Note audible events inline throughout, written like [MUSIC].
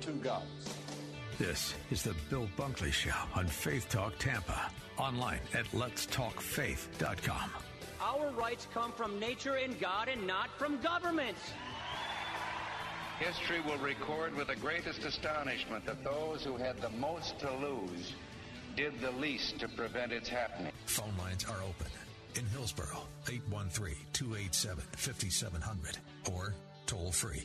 two gods. This is the Bill Bunkley Show on Faith Talk Tampa. Online at letstalkfaith.com. Our rights come from nature and God and not from government. History will record with the greatest astonishment that those who had the most to lose did the least to prevent its happening. Phone lines are open. In Hillsborough, 813 287 5700 or toll free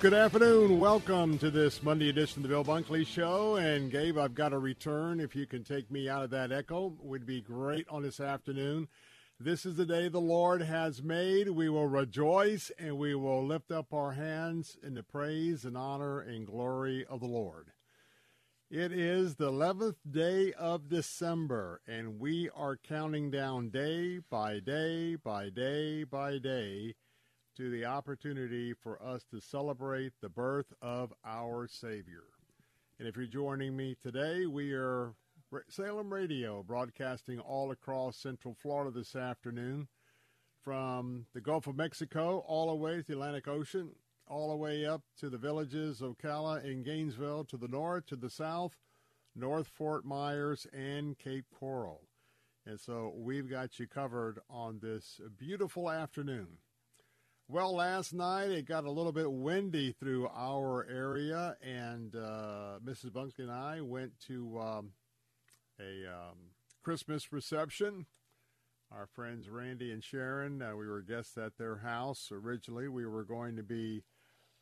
Good afternoon. Welcome to this Monday edition of the Bill Bunkley Show. And Gabe, I've got a return. If you can take me out of that echo, would be great on this afternoon. This is the day the Lord has made. We will rejoice and we will lift up our hands in the praise and honor and glory of the Lord. It is the 11th day of December, and we are counting down day by day by day by day to the opportunity for us to celebrate the birth of our Savior. And if you're joining me today, we are Salem Radio broadcasting all across Central Florida this afternoon from the Gulf of Mexico all the way to the Atlantic Ocean, all the way up to the villages of Ocala and Gainesville to the north, to the south, North Fort Myers, and Cape Coral. And so we've got you covered on this beautiful afternoon. Well, last night it got a little bit windy through our area, and uh, Mrs. Bunkley and I went to um, a um, Christmas reception. Our friends Randy and Sharon, uh, we were guests at their house. Originally, we were going to be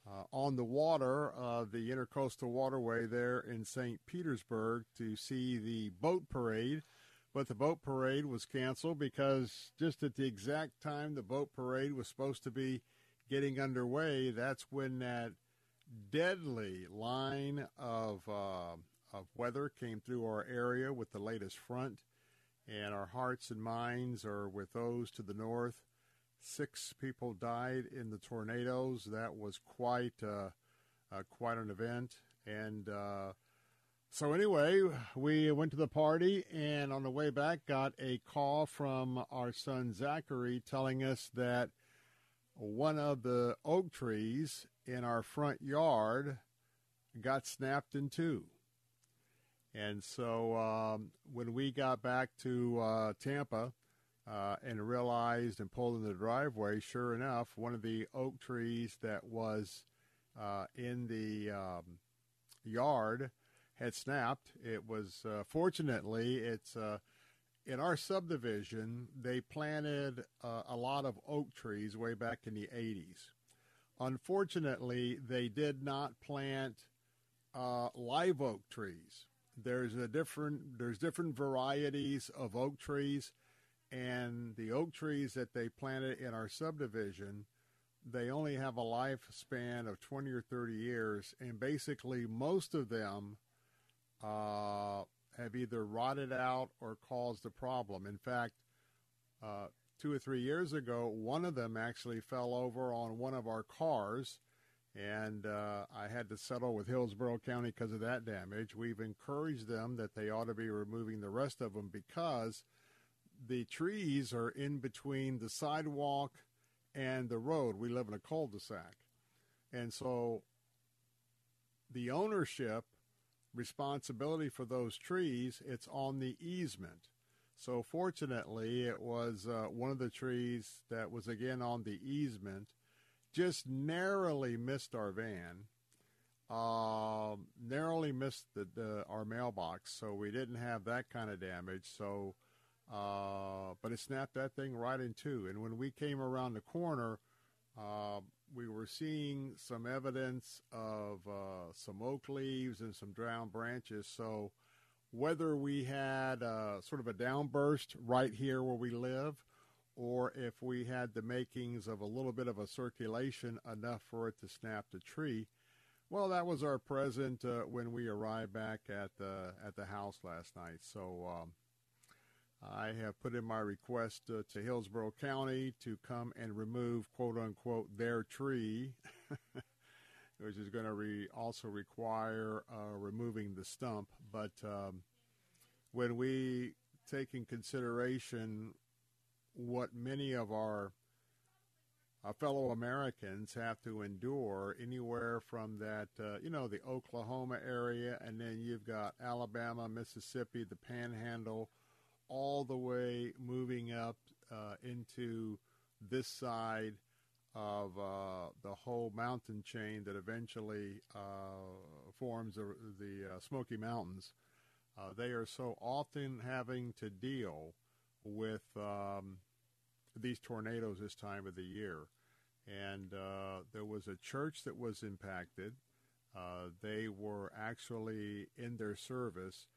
uh, on the water of the Intercoastal Waterway there in St. Petersburg to see the boat parade. But the boat parade was canceled because just at the exact time the boat parade was supposed to be getting underway, that's when that deadly line of uh, of weather came through our area with the latest front, and our hearts and minds are with those to the north. Six people died in the tornadoes. That was quite uh, uh, quite an event, and uh, so anyway, we went to the party, and on the way back, got a call from our son Zachary telling us that one of the oak trees in our front yard got snapped in two. And so um, when we got back to uh, Tampa uh, and realized and pulled in the driveway, sure enough, one of the oak trees that was uh, in the um, yard had snapped. It was uh, fortunately it's uh, in our subdivision. They planted uh, a lot of oak trees way back in the 80s. Unfortunately, they did not plant live oak trees there's a different there's different varieties of oak trees and the oak trees that they planted in our subdivision they only have a lifespan of 20 or 30 years and basically most of them uh, have either rotted out or caused a problem in fact uh, two or three years ago one of them actually fell over on one of our cars and uh, I had to settle with Hillsborough County because of that damage. We've encouraged them that they ought to be removing the rest of them because the trees are in between the sidewalk and the road. We live in a cul-de-sac. And so the ownership responsibility for those trees, it's on the easement. So fortunately, it was uh, one of the trees that was again on the easement just narrowly missed our van. Uh, narrowly missed the, the, our mailbox, so we didn't have that kind of damage. So, uh, but it snapped that thing right in two. And when we came around the corner, uh, we were seeing some evidence of uh, some oak leaves and some drowned branches. So, whether we had uh, sort of a downburst right here where we live, or if we had the makings of a little bit of a circulation enough for it to snap the tree. Well, that was our present uh, when we arrived back at the at the house last night. So um, I have put in my request uh, to Hillsborough County to come and remove "quote unquote" their tree, [LAUGHS] which is going to re- also require uh, removing the stump. But um, when we take in consideration what many of our uh, fellow Americans have to endure anywhere from that, uh, you know, the Oklahoma area, and then you've got Alabama, Mississippi, the Panhandle, all the way moving up uh, into this side of uh, the whole mountain chain that eventually uh, forms the, the uh, Smoky Mountains. they are so often having to deal with um, these tornadoes this time of the year. And uh, there was a church that was impacted. Uh, they were actually in their service.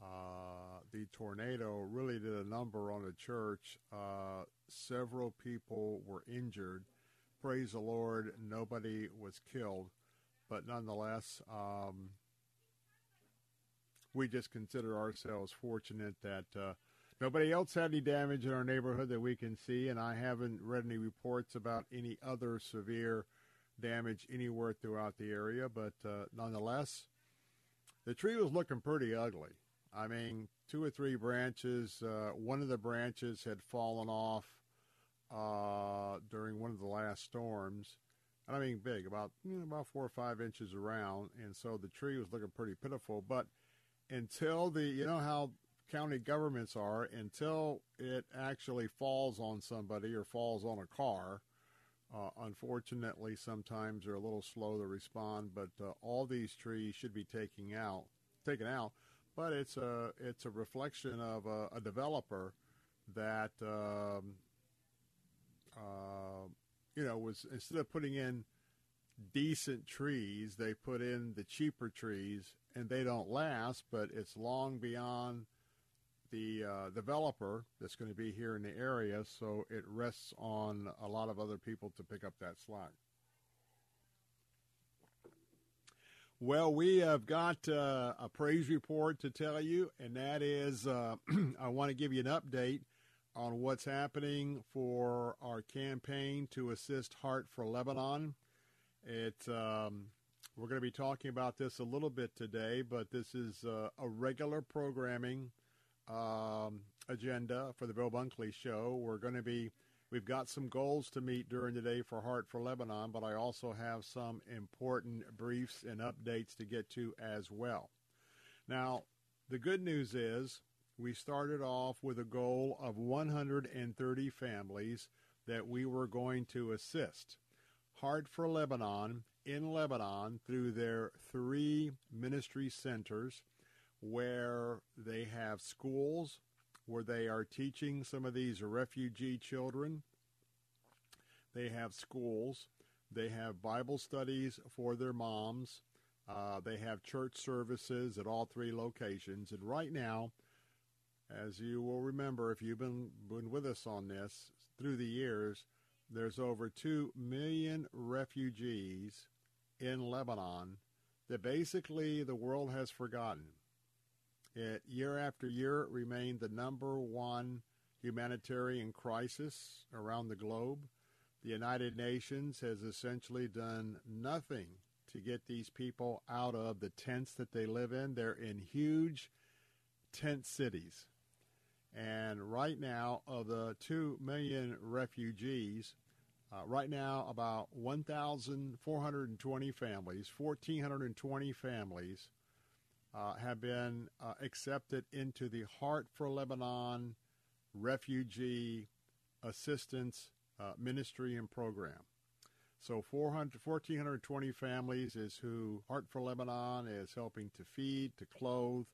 Uh, the tornado really did a number on the church. Uh, several people were injured. Praise the Lord, nobody was killed. But nonetheless, um, we just consider ourselves fortunate that uh, Nobody else had any damage in our neighborhood that we can see, and I haven't read any reports about any other severe damage anywhere throughout the area. But uh, nonetheless, the tree was looking pretty ugly. I mean, two or three branches. Uh, one of the branches had fallen off uh, during one of the last storms. And I mean, big, about you know, about four or five inches around, and so the tree was looking pretty pitiful. But until the, you know how county governments are until it actually falls on somebody or falls on a car. Uh, unfortunately, sometimes they're a little slow to respond, but uh, all these trees should be taken out. Taken out, but it's a it's a reflection of a, a developer that um, uh, you know was instead of putting in decent trees, they put in the cheaper trees, and they don't last. But it's long beyond the uh, developer that's going to be here in the area, so it rests on a lot of other people to pick up that slack. Well, we have got uh, a praise report to tell you, and that is uh, [CLEARS THROAT] I want to give you an update on what's happening for our campaign to assist Heart for Lebanon. It, um, we're going to be talking about this a little bit today, but this is uh, a regular programming um, agenda for the Bill Bunkley Show. We're going to be, we've got some goals to meet during the day for Heart for Lebanon, but I also have some important briefs and updates to get to as well. Now, the good news is we started off with a goal of 130 families that we were going to assist. Heart for Lebanon in Lebanon through their three ministry centers where they have schools where they are teaching some of these refugee children. They have schools. They have Bible studies for their moms. Uh, they have church services at all three locations. And right now, as you will remember if you've been, been with us on this through the years, there's over 2 million refugees in Lebanon that basically the world has forgotten. It, year after year, it remained the number one humanitarian crisis around the globe. The United Nations has essentially done nothing to get these people out of the tents that they live in. They're in huge tent cities. And right now, of the 2 million refugees, uh, right now about 1,420 families, 1,420 families uh, have been uh, accepted into the Heart for Lebanon Refugee Assistance uh, Ministry and Program. So 400, 1,420 families is who Heart for Lebanon is helping to feed, to clothe,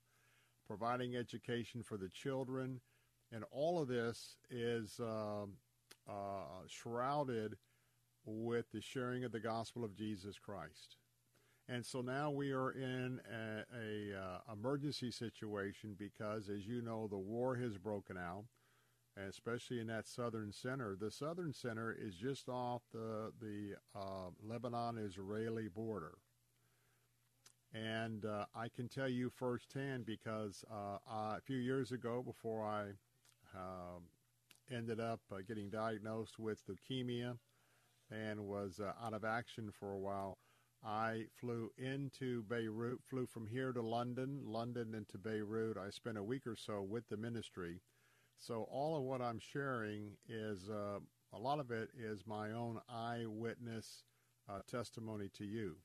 providing education for the children. And all of this is um, uh, shrouded with the sharing of the gospel of Jesus Christ. And so now we are in a, a uh, emergency situation because, as you know, the war has broken out, especially in that southern center. The southern center is just off the the uh, Lebanon-Israeli border, and uh, I can tell you firsthand because uh, a few years ago, before I um, ended up uh, getting diagnosed with leukemia and was uh, out of action for a while. I flew into Beirut, flew from here to London, London into Beirut. I spent a week or so with the ministry. So all of what I'm sharing is uh, a lot of it is my own eyewitness uh, testimony to you.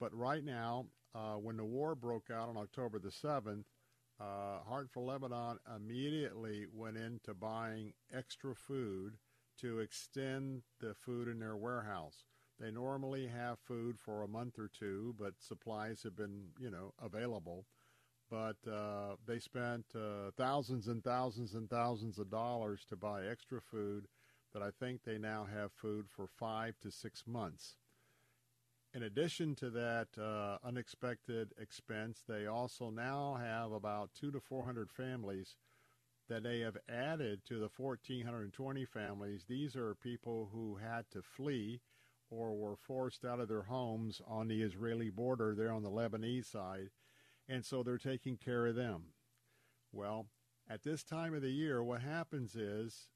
But right now, uh, when the war broke out on October the 7th, uh, Heart for Lebanon immediately went into buying extra food to extend the food in their warehouse. They normally have food for a month or two, but supplies have been, you know, available. But uh, they spent uh, thousands and thousands and thousands of dollars to buy extra food that I think they now have food for five to six months. In addition to that uh, unexpected expense, they also now have about two to 400 families that they have added to the 1,420 families. These are people who had to flee or were forced out of their homes on the Israeli border there on the Lebanese side, and so they're taking care of them. Well, at this time of the year, what happens is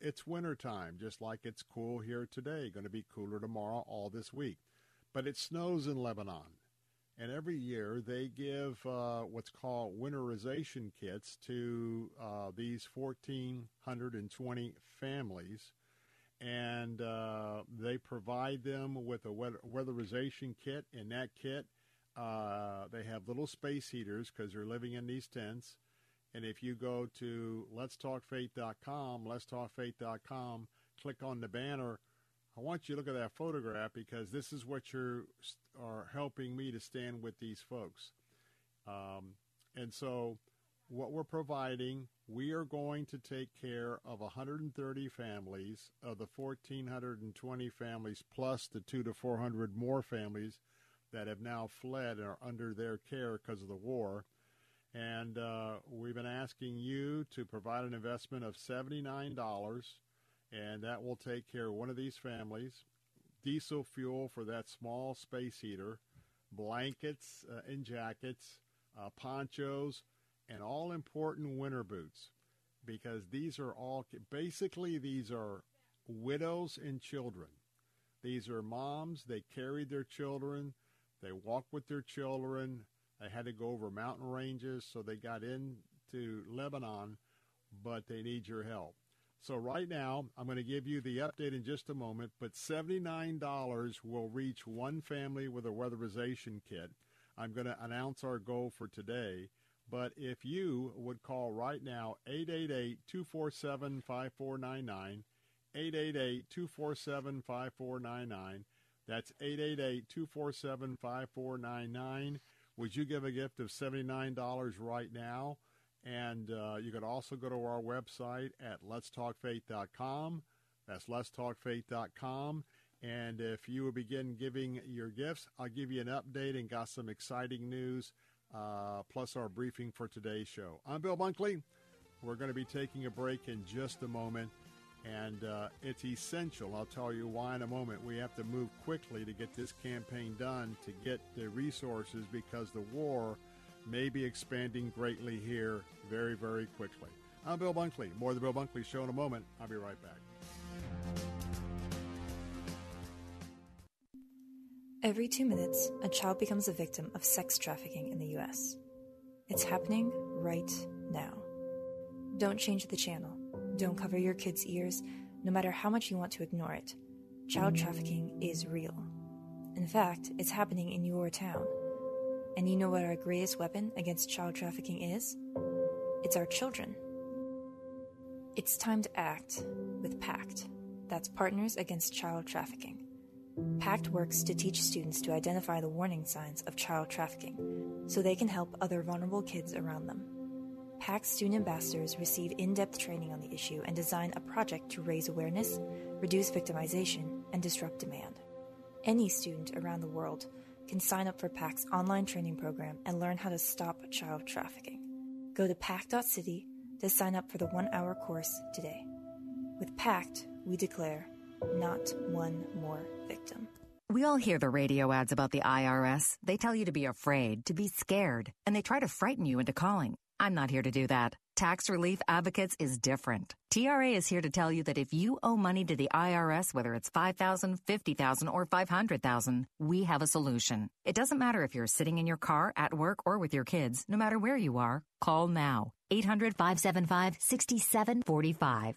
it's wintertime, just like it's cool here today, going to be cooler tomorrow, all this week. But it snows in Lebanon. And every year they give uh, what's called winterization kits to uh, these 1,420 families and uh, they provide them with a weatherization kit. In that kit, uh, they have little space heaters because they're living in these tents. And if you go to letstalkfaith.com, letstalkfaith.com, click on the banner, I want you to look at that photograph because this is what you are helping me to stand with these folks. Um, and so what we're providing, we are going to take care of 130 families of the 1,420 families plus the two to 400 more families that have now fled and are under their care because of the war. And uh, we've been asking you to provide an investment of $79, and that will take care of one of these families. Diesel fuel for that small space heater, blankets uh, and jackets, uh, ponchos, and all important winter boots because these are all basically these are widows and children. These are moms, they carried their children, they walked with their children, they had to go over mountain ranges, so they got into Lebanon, but they need your help. So right now, I'm going to give you the update in just a moment, but $79 will reach one family with a weatherization kit. I'm going to announce our goal for today. But if you would call right now, 888-247-5499, 888-247-5499, that's 888-247-5499. Would you give a gift of $79 right now? And uh, you could also go to our website at letstalkfaith.com. That's letstalkfaith.com. And if you begin giving your gifts, I'll give you an update and got some exciting news uh, plus our briefing for today's show. I'm Bill Bunkley. We're going to be taking a break in just a moment, and uh, it's essential. I'll tell you why in a moment. We have to move quickly to get this campaign done to get the resources because the war may be expanding greatly here very, very quickly. I'm Bill Bunkley. More of the Bill Bunkley Show in a moment. I'll be right back. Every two minutes, a child becomes a victim of sex trafficking in the U.S. It's happening right now. Don't change the channel. Don't cover your kids' ears, no matter how much you want to ignore it. Child trafficking is real. In fact, it's happening in your town. And you know what our greatest weapon against child trafficking is? It's our children. It's time to act with PACT. That's Partners Against Child Trafficking. PACT works to teach students to identify the warning signs of child trafficking so they can help other vulnerable kids around them. PACT student ambassadors receive in depth training on the issue and design a project to raise awareness, reduce victimization, and disrupt demand. Any student around the world can sign up for PACT's online training program and learn how to stop child trafficking. Go to pact.city to sign up for the one hour course today. With PACT, we declare not one more victim. We all hear the radio ads about the IRS. They tell you to be afraid, to be scared, and they try to frighten you into calling. I'm not here to do that. Tax Relief Advocates is different. TRA is here to tell you that if you owe money to the IRS, whether it's 5000 50000 or 500000 we have a solution. It doesn't matter if you're sitting in your car, at work, or with your kids, no matter where you are, call now. 800 575 6745.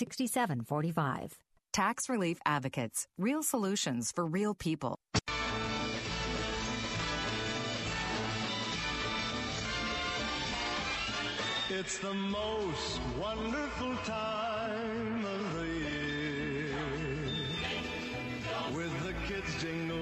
6745. Tax Relief Advocates. Real solutions for real people. It's the most wonderful time of the year. With the kids jingle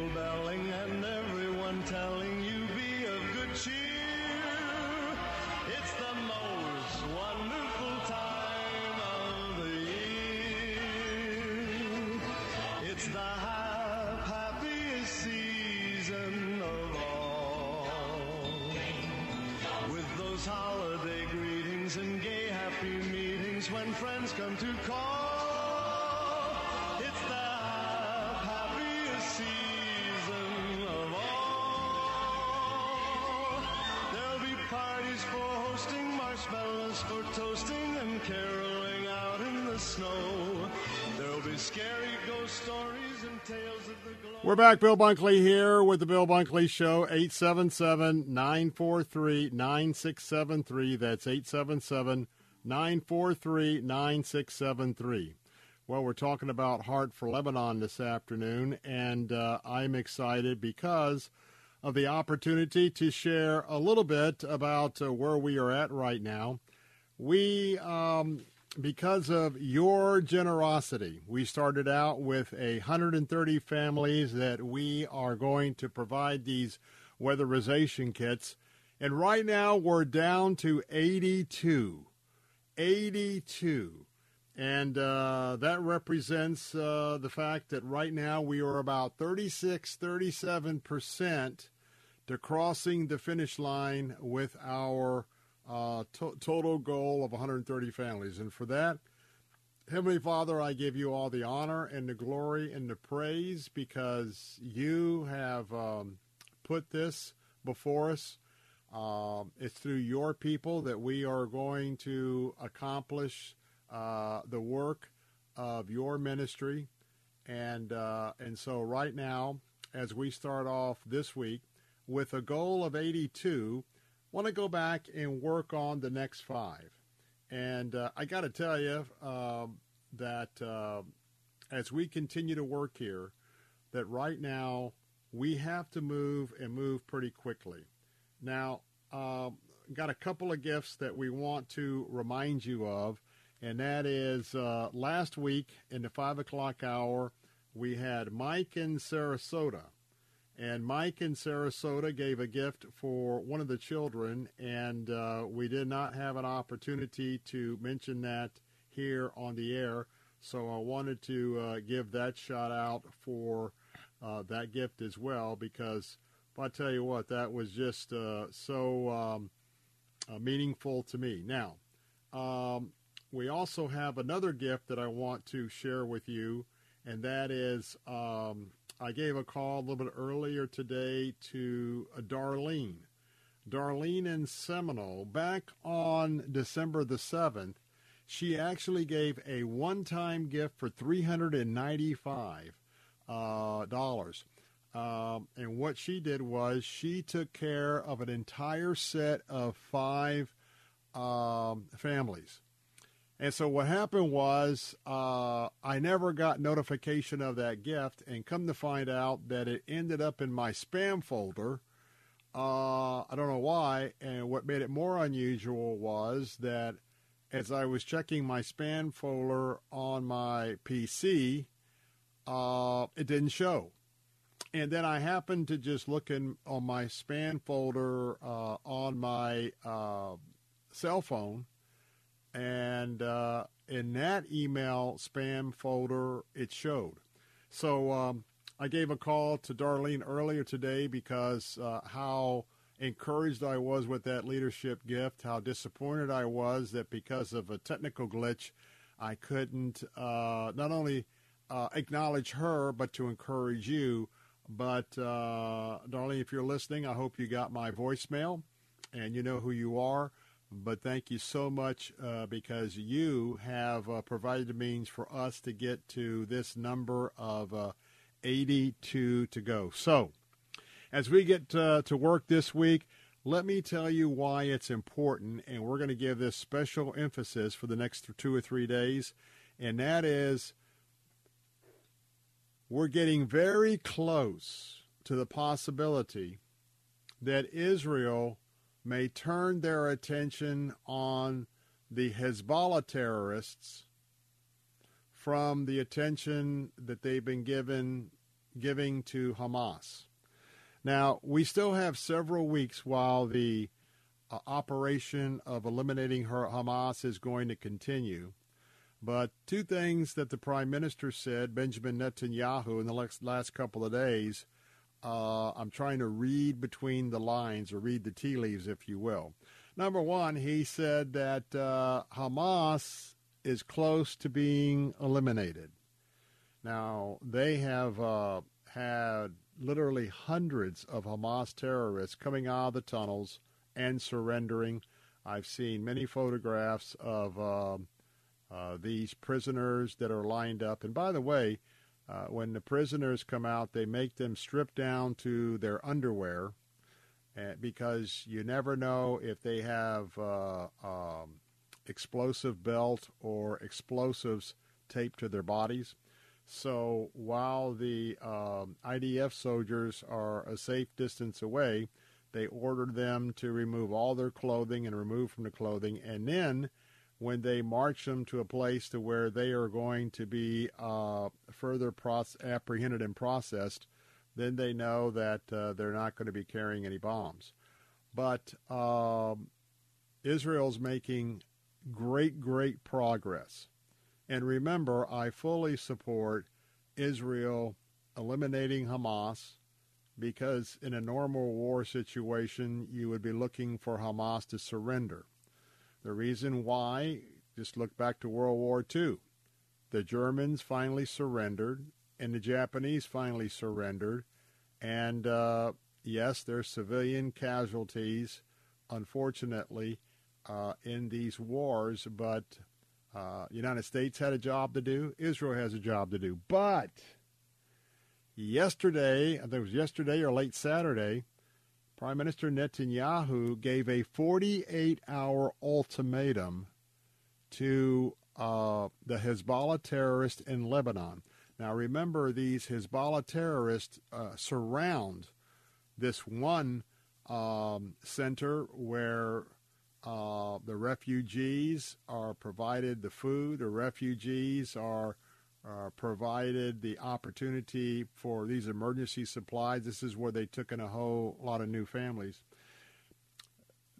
snow. There'll be scary ghost stories and tales of the. We're back. Bill Bunkley here with the Bill Bunkley Show. 877 943 9673. That's 877 943 9673. Well, we're talking about Heart for Lebanon this afternoon, and uh, I'm excited because of the opportunity to share a little bit about uh, where we are at right now. We, um, because of your generosity, we started out with a 130 families that we are going to provide these weatherization kits. And right now we're down to 82. 82. And uh, that represents uh, the fact that right now we are about 36, 37% to crossing the finish line with our uh, to- total goal of 130 families. And for that, Heavenly Father, I give you all the honor and the glory and the praise because you have um, put this before us. Um, it's through your people that we are going to accomplish uh, the work of your ministry. And, uh, and so, right now, as we start off this week with a goal of 82, want to go back and work on the next five. And uh, I got to tell you um, that uh, as we continue to work here, that right now we have to move and move pretty quickly. Now, um, got a couple of gifts that we want to remind you of, and that is uh, last week in the five o'clock hour, we had Mike in Sarasota. And Mike in Sarasota gave a gift for one of the children, and uh, we did not have an opportunity to mention that here on the air. So I wanted to uh, give that shout out for uh, that gift as well, because I tell you what, that was just uh, so um, uh, meaningful to me. Now, um, we also have another gift that I want to share with you, and that is um, I gave a call a little bit earlier today to uh, Darlene. Darlene in Seminole, back on December the 7th, she actually gave a one-time gift for 395. Uh, dollars. Um, and what she did was she took care of an entire set of five um, families. And so what happened was uh, I never got notification of that gift, and come to find out that it ended up in my spam folder. Uh, I don't know why. And what made it more unusual was that as I was checking my spam folder on my PC, uh, it didn't show. And then I happened to just look in on my spam folder uh, on my uh, cell phone, and uh, in that email spam folder, it showed. So um, I gave a call to Darlene earlier today because uh, how encouraged I was with that leadership gift, how disappointed I was that because of a technical glitch, I couldn't uh, not only uh, acknowledge her, but to encourage you. But, uh, Darlene, if you're listening, I hope you got my voicemail and you know who you are. But thank you so much uh, because you have uh, provided the means for us to get to this number of uh, 82 to go. So, as we get uh, to work this week, let me tell you why it's important, and we're going to give this special emphasis for the next two or three days, and that is we're getting very close to the possibility that Israel may turn their attention on the Hezbollah terrorists from the attention that they've been given giving to Hamas. Now, we still have several weeks while the uh, operation of eliminating Hamas is going to continue. But two things that the prime minister said, Benjamin Netanyahu, in the last, last couple of days, uh, I'm trying to read between the lines or read the tea leaves, if you will. Number one, he said that uh, Hamas is close to being eliminated. Now, they have uh, had literally hundreds of Hamas terrorists coming out of the tunnels and surrendering. I've seen many photographs of um, uh, these prisoners that are lined up. And by the way, uh, when the prisoners come out, they make them strip down to their underwear uh, because you never know if they have uh, um, explosive belt or explosives taped to their bodies. So while the um, IDF soldiers are a safe distance away, they order them to remove all their clothing and remove from the clothing, and then when they march them to a place to where they are going to be uh, further proce- apprehended and processed, then they know that uh, they're not going to be carrying any bombs. But um, Israel's making great, great progress. And remember, I fully support Israel eliminating Hamas because in a normal war situation, you would be looking for Hamas to surrender. The reason why, just look back to World War II. The Germans finally surrendered, and the Japanese finally surrendered. And uh, yes, there's civilian casualties, unfortunately, uh, in these wars, but uh, United States had a job to do. Israel has a job to do. But yesterday, I think it was yesterday or late Saturday, Prime Minister Netanyahu gave a 48 hour ultimatum to uh, the Hezbollah terrorists in Lebanon. Now, remember, these Hezbollah terrorists uh, surround this one um, center where uh, the refugees are provided the food, the refugees are uh, provided the opportunity for these emergency supplies. This is where they took in a whole lot of new families.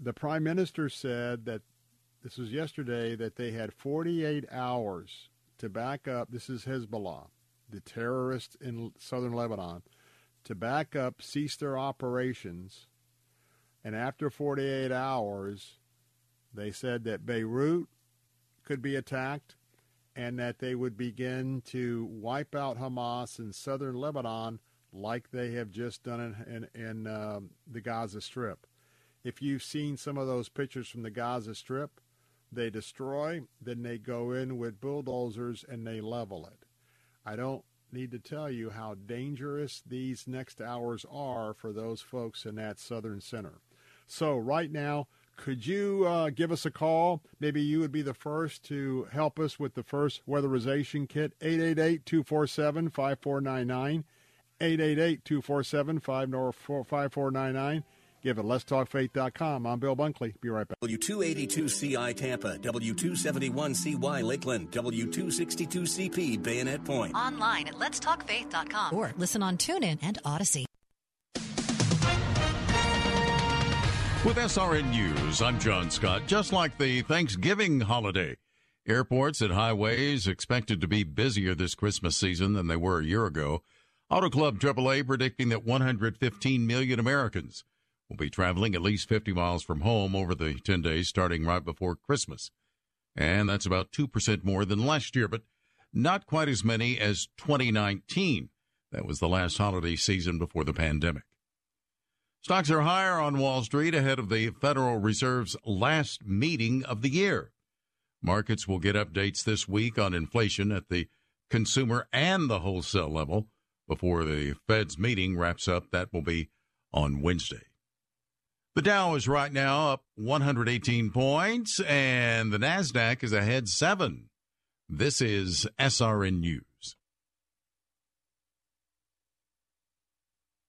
The prime minister said that this was yesterday that they had 48 hours to back up. This is Hezbollah, the terrorists in southern Lebanon, to back up, cease their operations. And after 48 hours, they said that Beirut could be attacked and that they would begin to wipe out Hamas in southern Lebanon like they have just done in, in, in um, the Gaza Strip. If you've seen some of those pictures from the Gaza Strip, they destroy, then they go in with bulldozers and they level it. I don't need to tell you how dangerous these next hours are for those folks in that southern center. So, right now, could you uh, give us a call? Maybe you would be the first to help us with the first weatherization kit. 888 247 5499. 888 247 5499. Give it letstalkfaith.com. I'm Bill Bunkley. Be right back. W282CI Tampa, W271CY Lakeland, W262CP Bayonet Point. Online at letstalkfaith.com or listen on TuneIn and Odyssey. With SRN News, I'm John Scott. Just like the Thanksgiving holiday, airports and highways expected to be busier this Christmas season than they were a year ago. Auto Club AAA predicting that 115 million Americans will be traveling at least 50 miles from home over the 10 days starting right before Christmas. And that's about 2% more than last year, but not quite as many as 2019. That was the last holiday season before the pandemic. Stocks are higher on Wall Street ahead of the Federal Reserve's last meeting of the year. Markets will get updates this week on inflation at the consumer and the wholesale level before the Fed's meeting wraps up. That will be on Wednesday. The Dow is right now up 118 points, and the NASDAQ is ahead seven. This is SRN News.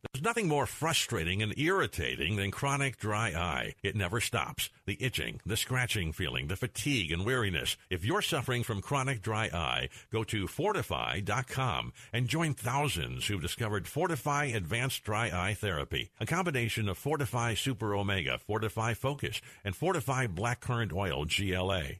There's nothing more frustrating and irritating than chronic dry eye. It never stops. The itching, the scratching feeling, the fatigue and weariness. If you're suffering from chronic dry eye, go to fortifeye.com and join thousands who've discovered Fortifeye Advanced Dry Eye Therapy, a combination of Fortifeye Super Omega, Fortifeye Focus, and Fortifeye Blackcurrant Oil GLA.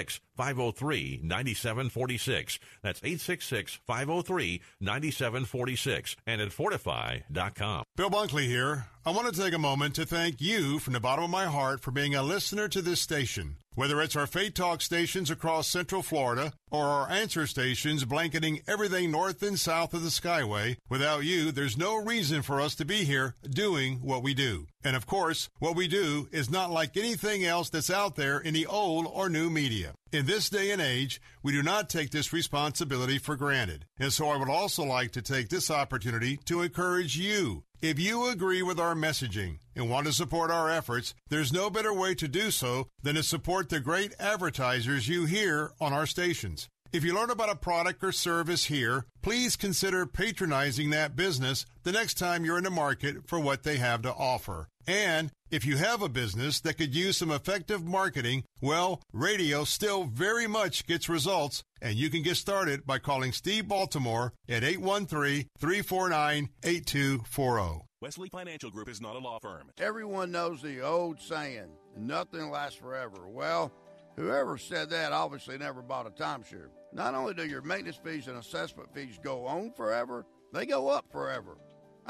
critics 503 9746. That's 866 503 9746 and at fortifeye.com. Bill Bunkley here. I want to take a moment to thank you from the bottom of my heart for being a listener to this station. Whether it's our Faith Talk stations across Central Florida or our answer stations blanketing everything north and south of the Skyway, without you, there's no reason for us to be here doing what we do. And of course, what we do is not like anything else that's out there in the old or new media. In this day and age, we do not take this responsibility for granted. And so I would also like to take this opportunity to encourage you. If you agree with our messaging and want to support our efforts, there's no better way to do so than to support the great advertisers you hear on our stations. If you learn about a product or service here, please consider patronizing that business the next time you're in the market for what they have to offer. And if you have a business that could use some effective marketing, well, radio still very much gets results, and you can get started by calling Steve Baltimore at 813 349 8240. Wesley Financial Group is not a law firm. Everyone knows the old saying, nothing lasts forever. Well, whoever said that obviously never bought a timeshare. Not only do your maintenance fees and assessment fees go on forever, they go up forever.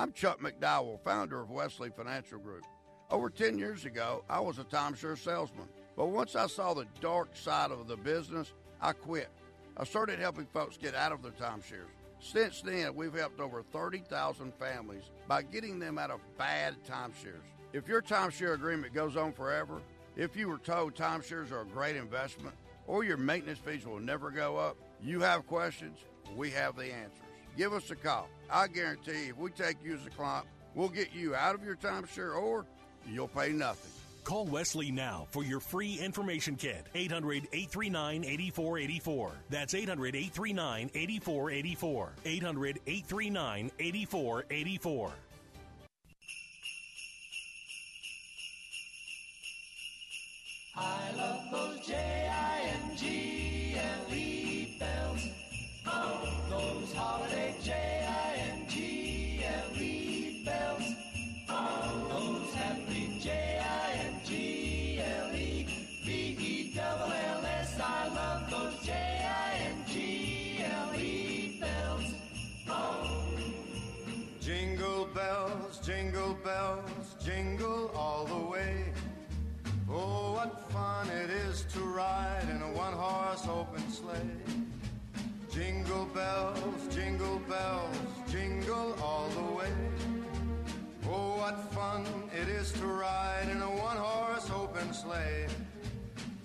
I'm Chuck McDowell, founder of Wesley Financial Group. Over 10 years ago, I was a timeshare salesman. But once I saw the dark side of the business, I quit. I started helping folks get out of their timeshares. Since then, we've helped over 30,000 families by getting them out of bad timeshares. If your timeshare agreement goes on forever, if you were told timeshares are a great investment, or your maintenance fees will never go up, you have questions, we have the answers. Give us a call. I guarantee if we take you as a client, we'll get you out of your timeshare or you'll pay nothing. Call Wesley now for your free information kit. 800 839 8484. That's 800 839 8484. 800 839 8484. I love those J-I-N-G-L-E bells those holiday J-I-N-G-L-E bells. Those happy J-I-N-G-L-E B-E-double-L-S. I love those J-I-N-G-L-E bells. Oh. Jingle bells, jingle bells, jingle all the way. Oh, what fun it is to ride in a one-horse open sleigh. Jingle bells, jingle bells, jingle all the way. Oh, what fun it is to ride in a one horse open sleigh.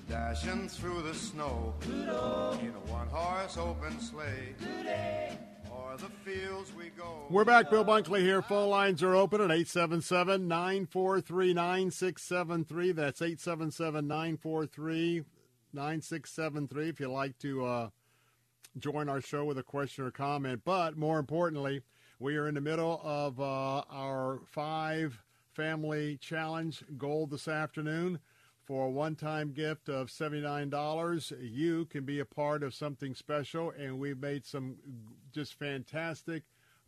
Dashing through the snow in a one horse open sleigh. O'er the fields we go. We're back. Bill Bunkley here. Phone lines are open at 877 943 9673. That's 877 943 9673 if you'd like to uh, join our show with a question or comment. But more importantly, we are in the middle of uh, our five family challenge goal this afternoon. For a one time gift of $79, you can be a part of something special, and we've made some just fantastic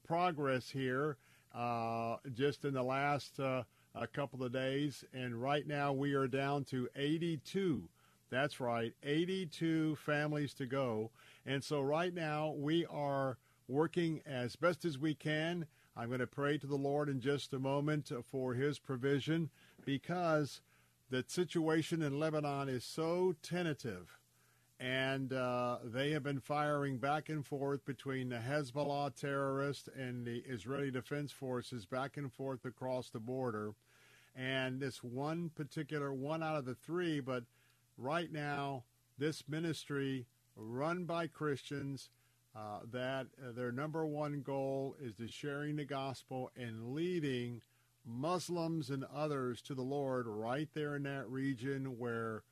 progress here uh, just in the last uh, a couple of days. And right now we are down to 82. That's right, 82 families to go. And so right now we are working as best as we can. I'm going to pray to the Lord in just a moment for his provision because the situation in Lebanon is so tentative. And uh, they have been firing back and forth between the Hezbollah terrorists and the Israeli Defense Forces back and forth across the border. And this one particular one out of the three, but right now, this ministry run by Christians, uh, that uh, their number one goal is to sharing the gospel and leading Muslims and others to the Lord right there in that region where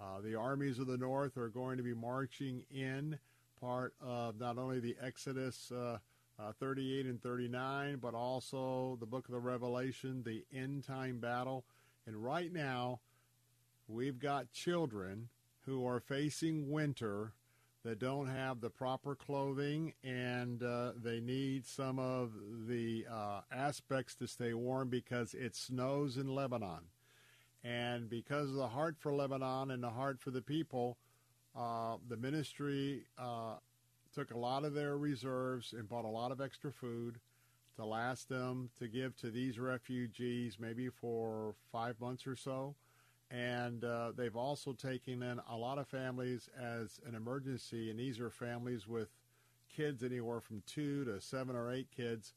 uh, the armies of the north are going to be marching in, part of not only the Exodus uh, uh, 38 and 39, but also the book of the Revelation, the end time battle. And right now, we've got children who are facing winter that don't have the proper clothing and uh, they need some of the uh, aspects to stay warm because it snows in Lebanon. And because of the heart for Lebanon and the heart for the people, uh, the ministry uh, took a lot of their reserves and bought a lot of extra food to last them to give to these refugees maybe for five months or so and uh, they've also taken in a lot of families as an emergency, and these are families with kids anywhere from two to seven or eight kids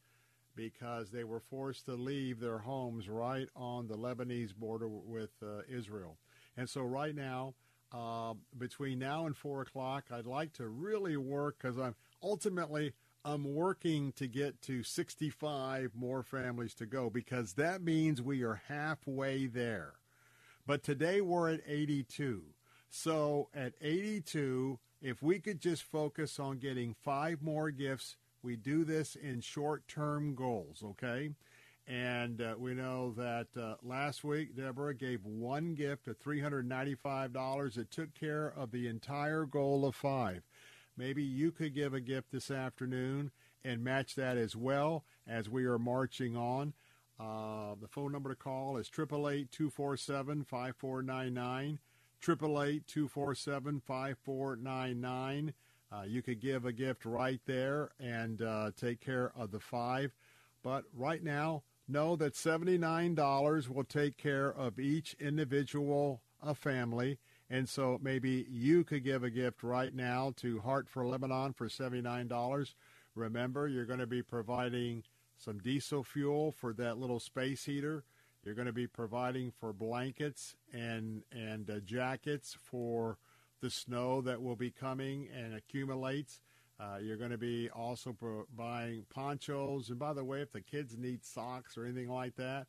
because they were forced to leave their homes right on the Lebanese border with uh, Israel. And so, right now, uh, between now and four o'clock, I'd like to really work because I'm ultimately I'm working to get to 65 more families to go because that means we are halfway there. But today we're at 82. So at 82, if we could just focus on getting five more gifts, we do this in short term goals, okay? And uh, we know that uh, last week, Deborah gave one gift of $395. It took care of the entire goal of five. Maybe you could give a gift this afternoon and match that as well as we are marching on. Uh, the phone number to call is 888-247-5499, 888-247-5499. Uh, you could give a gift right there and uh, take care of the five. But right now, know that $79 will take care of each individual a family. And so maybe you could give a gift right now to Heart for Lebanon for $79. Remember, you're going to be providing some diesel fuel for that little space heater. You're going to be providing for blankets and and uh, jackets for the snow that will be coming and accumulates. Uh, you're going to be also buying ponchos. And by the way, if the kids need socks or anything like that,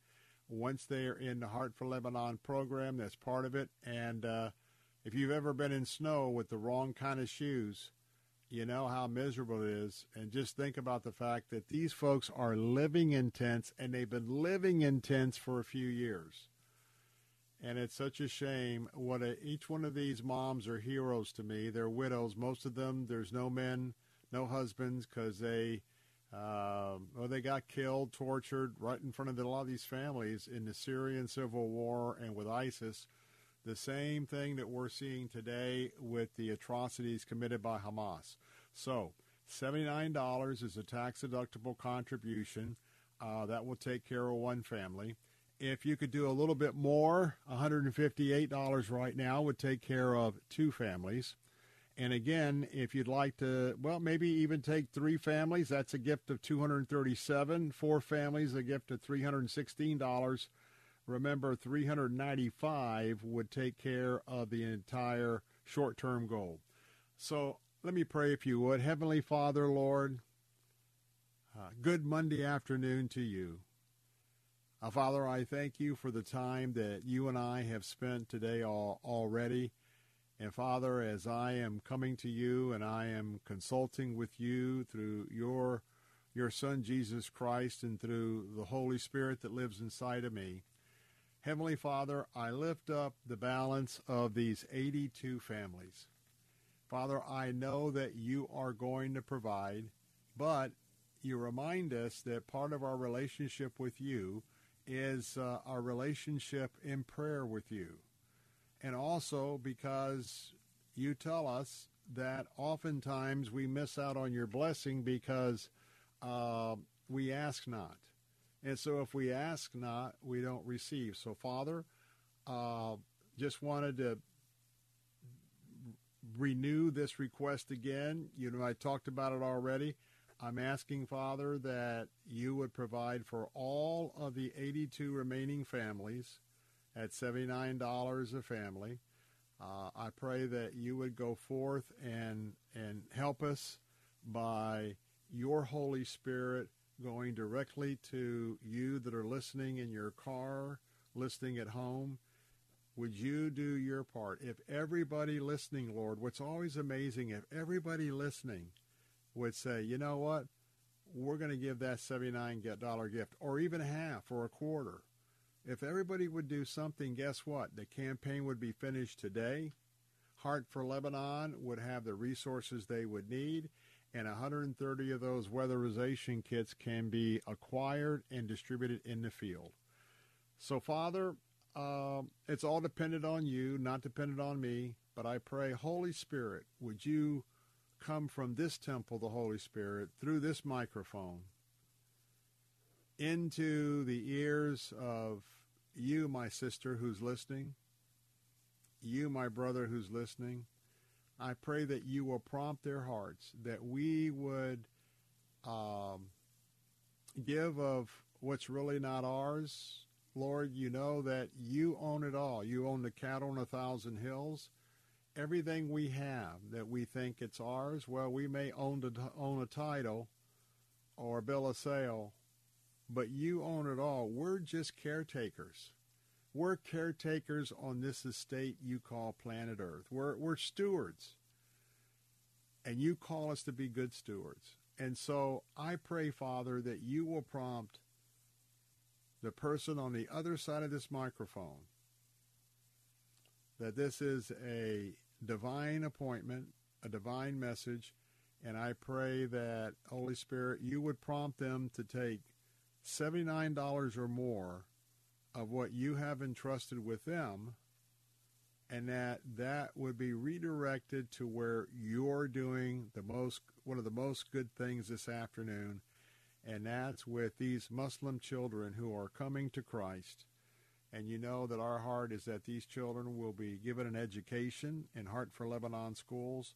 once they are in the Heart for Lebanon program, that's part of it. And uh, if you've ever been in snow with the wrong kind of shoes, you know how miserable it is. And just think about the fact that these folks are living in tents and they've been living in tents for a few years. And it's such a shame. What a, each one of these moms are heroes to me. They're widows. Most of them, there's no men, no husbands, because they, uh, well, they got killed, tortured right in front of a lot of these families in the Syrian civil war and with ISIS the same thing that we're seeing today with the atrocities committed by Hamas. So, $79 is a tax deductible contribution. Uh, that will take care of one family. If you could do a little bit more, $158 right now would take care of two families. And again, if you'd like to, well, maybe even take three families, that's a gift of 237. Four families, a gift of $316. Remember, 395 would take care of the entire short-term goal. So let me pray if you would. Heavenly Father, Lord, uh, good Monday afternoon to you. Uh, Father, I thank you for the time that you and I have spent today all, already. And Father, as I am coming to you and I am consulting with you through your your Son Jesus Christ and through the Holy Spirit that lives inside of me, Heavenly Father, I lift up the balance of these 82 families. Father, I know that you are going to provide, but you remind us that part of our relationship with you is uh, our relationship in prayer with you and also because you tell us that oftentimes we miss out on your blessing because uh, we ask not. And so if we ask not, we don't receive. So, Father, uh, just wanted to renew this request again. You know, I talked about it already. I'm asking, Father, that you would provide for all of the 82 remaining families at $79 a family. Uh, I pray that you would go forth and and help us by your Holy Spirit going directly to you that are listening in your car, listening at home. Would you do your part? If everybody listening, Lord, what's always amazing, if everybody listening would say, you know what, we're going to give that $79 gift, or even half or a quarter if everybody would do something, guess what? The campaign would be finished today. Heart for Lebanon would have the resources they would need, and 130 of those weatherization kits can be acquired and distributed in the field. So, Father, uh, it's all dependent on you, not dependent on me. But I pray, Holy Spirit, would you come from this temple, the Holy Spirit, through this microphone, into the ears of you, my sister who's listening, you, my brother who's listening. I pray that you will prompt their hearts, that we would um, give of what's really not ours. Lord, you know that you own it all. You own the cattle on a thousand hills. Everything we have that we think it's ours, well, we may own, the, own a title or a bill of sale, but you own it all. We're just caretakers. We're caretakers on this estate you call planet Earth. We're, we're stewards. And you call us to be good stewards. And so I pray, Father, that you will prompt the person on the other side of this microphone that this is a divine appointment, a divine message, and I pray that, Holy Spirit, you would prompt them to take $79 or more of what you have entrusted with them and that that would be redirected to where you're doing the most one of the most good things this afternoon and that's with these Muslim children who are coming to Christ. And you know that our heart is that these children will be given an education in Heart for Lebanon schools.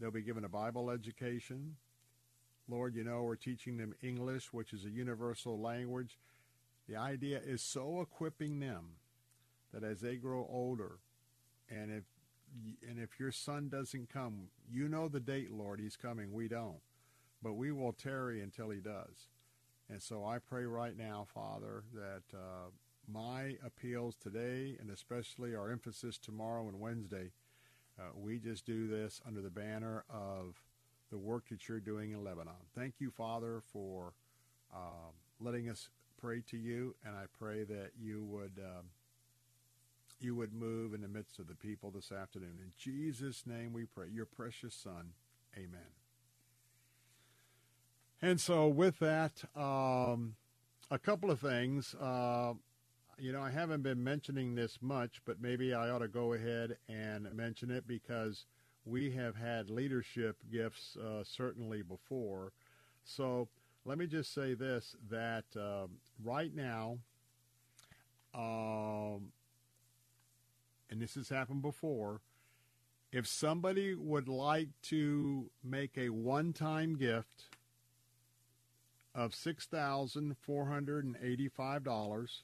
They'll be given a Bible education. Lord, you know, we're teaching them English, which is a universal language. The idea is so equipping them that as they grow older, and if and if your son doesn't come, you know the date, Lord, he's coming. We don't, but we will tarry until he does. And so I pray right now, Father, that uh, my appeals today, and especially our emphasis tomorrow and Wednesday, uh, we just do this under the banner of the work that you're doing in Lebanon. Thank you, Father, for um, letting us pray to you, and I pray that you would um, you would move in the midst of the people this afternoon. In Jesus' name, we pray. Your precious Son, Amen. And so, with that, um, a couple of things. Uh, you know, I haven't been mentioning this much, but maybe I ought to go ahead and mention it because we have had leadership gifts uh, certainly before. So let me just say this: that um, right now, um, and this has happened before. If somebody would like to make a one-time gift of six thousand four hundred and eighty-five dollars,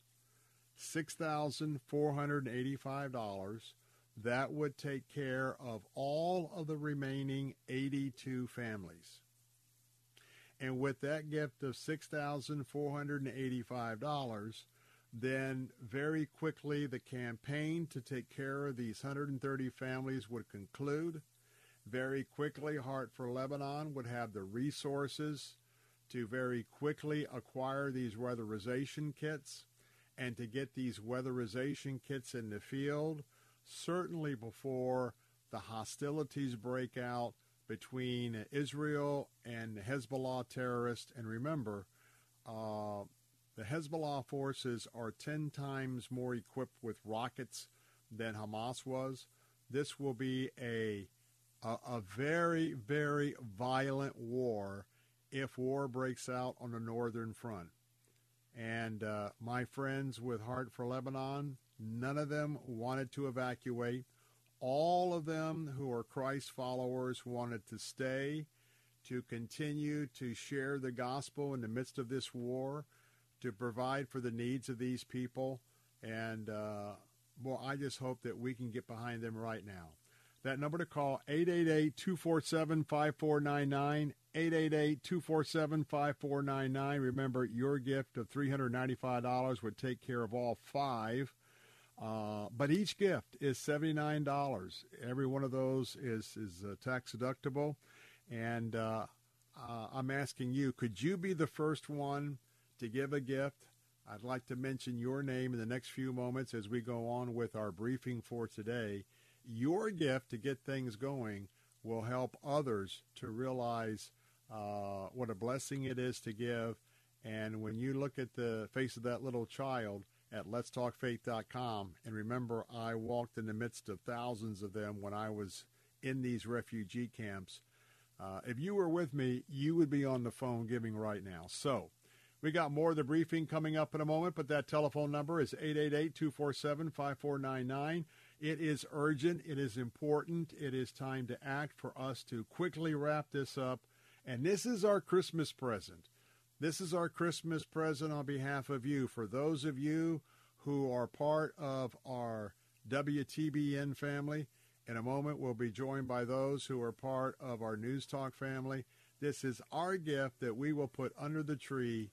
six thousand four hundred and eighty-five dollars, that would take care of all of the remaining eighty-two families. And with that gift of six thousand four hundred and eighty-five dollars, then very quickly the campaign to take care of these 130 families would conclude. Very quickly, Heart for Lebanon would have the resources to very quickly acquire these weatherization kits and to get these weatherization kits in the field, certainly before the hostilities break out between Israel and Hezbollah terrorists. And remember, uh, the Hezbollah forces are 10 times more equipped with rockets than Hamas was. This will be a, a, a very, very violent war if war breaks out on the northern front. And uh, my friends with Heart for Lebanon, none of them wanted to evacuate. All of them who are Christ followers wanted to stay, to continue to share the gospel in the midst of this war to provide for the needs of these people. And, uh, well, I just hope that we can get behind them right now. That number to call, 888-247-5499, 888-247-5499. Remember, your gift of $395 would take care of all five. Uh, but each gift is $79. Every one of those is, is uh, tax deductible. And uh, uh I'm asking you, could you be the first one to give a gift? I'd like to mention your name in the next few moments as we go on with our briefing for today. Your gift to get things going will help others to realize uh, what a blessing it is to give. And when you look at the face of that little child at letstalkfaith.com, and remember, I walked in the midst of thousands of them when I was in these refugee camps. Uh, if you were with me, you would be on the phone giving right now. So, we got more of the briefing coming up in a moment, but that telephone number is 888-247-5499. It is urgent. It is important. It is time to act for us to quickly wrap this up. And this is our Christmas present. This is our Christmas present on behalf of you. For those of you who are part of our WTBN family, in a moment we'll be joined by those who are part of our News Talk family. This is our gift that we will put under the tree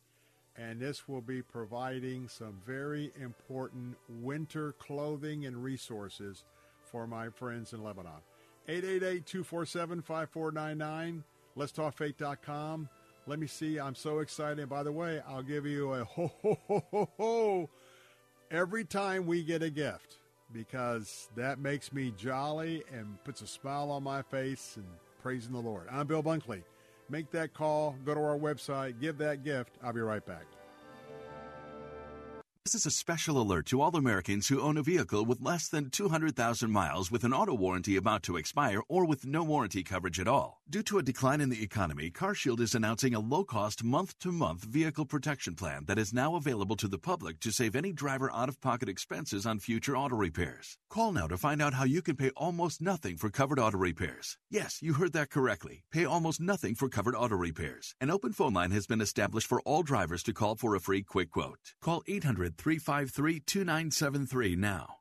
and this will be providing some very important winter clothing and resources for my friends in Lebanon. 888-247-5499. letstalkfaith.com. Let me see. I'm so excited. By the way, I'll give you a [LAUGHS] ho ho ho ho ho every time we get a gift because that makes me jolly and puts a smile on my face and praising the Lord. I'm Bill Bunkley. Make that call, go to our website, give that gift. I'll be right back. This is a special alert to all Americans who own a vehicle with less than 200,000 miles with an auto warranty about to expire or with no warranty coverage at all. Due to a decline in the economy, CarShield is announcing a low-cost month-to-month vehicle protection plan that is now available to the public to save any driver out-of-pocket expenses on future auto repairs. Call now to find out how you can pay almost nothing for covered auto repairs. Yes, you heard that correctly. Pay almost nothing for covered auto repairs. An open phone line has been established for all drivers to call for a free quick quote. Call 800 353 2973 now.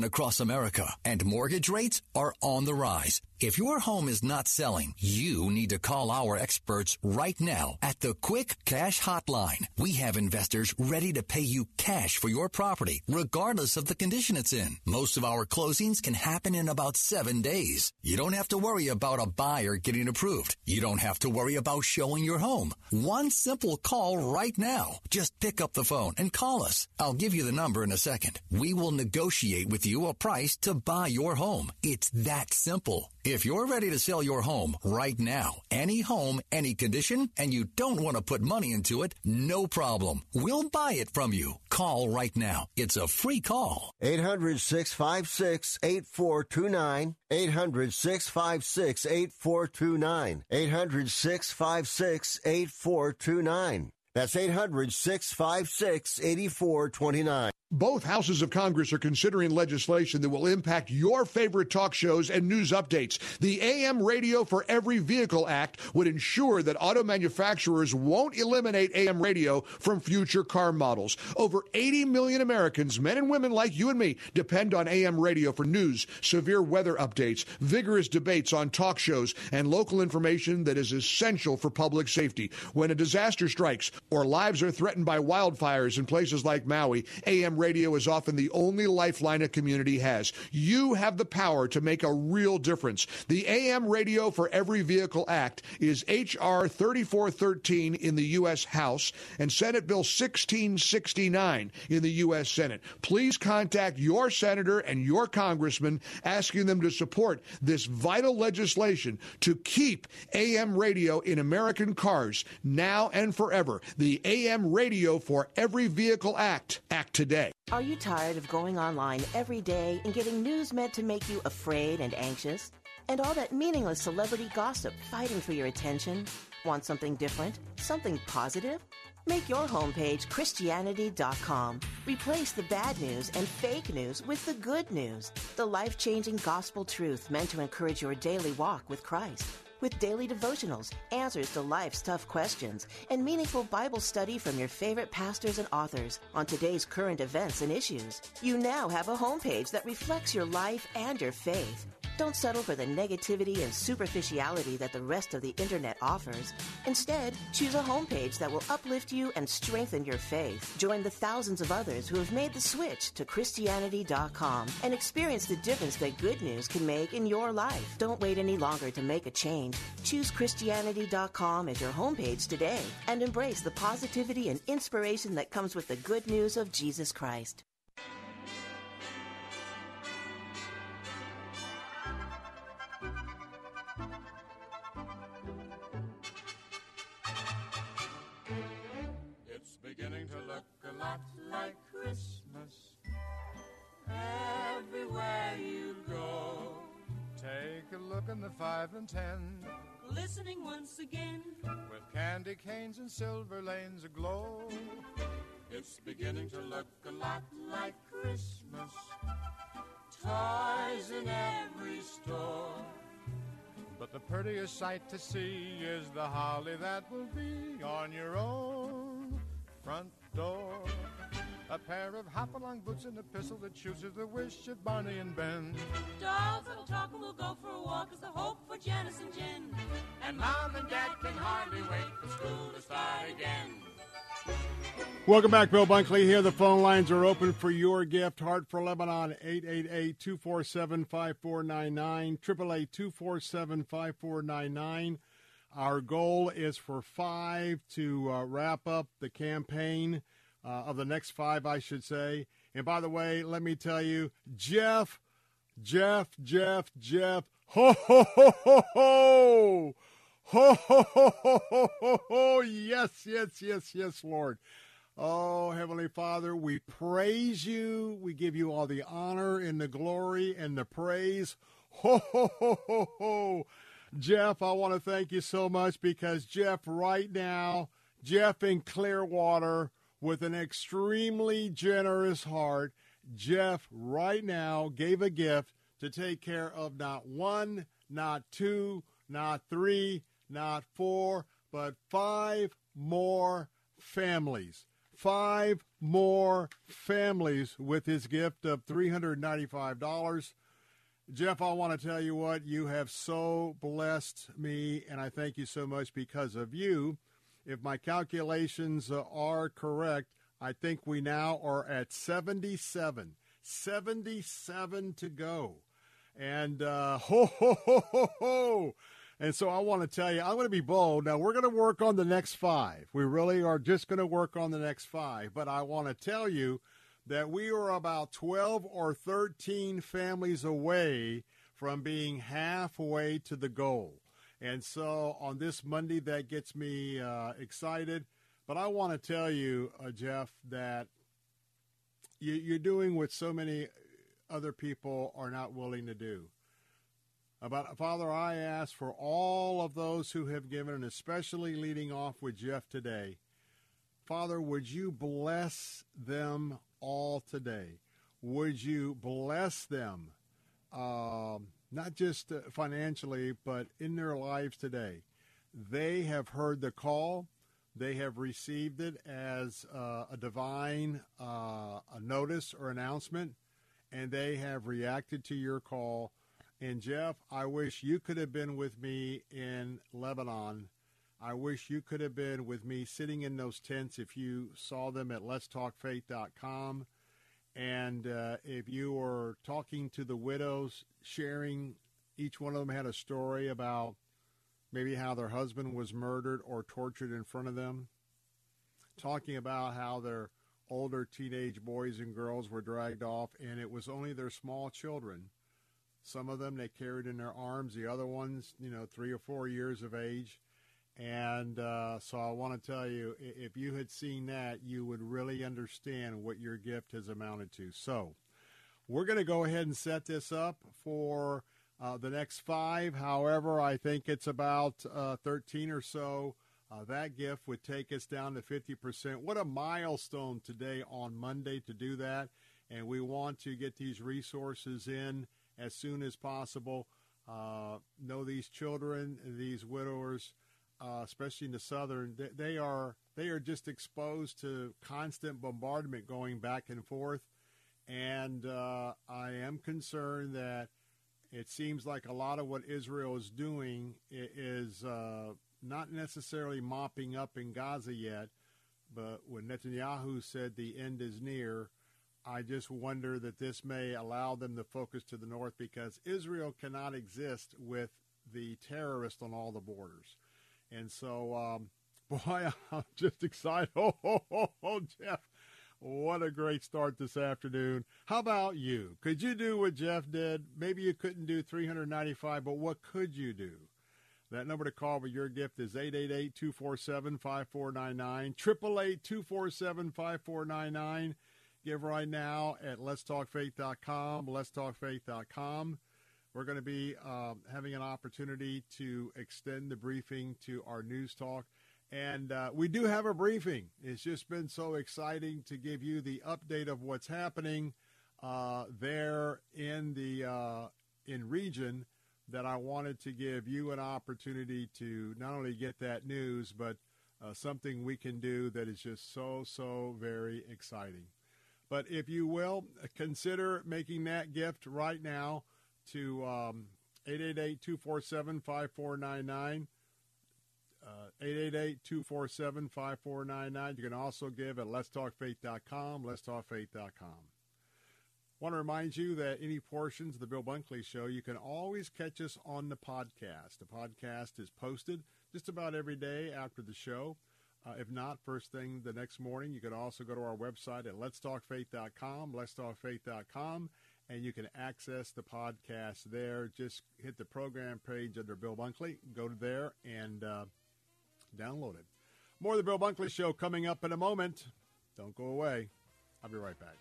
across America, and mortgage rates are on the rise. If your home is not selling, you need to call our experts right now at the Quick Cash Hotline. We have investors ready to pay you cash for your property, regardless of the condition it's in. Most of our closings can happen in about seven days. You don't have to worry about a buyer getting approved. You don't have to worry about showing your home. One simple call right now. Just pick up the phone and call us. I'll give you the number in a second. We will negotiate with you a price to buy your home. It's that simple. If you're ready to sell your home right now, any home, any condition, and you don't want to put money into it, no problem. We'll buy it from you. Call right now. It's a free call. 800 656 8429. 800 656 8429. 800 656 8429. That's 800 656 8429. Both houses of Congress are considering legislation that will impact your favorite talk shows and news updates. The AM Radio for Every Vehicle Act would ensure that auto manufacturers won't eliminate AM radio from future car models. Over 80 million Americans, men and women like you and me, depend on AM radio for news, severe weather updates, vigorous debates on talk shows, and local information that is essential for public safety. When a disaster strikes or lives are threatened by wildfires in places like Maui, AM radio is often the only lifeline a community has. You have the power to make a real difference. The AM Radio for Every Vehicle Act is H.R. 3413 in the U.S. House and Senate Bill 1669 in the U.S. Senate. Please contact your senator and your congressman asking them to support this vital legislation to keep AM radio in American cars now and forever. The AM Radio for Every Vehicle Act. Act today. Are you tired of going online every day and getting news meant to make you afraid and anxious? And all that meaningless celebrity gossip fighting for your attention? Want something different? Something positive? Make your homepage Christianity.com. Replace the bad news and fake news with the good news, the life changing gospel truth meant to encourage your daily walk with Christ with daily devotionals, answers to life's tough questions, and meaningful Bible study from your favorite pastors and authors on today's current events and issues. You now have a homepage that reflects your life and your faith. Don't settle for the negativity and superficiality that the rest of the internet offers. Instead, choose a homepage that will uplift you and strengthen your faith. Join the thousands of others who have made the switch to Christianity.com and experience the difference that good news can make in your life. Don't wait any longer to make a change. Choose Christianity.com as your homepage today and embrace the positivity and inspiration that comes with the good news of Jesus Christ. Lot like Christmas everywhere you go. Take a look in the five and ten. Listening once again. With candy canes and silver lanes aglow. It's beginning to look a lot like Christmas. Toys in every store. But the prettiest sight to see is the holly that will be on your own front door. A pair of hop-along boots and a pistol that shoots is the wish of Barney and Ben. Dolls that'll talk and we'll go for a walk is the hope for Janice and Jen. And Mom and Dad can hardly wait for school to start again. Welcome back, Bill Bunkley here. The phone lines are open for your gift. Heart for Lebanon, 888-247-5499, 888-247-5499. Our goal is for five to uh, wrap up the campaign, uh, of the next five, I should say. And by the way, let me tell you, Jeff, Jeff, Jeff, Jeff, ho, ho, ho, ho, ho. Ho, ho, ho, ho, ho, ho. Yes, yes, yes, yes, Lord. Oh, Heavenly Father, we praise you. We give you all the honor and the glory and the praise. Ho, ho, ho, ho, ho. Jeff, I want to thank you so much because Jeff, right now, Jeff in Clearwater, with an extremely generous heart, Jeff right now gave a gift to take care of not one, not two, not three, not four, but five more families. Five more families with his gift of $395. Jeff, I want to tell you what, you have so blessed me, and I thank you so much because of you. If my calculations uh, are correct, I think we now are at 77. 77 to go. And uh, [LAUGHS] ho, ho, ho, ho, ho. And so I want to tell you, I'm going to be bold. Now, we're going to work on the next five. We really are just going to work on the next five. But I want to tell you that we are about 12 or 13 families away from being halfway to the goal. And so on this Monday, that gets me uh, excited. But I want to tell you, uh, Jeff, that you, you're doing what so many other people are not willing to do. About Father, I ask for all of those who have given, and especially leading off with Jeff today. Father, would you bless them all today. Would you bless them, um, not just uh, financially, but in their lives today? They have heard the call. They have received it as uh, a divine uh, a notice or announcement, and they have reacted to your call. And Jeff, I wish you could have been with me in Lebanon. I wish you could have been with me sitting in those tents if you saw them at letstalkfaith.com. And uh, if you were talking to the widows, sharing, each one of them had a story about maybe how their husband was murdered or tortured in front of them, talking about how their older teenage boys and girls were dragged off, and it was only their small children. Some of them they carried in their arms, the other ones, you know, three or four years of age. And uh, so I want to tell you, if you had seen that, you would really understand what your gift has amounted to. So we're going to go ahead and set this up for uh, the next five. However, I think it's about uh, 13 or so. Uh, that gift would take us down to 50%. What a milestone today on Monday to do that. And we want to get these resources in as soon as possible. Uh, know these children, these widowers uh, especially in the southern, they, they, are they are just exposed to constant bombardment going back and forth, and uh, I am concerned that it seems like a lot of what Israel is doing is uh, not necessarily mopping up in Gaza yet, but when Netanyahu said the end is near. I just wonder that this may allow them to focus to the north because Israel cannot exist with the terrorists on all the borders. And so, um, [LAUGHS] boy, I'm just excited. [LAUGHS] Oh, oh, oh, oh, Jeff, what a great start this afternoon. How about you? Could you do what Jeff did? Maybe you couldn't do 395, but what could you do? That number to call with your gift is 888-247-5499, 888-247-5499. Give right now at letstalkfaith.com, letstalkfaith.com. We're going to be um, having an opportunity to extend the briefing to our news talk. And uh, we do have a briefing. It's just been so exciting to give you the update of what's happening uh, there in the uh, in region that I wanted to give you an opportunity to not only get that news, but uh, something we can do that is just so, so very exciting. But if you will, consider making that gift right now to um, 888-247-5499. Uh, 888-247-5499. You can also give at letstalkfaith.com, letstalkfaith.com. Want to remind you that any portions of the Bill Bunkley Show, you can always catch us on the podcast. The podcast is posted just about every day after the show. Uh, if not, first thing the next morning, you can also go to our website at letstalkfaith.com, letstalkfaith.com, and you can access the podcast there. Just hit the program page under Bill Bunkley, go to there, and uh, download it. More of the Bill Bunkley Show coming up in a moment. Don't go away. I'll be right back.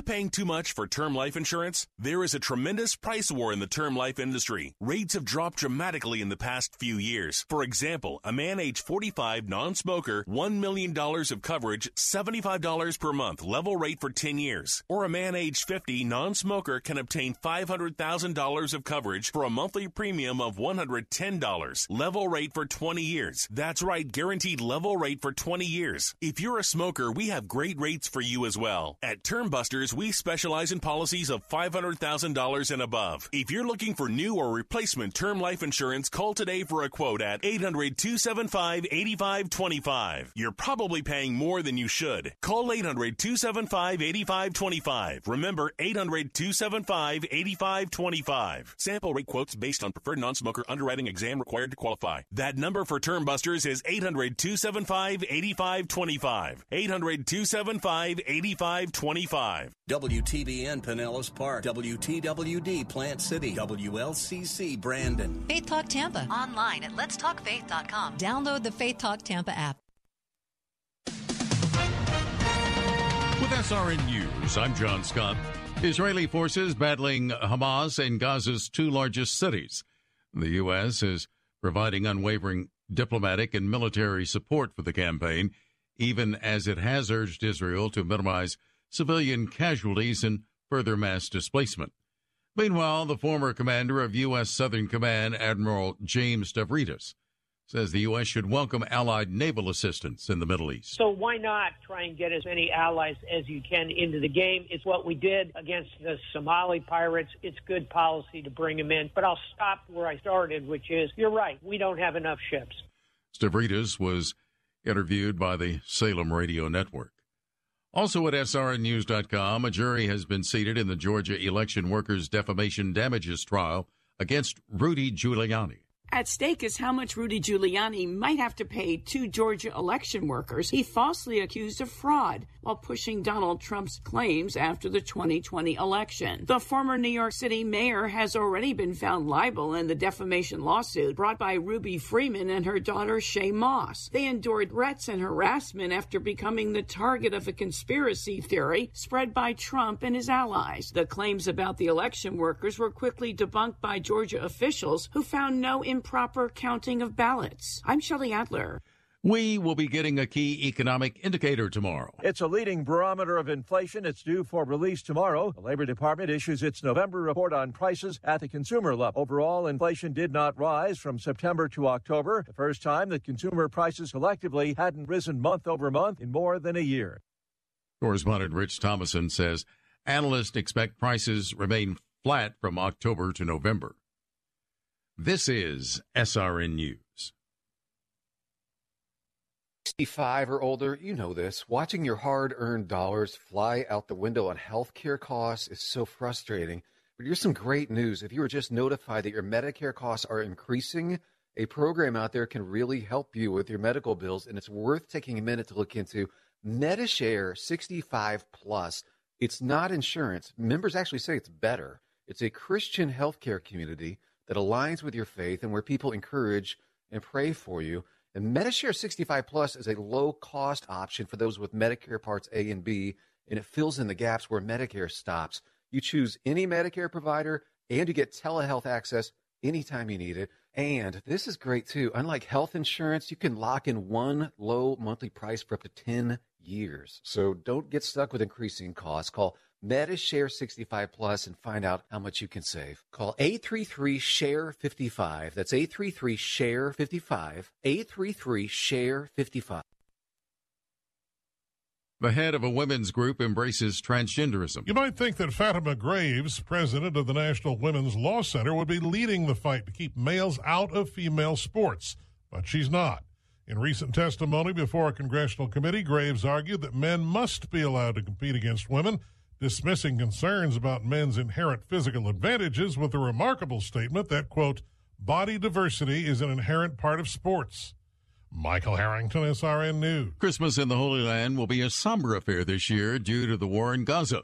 You paying too much for term life insurance? There is a tremendous price war in the term life industry. Rates have dropped dramatically in the past few years. For example, a man age 45, non-smoker, $1 million of coverage, $75 per month, level rate for 10 years. Or a man age 50, non-smoker can obtain $500,000 of coverage for a monthly premium of $110, level rate for 20 years. That's right, guaranteed level rate for 20 years. If you're a smoker, we have great rates for you as well. At Term We specialize in policies of $500,000 and above. If you're looking for new or replacement term life insurance, call today for a quote at 800 275 8525. You're probably paying more than you should. Call 800 275 8525. Remember 800 275 8525. Sample rate quotes based on preferred non smoker underwriting exam required to qualify. That number for Term Busters is 800 275 8525. 800 275 8525. WTBN Pinellas Park, WTWD Plant City, WLCC Brandon. Faith Talk Tampa. Online at letstalkfaith.com. Download the Faith Talk Tampa app. With SRN News, I'm John Scott. Israeli forces battling Hamas in Gaza's two largest cities. The U.S. is providing unwavering diplomatic and military support for the campaign, even as it has urged Israel to minimize civilian casualties and further mass displacement. Meanwhile, the former commander of U.S. Southern Command, Admiral James Stavridis, says the U.S. should welcome Allied naval assistance in the Middle East. So why not try and get as many allies as you can into the game? It's what we did against the Somali pirates. It's good policy to bring them in. But I'll stop where I started, which is you're right. We don't have enough ships. Stavridis was interviewed by the Salem Radio Network. Also at SRNnews.com, a jury has been seated in the Georgia election workers' defamation damages trial against Rudy Giuliani. At stake is how much Rudy Giuliani might have to pay two Georgia election workers he falsely accused of fraud while pushing Donald Trump's claims after the 2020 election. The former New York City mayor has already been found liable in the defamation lawsuit brought by Ruby Freeman and her daughter Shaye Moss. They endured threats and harassment after becoming the target of a conspiracy theory spread by Trump and his allies. The claims about the election workers were quickly debunked by Georgia officials who found no improper counting of ballots. I'm Shelley Adler. We will be getting a key economic indicator tomorrow. It's a leading barometer of inflation. It's due for release tomorrow. The Labor Department issues its November report on prices at the consumer level. Overall, inflation did not rise from September to October, the first time that consumer prices collectively hadn't risen month over month in more than a year. Correspondent Rich Thomason says analysts expect prices remain flat from October to November. This is SRN News. 65 or older, you know this. Watching your hard earned dollars fly out the window on healthcare costs is so frustrating. But here's some great news. If you were just notified that your Medicare costs are increasing, a program out there can really help you with your medical bills, and it's worth taking a minute to look into. Medishare 65 Plus. It's not insurance. Members actually say it's better. It's a Christian healthcare community that aligns with your faith and where people encourage and pray for you. And Medishare 65 Plus is a low cost option for those with Medicare Parts A and B, and it fills in the gaps where Medicare stops. You choose any Medicare provider, and you get telehealth access anytime you need it. And this is great too. Unlike health insurance, you can lock in one low monthly price for up to 10 years. So don't get stuck with increasing costs. Call Medishare 65 Plus and find out how much you can save. Call 833 Share 55. That's 833 Share 55. 833 Share 55. The head of a women's group embraces transgenderism. You might think that Fatima Graves, president of the National Women's Law Center, would be leading the fight to keep males out of female sports, but she's not. In recent testimony before a congressional committee, Graves argued that men must be allowed to compete against women, dismissing concerns about men's inherent physical advantages with a remarkable statement that, quote, body diversity is an inherent part of sports. Michael Harrington, SRN News. Christmas in the Holy Land will be a somber affair this year due to the war in Gaza.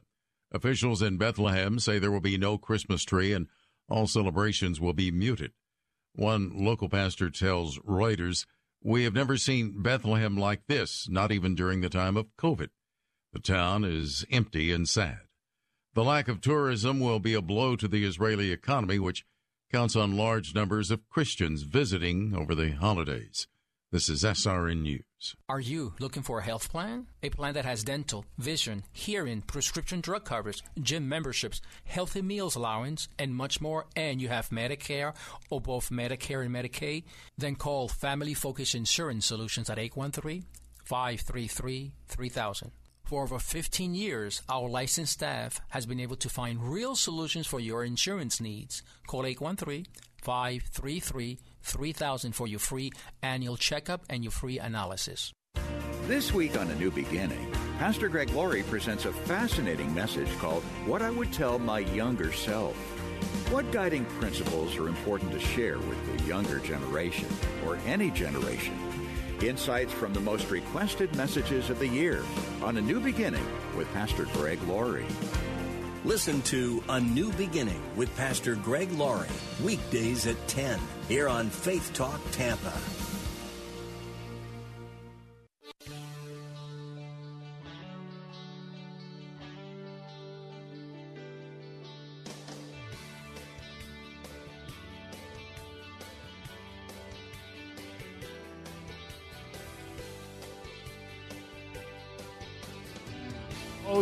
Officials in Bethlehem say there will be no Christmas tree and all celebrations will be muted. One local pastor tells Reuters, We have never seen Bethlehem like this, not even during the time of COVID. The town is empty and sad. The lack of tourism will be a blow to the Israeli economy, which counts on large numbers of Christians visiting over the holidays. This is SRN News. Are you looking for a health plan? A plan that has dental, vision, hearing, prescription drug coverage, gym memberships, healthy meals allowance, and much more, and you have Medicare or both Medicare and Medicaid? Then call Family Focus Insurance Solutions at 813 533 3000. For over 15 years, our licensed staff has been able to find real solutions for your insurance needs. Call 813 533 3000 for your free annual checkup and your free analysis. This week on A New Beginning, Pastor Greg Laurie presents a fascinating message called What I Would Tell My Younger Self. What guiding principles are important to share with the younger generation or any generation? Insights from the most requested messages of the year on A New Beginning with Pastor Greg Laurie. Listen to A New Beginning with Pastor Greg Laurie, weekdays at 10, here on Faith Talk Tampa.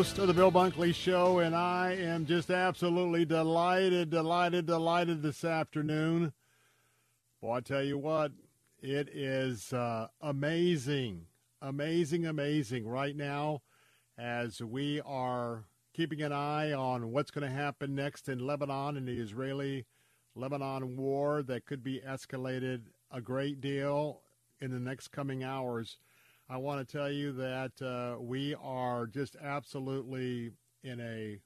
Host of the Bill Bunkley Show, and I am just absolutely delighted, delighted, delighted this afternoon. Well, I tell you what, it is uh, amazing, amazing, amazing right now as we are keeping an eye on what's going to happen next in Lebanon in the Israeli Lebanon war that could be escalated a great deal in the next coming hours. I want to tell you that uh, we are just absolutely in a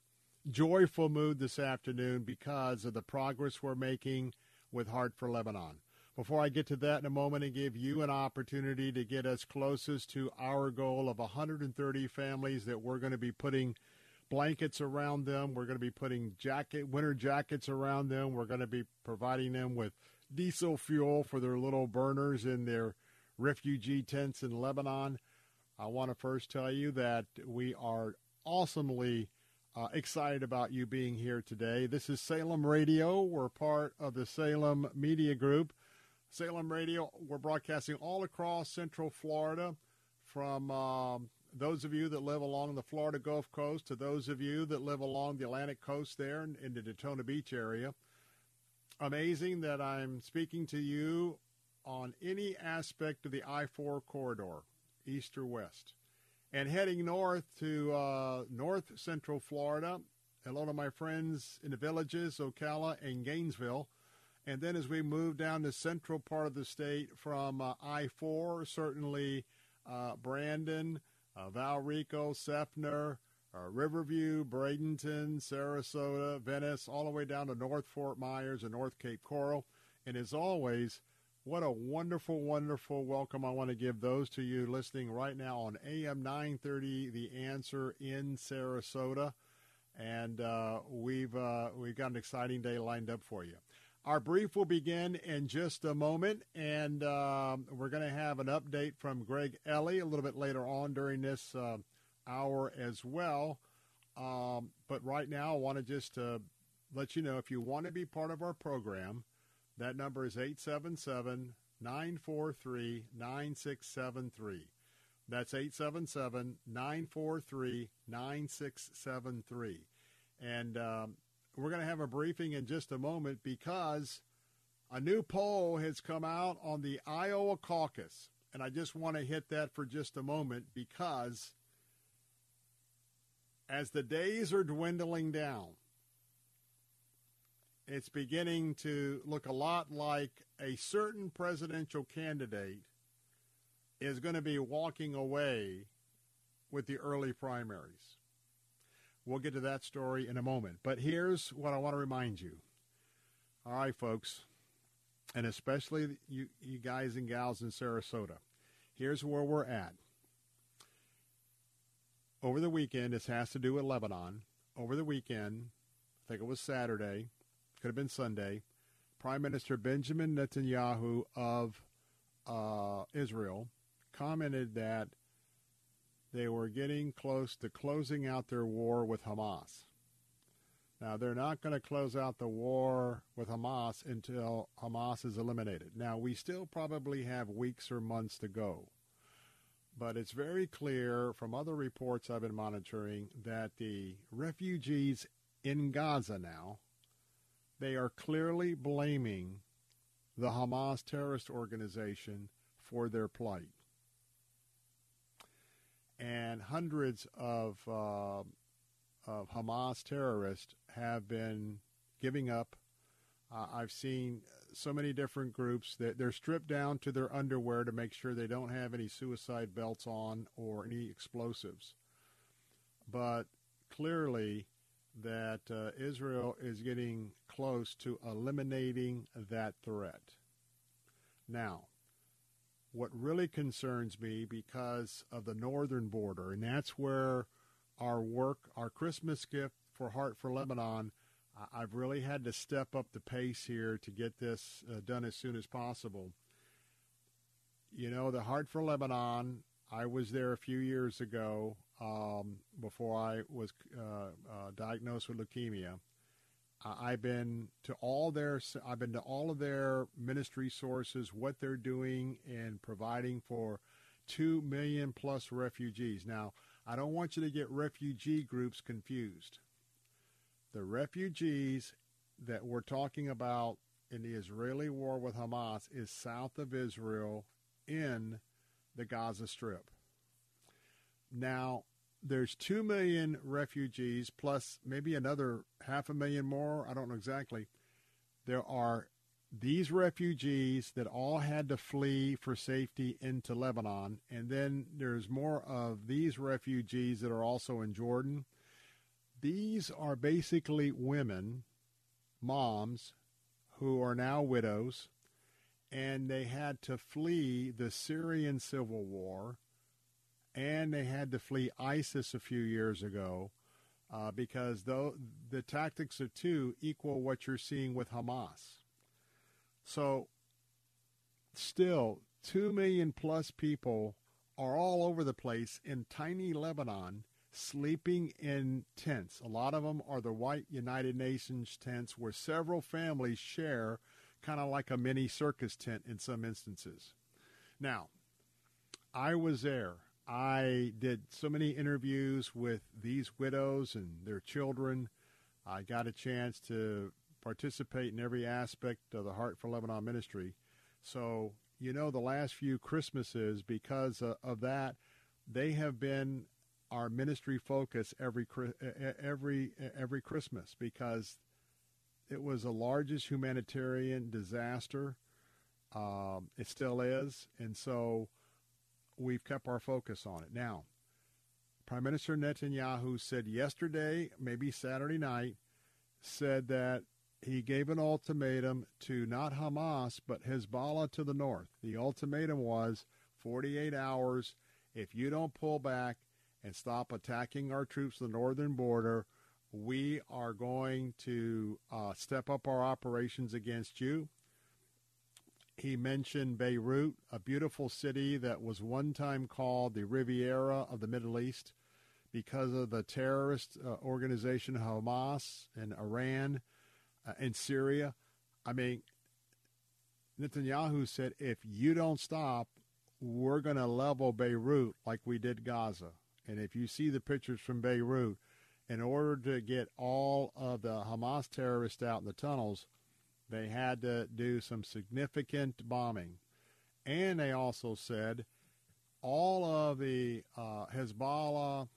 joyful mood this afternoon because of the progress we're making with Heart for Lebanon. Before I get to that in a moment and give you an opportunity to get us closest to our goal of 130 families that we're going to be putting blankets around them, we're going to be putting jacket winter jackets around them, we're going to be providing them with diesel fuel for their little burners in their refugee tents in Lebanon. I want to first tell you that we are awesomely uh, excited about you being here today. This is Salem Radio. We're part of the Salem Media Group. Salem Radio, we're broadcasting all across Central Florida from um, those of you that live along the Florida Gulf Coast to those of you that live along the Atlantic Coast there in, in the Daytona Beach area. Amazing that I'm speaking to you on any aspect of the I 4 corridor, east or west. And heading north to uh, north central Florida, hello to my friends in the villages, Ocala and Gainesville. And then as we move down the central part of the state from uh, I 4, certainly uh, Brandon, uh, Valrico, Seffner, uh, Riverview, Bradenton, Sarasota, Venice, all the way down to North Fort Myers and North Cape Coral. And as always, what a wonderful, wonderful welcome I want to give those to you listening right now on AM 930, The Answer in Sarasota. And uh, we've, uh, we've got an exciting day lined up for you. Our brief will begin in just a moment, and um, we're going to have an update from Greg Ellie a little bit later on during this uh, hour as well. Um, but right now, I want to just uh, let you know if you want to be part of our program, that number is 877 943 9673. That's 877 943 9673. And um, we're going to have a briefing in just a moment because a new poll has come out on the Iowa caucus. And I just want to hit that for just a moment because as the days are dwindling down, it's beginning to look a lot like a certain presidential candidate is going to be walking away with the early primaries. We'll get to that story in a moment. But here's what I want to remind you. All right, folks, and especially you, you guys and gals in Sarasota, here's where we're at. Over the weekend, this has to do with Lebanon. Over the weekend, I think it was Saturday, could have been Sunday, Prime Minister Benjamin Netanyahu of uh, Israel commented that they were getting close to closing out their war with Hamas. Now, they're not going to close out the war with Hamas until Hamas is eliminated. Now, we still probably have weeks or months to go. But it's very clear from other reports I've been monitoring that the refugees in Gaza now, they are clearly blaming the Hamas terrorist organization for their plight. And hundreds of uh, of Hamas terrorists have been giving up. Uh, I've seen so many different groups that they're stripped down to their underwear to make sure they don't have any suicide belts on or any explosives. But clearly, that uh, Israel is getting close to eliminating that threat. Now, what really concerns me because of the northern border, and that's where our work, our Christmas gift for Heart for Lebanon, I've really had to step up the pace here to get this uh, done as soon as possible. You know, the Heart for Lebanon, I was there a few years ago um, before I was uh, uh, diagnosed with leukemia. I've been to all their I've been to all of their ministry sources, what they're doing and providing for two million plus refugees. Now, I don't want you to get refugee groups confused. The refugees that we're talking about in the Israeli war with Hamas is south of Israel in the Gaza Strip. Now, there's 2 million refugees plus maybe another half a million more. I don't know exactly. There are these refugees that all had to flee for safety into Lebanon. And then there's more of these refugees that are also in Jordan. These are basically women, moms, who are now widows, and they had to flee the Syrian civil war, and they had to flee ISIS a few years ago. Uh, because though the tactics of two equal what you're seeing with Hamas. So, still, 2 million plus people are all over the place in tiny Lebanon sleeping in tents. A lot of them are the white United Nations tents where several families share, kind of like a mini circus tent in some instances. Now, I was there. I did so many interviews with these widows and their children. I got a chance to participate in every aspect of the Heart for Lebanon ministry. So, you know, the last few Christmases, because of that, they have been our ministry focus every every every Christmas because it was the largest humanitarian disaster. Um, it still is, and so we've kept our focus on it. Now, Prime Minister Netanyahu said yesterday, maybe Saturday night, said that he gave an ultimatum to not Hamas, but Hezbollah to the north. The ultimatum was 48 hours. If you don't pull back and stop attacking our troops the northern border, we are going to uh, step up our operations against you. He mentioned Beirut, a beautiful city that was one time called the Riviera of the Middle East because of the terrorist uh, organization Hamas and Iran uh, in Syria. I mean, Netanyahu said, if you don't stop, we're going to level Beirut like we did Gaza. And if you see the pictures from Beirut, in order to get all of the Hamas terrorists out in the tunnels, they had to do some significant bombing. And they also said all of the uh, Hezbollah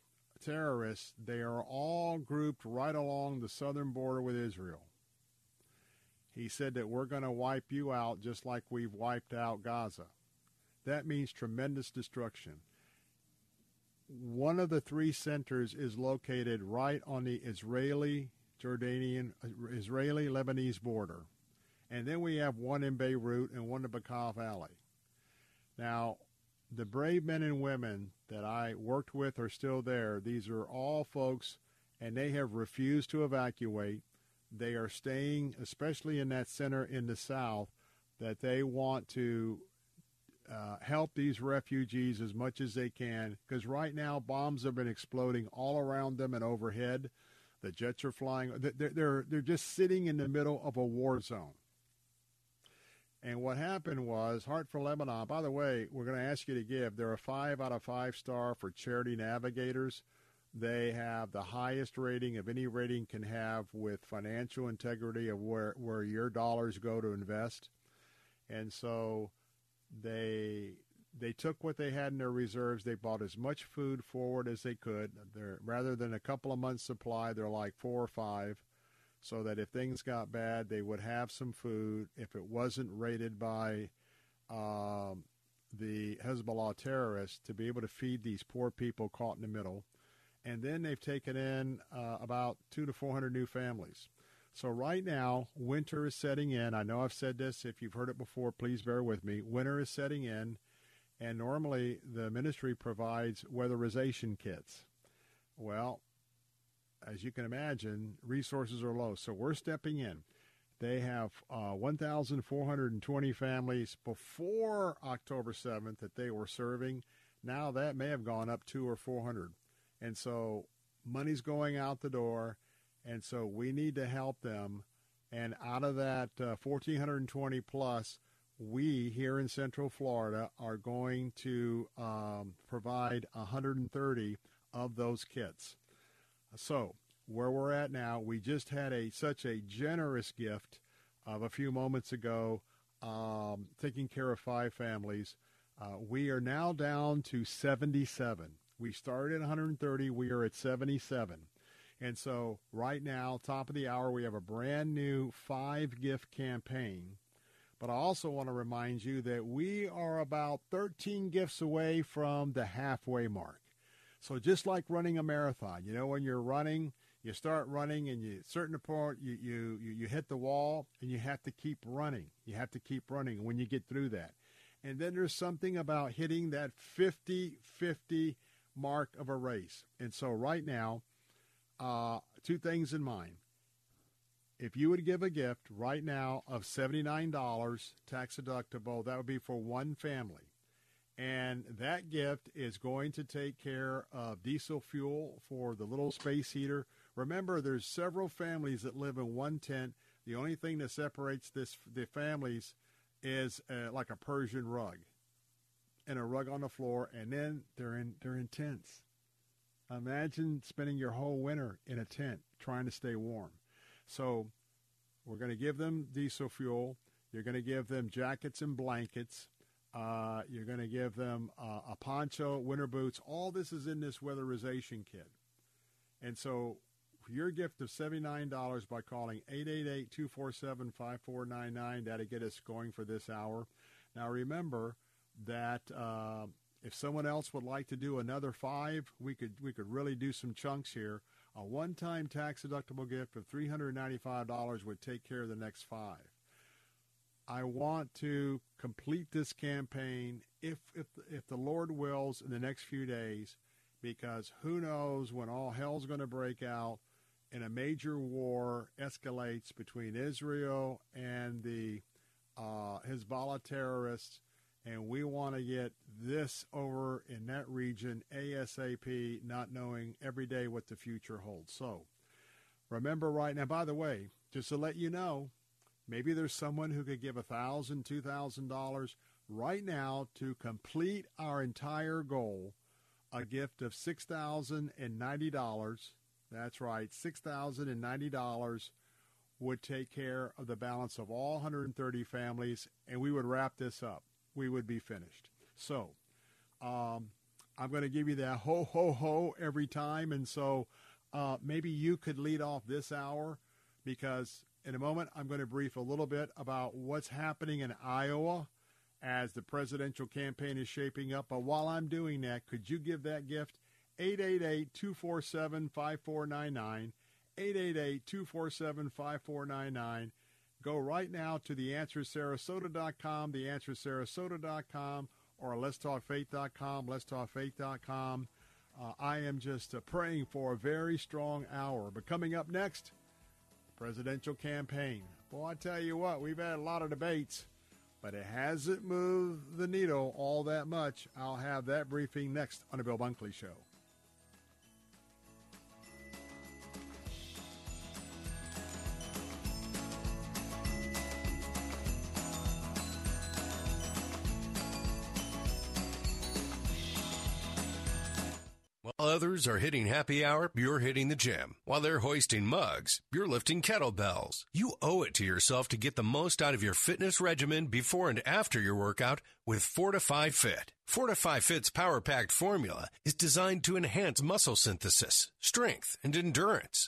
terrorists, they are all grouped right along the southern border with Israel. He said that we're going to wipe you out just like we've wiped out Gaza. That means tremendous destruction. One of the three centers is located right on the Israeli Jordanian Israeli Lebanese border. And then we have one in Beirut and one in Bekaa Valley. Now, the brave men and women that I worked with are still there. These are all folks, and they have refused to evacuate. They are staying, especially in that center in the south, that they want to uh, help these refugees as much as they can because right now bombs have been exploding all around them and overhead. The jets are flying. They're, they're, they're just sitting in the middle of a war zone. And what happened was Heart for Lebanon, by the way, we're going to ask you to give. They're a five out of five star for charity navigators. They have the highest rating of any rating can have with financial integrity of where, where your dollars go to invest. And so they they took what they had in their reserves. They bought as much food forward as they could. They're, rather than a couple of months' supply, they're like four or five, so that if things got bad, they would have some food. If it wasn't raided by um, the Hezbollah terrorists, to be able to feed these poor people caught in the middle. And then they've taken in uh, about two to 400 new families. So right now, winter is setting in. I know I've said this. If you've heard it before, please bear with me. Winter is setting in and normally the ministry provides weatherization kits. Well, as you can imagine, resources are low, so we're stepping in. They have uh, 1,420 families before October 7th that they were serving. Now that may have gone up two or 400. And so money's going out the door. And so we need to help them. And out of that uh, 1,420 plus, we here in Central Florida are going to um, provide 130 of those kits. So where we're at now, we just had a such a generous gift of a few moments ago, um, taking care of five families. Uh, we are now down to 77. We started at 130. We are at 77. And so right now, top of the hour, we have a brand new five gift campaign but I also want to remind you that we are about 13 gifts away from the halfway mark. So just like running a marathon, you know, when you're running, you start running and you certain point you, you, you, you hit the wall and you have to keep running. You have to keep running when you get through that. And then there's something about hitting that 50-50 mark of a race. And so right now, uh, two things in mind if you would give a gift right now of $79 tax deductible, that would be for one family. And that gift is going to take care of diesel fuel for the little space heater. Remember, there's several families that live in one tent. The only thing that separates this the families is uh, like a Persian rug and a rug on the floor, and then they're in they're in tents. Imagine spending your whole winter in a tent trying to stay warm. So we're going to give them diesel fuel. You're going to give them jackets and blankets. Uh, you're going to give them uh, a poncho, winter boots. All this is in this weatherization kit. And so your gift of $79 by calling 888-247-5499, that'll get us going for this hour. Now remember that uh, if someone else would like to do another five, we could we could really do some chunks here. A one-time tax-deductible gift of $395 would take care of the next five. I want to complete this campaign if, if, if the Lord wills in the next few days because who knows when all hell's going to break out and a major war escalates between Israel and the uh, Hezbollah terrorists and we want to get this over in that region ASAP, not knowing every day what the future holds. So remember right now, by the way, just to let you know, maybe there's someone who could give a thousand, two thousand dollars right now to complete our entire goal, a gift of six thousand and ninety dollars. That's right, six thousand and ninety dollars would take care of the balance of all 130 families, and we would wrap this up we would be finished. So um, I'm going to give you that ho, ho, ho every time. And so uh, maybe you could lead off this hour because in a moment I'm going to brief a little bit about what's happening in Iowa as the presidential campaign is shaping up. But while I'm doing that, could you give that gift? 888-247-5499, 888-247-5499. Go right now to theanswersarasota.com, theanswersarasota.com, or letstalkfaith.com, letstalkfaith.com. Uh, I am just uh, praying for a very strong hour. But coming up next, presidential campaign. Well, I tell you what, we've had a lot of debates, but it hasn't moved the needle all that much. I'll have that briefing next on the Bill Bunkley Show. While others are hitting happy hour, you're hitting the gym. While they're hoisting mugs, you're lifting kettlebells. You owe it to yourself to get the most out of your fitness regimen before and after your workout with Fortifeye Fit. Fortifeye Fit's power packed formula is designed to enhance muscle synthesis, strength, and endurance.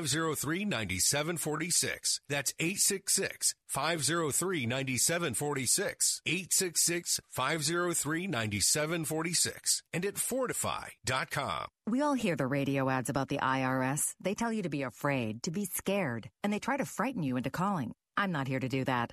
503 9746. That's 866 503 9746. 866 503 9746. And at fortifeye.com. We all hear the radio ads about the IRS. They tell you to be afraid, to be scared, and they try to frighten you into calling. I'm not here to do that.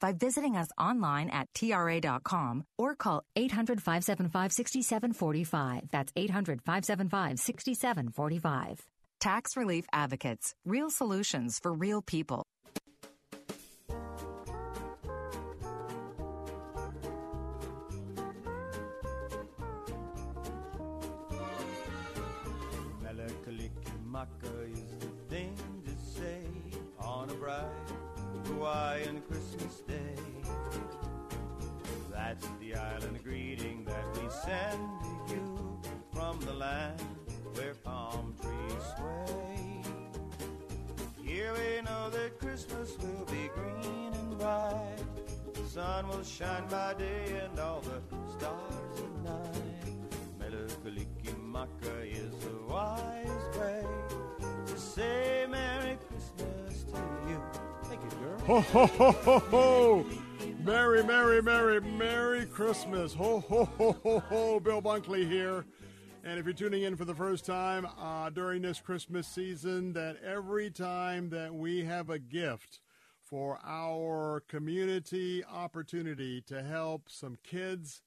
by visiting us online at TRA.com or call 800 575 6745. That's 800 575 6745. Tax Relief Advocates. Real solutions for real people. Mele Kalikimaka is the thing to say on a bright Hawaiian Christmas day. That's the island greeting that we send to you from the land where palm trees sway. Here we know that Christmas will be green and bright. The sun will shine by day and all the stars at night. Mele Kalikimaka Ho, ho, ho, ho, ho. Merry, Merry, Merry, Merry Christmas. Ho, ho, ho, ho, ho. Bill Bunkley here. And if you're tuning in for the first time uh, during this Christmas season, that every time that we have a gift for our community opportunity to help some kids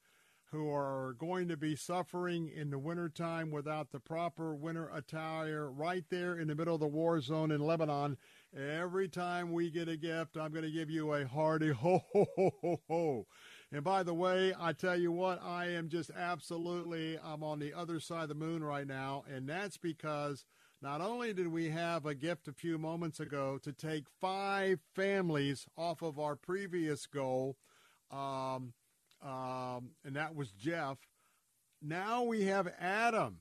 who are going to be suffering in the wintertime without the proper winter attire right there in the middle of the war zone in Lebanon, every time we get a gift, I'm going to give you a hearty [LAUGHS] ho, ho, ho, ho, ho. And by the way, I tell you what, I am just absolutely, I'm on the other side of the moon right now. And that's because not only did we have a gift a few moments ago to take five families off of our previous goal, um, um, and that was Jeff. Now we have Adam.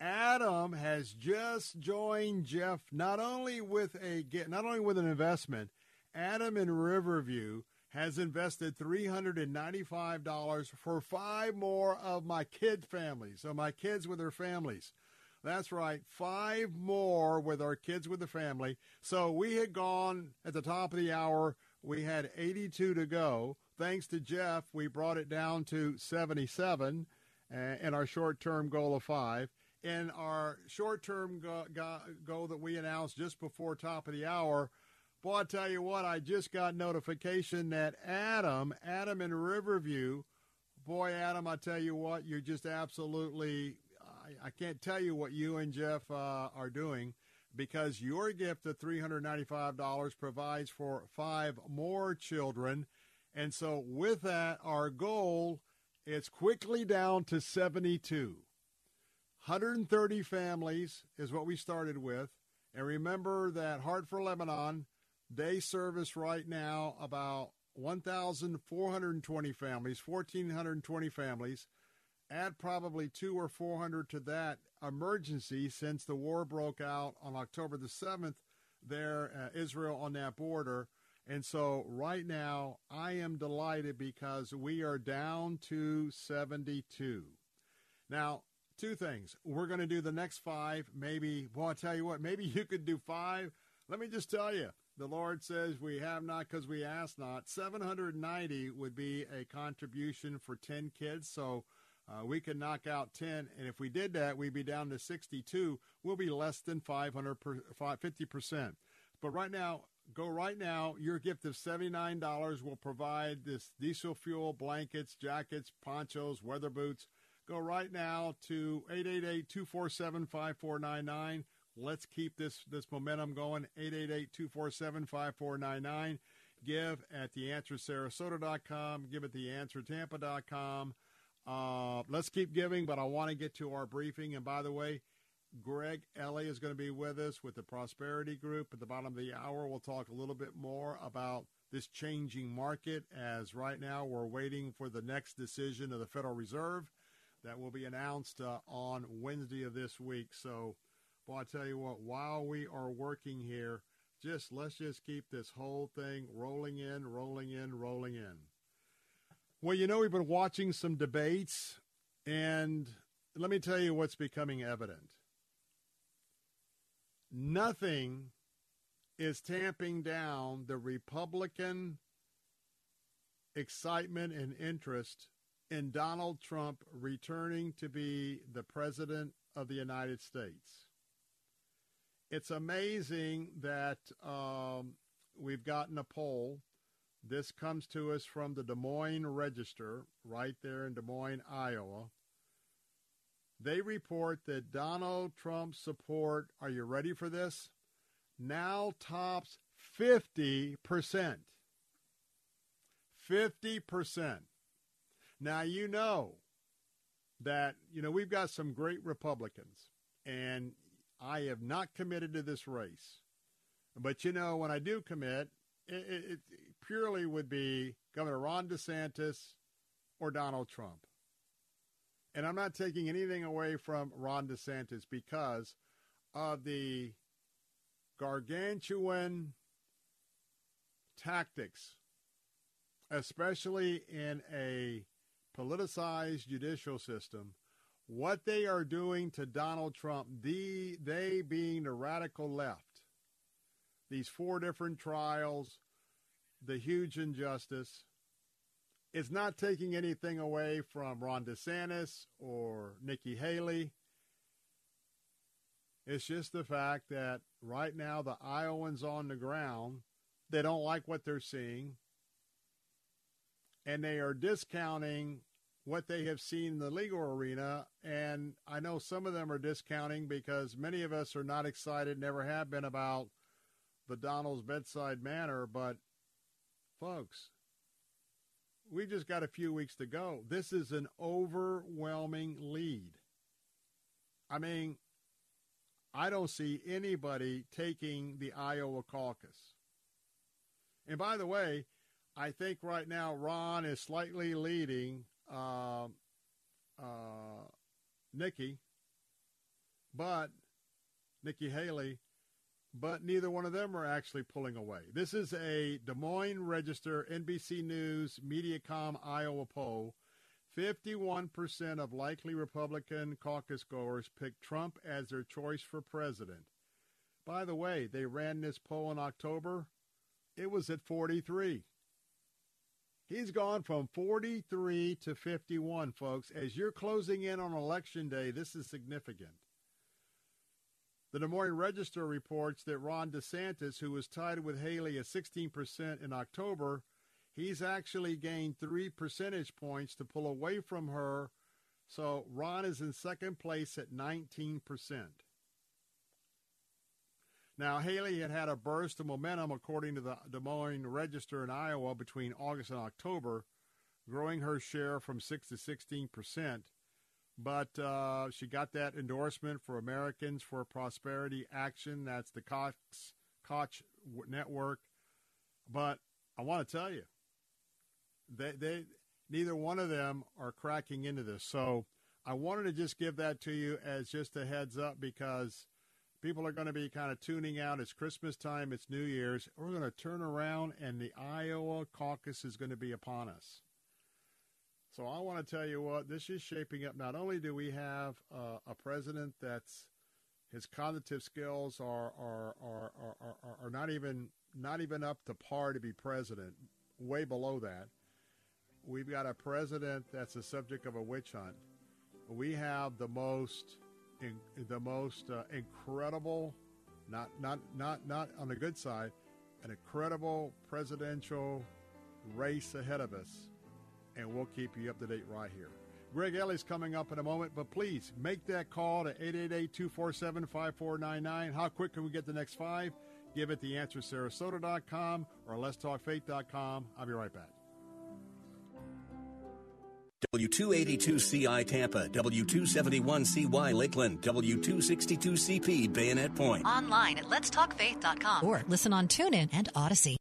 Adam has just joined Jeff not only with a not only with an investment. Adam in Riverview has invested $395 for five more of my kid families. So my kids with their families. That's right, five more with our kids with the family. So we had gone at the top of the hour, we had 82 to go. Thanks to Jeff, we brought it down to 77 uh, and our short term goal of five. And our short term go- go- goal that we announced just before top of the hour, Boy, I tell you what, I just got notification that Adam, Adam in Riverview, boy, Adam, I tell you what, you're just absolutely, I, I can't tell you what you and Jeff uh, are doing because your gift of $395 provides for five more children. And so with that, our goal is quickly down to 72. 130 families is what we started with. And remember that Heart for Lebanon, they service right now about 1,420 families, 1,420 families. Add probably two or 400 to that emergency since the war broke out on October the 7th. there, uh, Israel on that border. And so right now, I am delighted because we are down to 72. Now, two things. We're going to do the next five. Maybe, well, I'll tell you what, maybe you could do five. Let me just tell you, the Lord says we have not because we ask not. 790 would be a contribution for 10 kids. So uh, we could knock out 10. And if we did that, we'd be down to 62. We'll be less than 500 per, 50%. But right now, go right now. Your gift of $79 will provide this diesel fuel, blankets, jackets, ponchos, weather boots. Go right now to 888-247-5499. Let's keep this, this momentum going. 888-247-5499. Give at theanswersarasota.com. Give at theanswertampa.com. Uh, let's keep giving, but I want to get to our briefing. And by the way, Greg Ellie is going to be with us with the Prosperity Group. At the bottom of the hour, we'll talk a little bit more about this changing market as right now we're waiting for the next decision of the Federal Reserve that will be announced uh, on Wednesday of this week. So, boy, I tell you what, while we are working here, just let's just keep this whole thing rolling in, rolling in, rolling in. Well, you know, we've been watching some debates, and let me tell you what's becoming evident. Nothing is tamping down the Republican excitement and interest in Donald Trump returning to be the President of the United States. It's amazing that um, we've gotten a poll. This comes to us from the Des Moines Register, right there in Des Moines, Iowa. They report that Donald Trump's support, are you ready for this? Now tops 50%. 50%. Now, you know that, you know, we've got some great Republicans, and I have not committed to this race. But, you know, when I do commit, it, it, purely would be Governor Ron DeSantis or Donald Trump. And I'm not taking anything away from Ron DeSantis because of the gargantuan tactics, especially in a politicized judicial system, what they are doing to Donald Trump, the, they being the radical left, these four different trials, the huge injustice, it's not taking anything away from Ron DeSantis or Nikki Haley. It's just the fact that right now the Iowans on the ground, they don't like what they're seeing and they are discounting what they have seen in the legal arena. And I know some of them are discounting because many of us are not excited, never have been about the Donald's bedside manner. But, folks, we just got a few weeks to go. This is an overwhelming lead. I mean, I don't see anybody taking the Iowa caucus. And by the way, I think right now Ron is slightly leading uh, uh, Nikki, but Nikki Haley, but neither one of them are actually pulling away. This is a Des Moines Register, NBC News, Mediacom, Iowa poll. 51% of likely Republican caucus goers picked Trump as their choice for president. By the way, they ran this poll in October. It was at 43. He's gone from 43 to 51, folks. As you're closing in on election day, this is significant. The Des Moines Register reports that Ron DeSantis, who was tied with Haley at 16% in October, he's actually gained three percentage points to pull away from her. So Ron is in second place at 19%. Now, Haley had had a burst of momentum, according to the Des Moines Register in Iowa, between August and October, growing her share from 6 to 16 percent. But uh, she got that endorsement for Americans for Prosperity Action. That's the Cox Koch network. But I want to tell you, they, they neither one of them are cracking into this. So I wanted to just give that to you as just a heads up because People are going to be kind of tuning out. It's Christmas time, it's New Year's. We're going to turn around, and the Iowa caucus is going to be upon us. So I want to tell you what, this is shaping up. Not only do we have uh, a president that's his cognitive skills are are, are, are, are, are not even not even up to par to be president, way below that. We've got a president that's the subject of a witch hunt. We have the most in, the most uh, incredible, not not not not on the good side, an incredible presidential race ahead of us, and we'll keep you up to date right here. Greg Ellie's coming up in a moment, but please make that call to 888-247-5499. How quick can we get the next five? Give it the answer sarasota.com or letstalkfaith.com. I'll be right back. W282CI Tampa, W271CY Lakeland, W262CP Bayonet Point. Online at letstalkfaith.com or listen on TuneIn and Odyssey.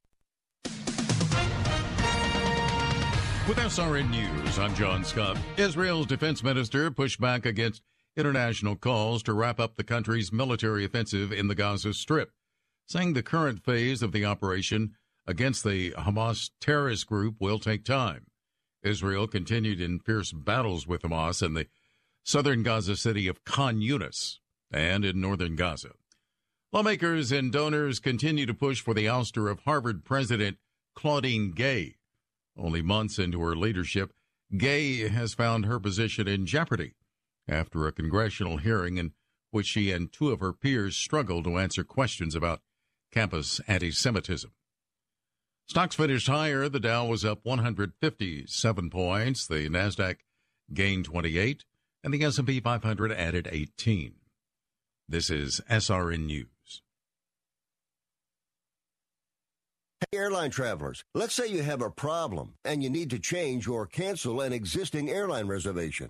With SRN News, I'm John Scott. Israel's defense minister pushed back against international calls to wrap up the country's military offensive in the Gaza Strip, saying the current phase of the operation against the Hamas terrorist group will take time. Israel continued in fierce battles with Hamas in the southern Gaza city of Khan Yunis and in northern Gaza. Lawmakers and donors continue to push for the ouster of Harvard President Claudine Gay. Only months into her leadership, Gay has found her position in jeopardy after a congressional hearing in which she and two of her peers struggled to answer questions about campus anti Semitism. Stocks finished higher. The Dow was up 157 points. The Nasdaq gained 28, and the S&P 500 added 18. This is SRN News. Hey, airline travelers, let's say you have a problem and you need to change or cancel an existing airline reservation.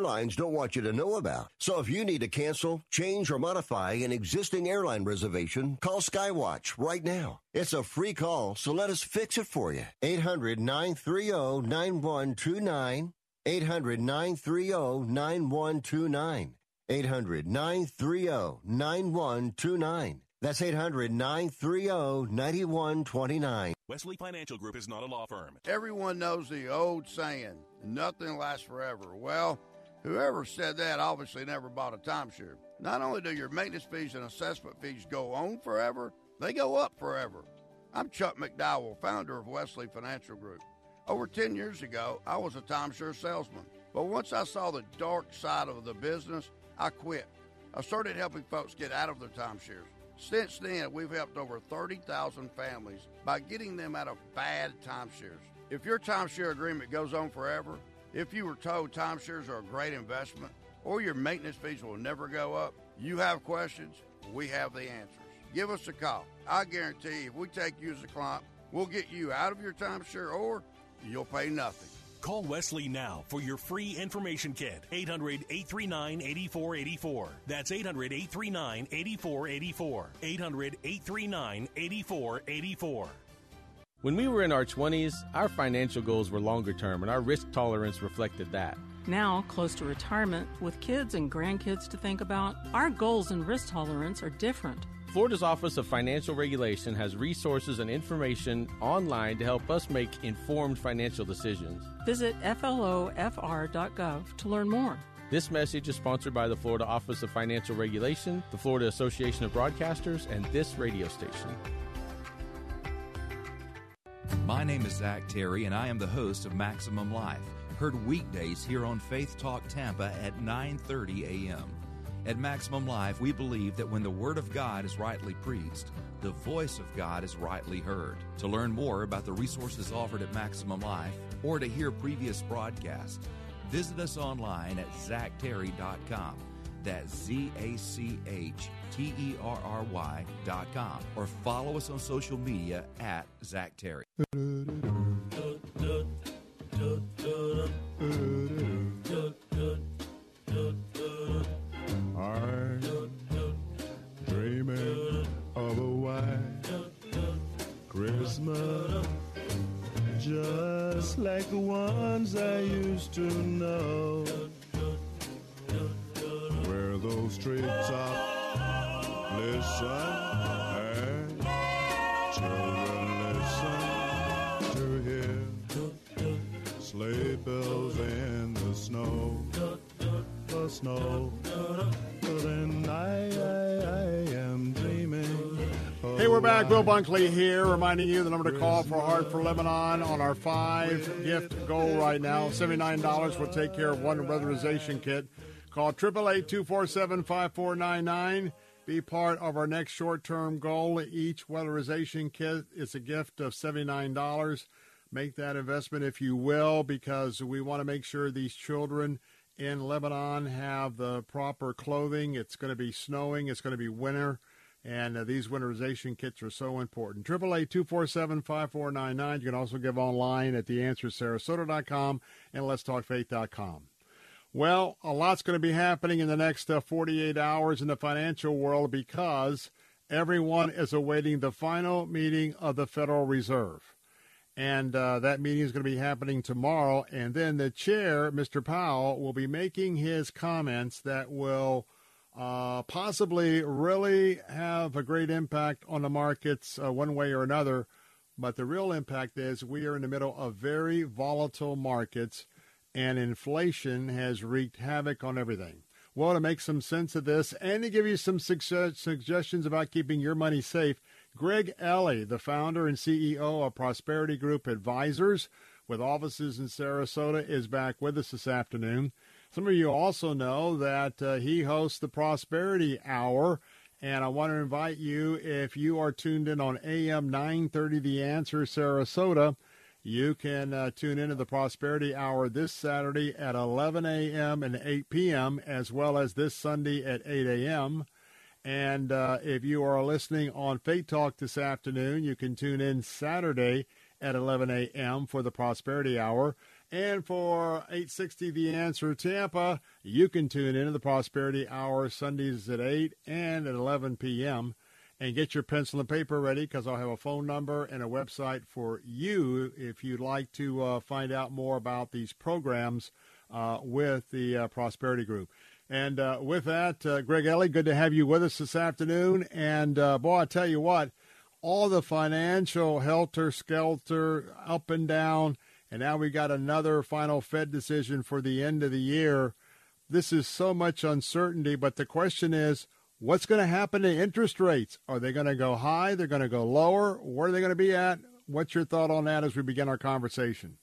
airlines don't want you to know about. So if you need to cancel, change, or modify an existing airline reservation, call Skywatch right now. It's a free call, so let us fix it for you. 800 930 9129. 800 930 9129. 800 930 9129. That's 800 930 9129. Wesley Financial Group is not a law firm. Everyone knows the old saying, nothing lasts forever. Well, whoever said that obviously never bought a timeshare. Not only do your maintenance fees and assessment fees go on forever, they go up forever. I'm Chuck McDowell, founder of Wesley Financial Group. Over 10 years ago, I was a timeshare salesman. But once I saw the dark side of the business, I quit. I started helping folks get out of their timeshares. Since then, we've helped over 30,000 families by getting them out of bad timeshares. If your timeshare agreement goes on forever, if you were told timeshares are a great investment, or your maintenance fees will never go up, you have questions, we have the answers. Give us a call. I guarantee if we take you as a client, we'll get you out of your timeshare or you'll pay nothing. Call Wesley now for your free information kit. 800 839 8484. That's 800 839 8484. 800 839 8484. When we were in our 20s, our financial goals were longer term and our risk tolerance reflected that. Now, close to retirement, with kids and grandkids to think about, our goals and risk tolerance are different. Florida's Office of Financial Regulation has resources and information online to help us make informed financial decisions. Visit flofr.gov to learn more. This message is sponsored by the Florida Office of Financial Regulation, the Florida Association of Broadcasters, and this radio station. My name is Zach Terry, and I am the host of Maximum Life, heard weekdays here on Faith Talk Tampa at 9:30 a.m. At Maximum Life, we believe that when the Word of God is rightly preached, the voice of God is rightly heard. To learn more about the resources offered at Maximum Life or to hear previous broadcasts, visit us online at zachterry.com. That's Z A C H T E R R Y dot com, or follow us on social media at Zach Terry. I'm dreaming of a white Christmas, just like the ones I used to know, where those treetops listen and children listen to hear sleigh bells in the snow, the snow. Then I, I, I am dreaming. Hey, we're back. Bill Bunkley here, reminding you the number to call for Heart for Lebanon on our five gift goal right now. $79 will take care of one weatherization kit. Call 888 247 5499. Be part of our next short term goal. Each weatherization kit is a gift of $79. Make that investment if you will, because we want to make sure these children in Lebanon have the proper clothing. It's going to be snowing, it's going to be winter. And uh, these winterization kits are so important. 888-247-5499. You can also give online at theanswersarasota.com and letstalkfaith.com. Well, a lot's going to be happening in the next uh, 48 hours in the financial world because everyone is awaiting the final meeting of the Federal Reserve. And uh, that meeting is going to be happening tomorrow. And then the chair, Mr. Powell, will be making his comments that will – uh, possibly really have a great impact on the markets uh, one way or another. But the real impact is we are in the middle of very volatile markets, and inflation has wreaked havoc on everything. Well, to make some sense of this and to give you some suggestions about keeping your money safe, Greg Ellie, the founder and CEO of Prosperity Group Advisors with offices in Sarasota, is back with us this afternoon. Some of you also know that uh, he hosts the Prosperity Hour, and I want to invite you, if you are tuned in on AM 930 The Answer Sarasota, you can uh, tune into the Prosperity Hour this Saturday at 11 a.m. and 8 p.m., as well as this Sunday at 8 a.m. And uh, if you are listening on Faith Talk this afternoon, you can tune in Saturday at 11 a.m. for the Prosperity Hour. And for 860 The Answer Tampa, you can tune into the Prosperity Hour Sundays at 8 and at 11 p.m. And get your pencil and paper ready because I'll have a phone number and a website for you if you'd like to uh, find out more about these programs uh, with the uh, Prosperity Group. And uh, with that, uh, Greg Ellie, good to have you with us this afternoon. And boy, I tell you what, all the financial helter skelter, up and down and now we got another final Fed decision for the end of the year. This is so much uncertainty, but the question is, what's going to happen to interest rates? Are they going to go high? They're going to go lower? Where are they going to be at? What's your thought on that as we begin our conversation?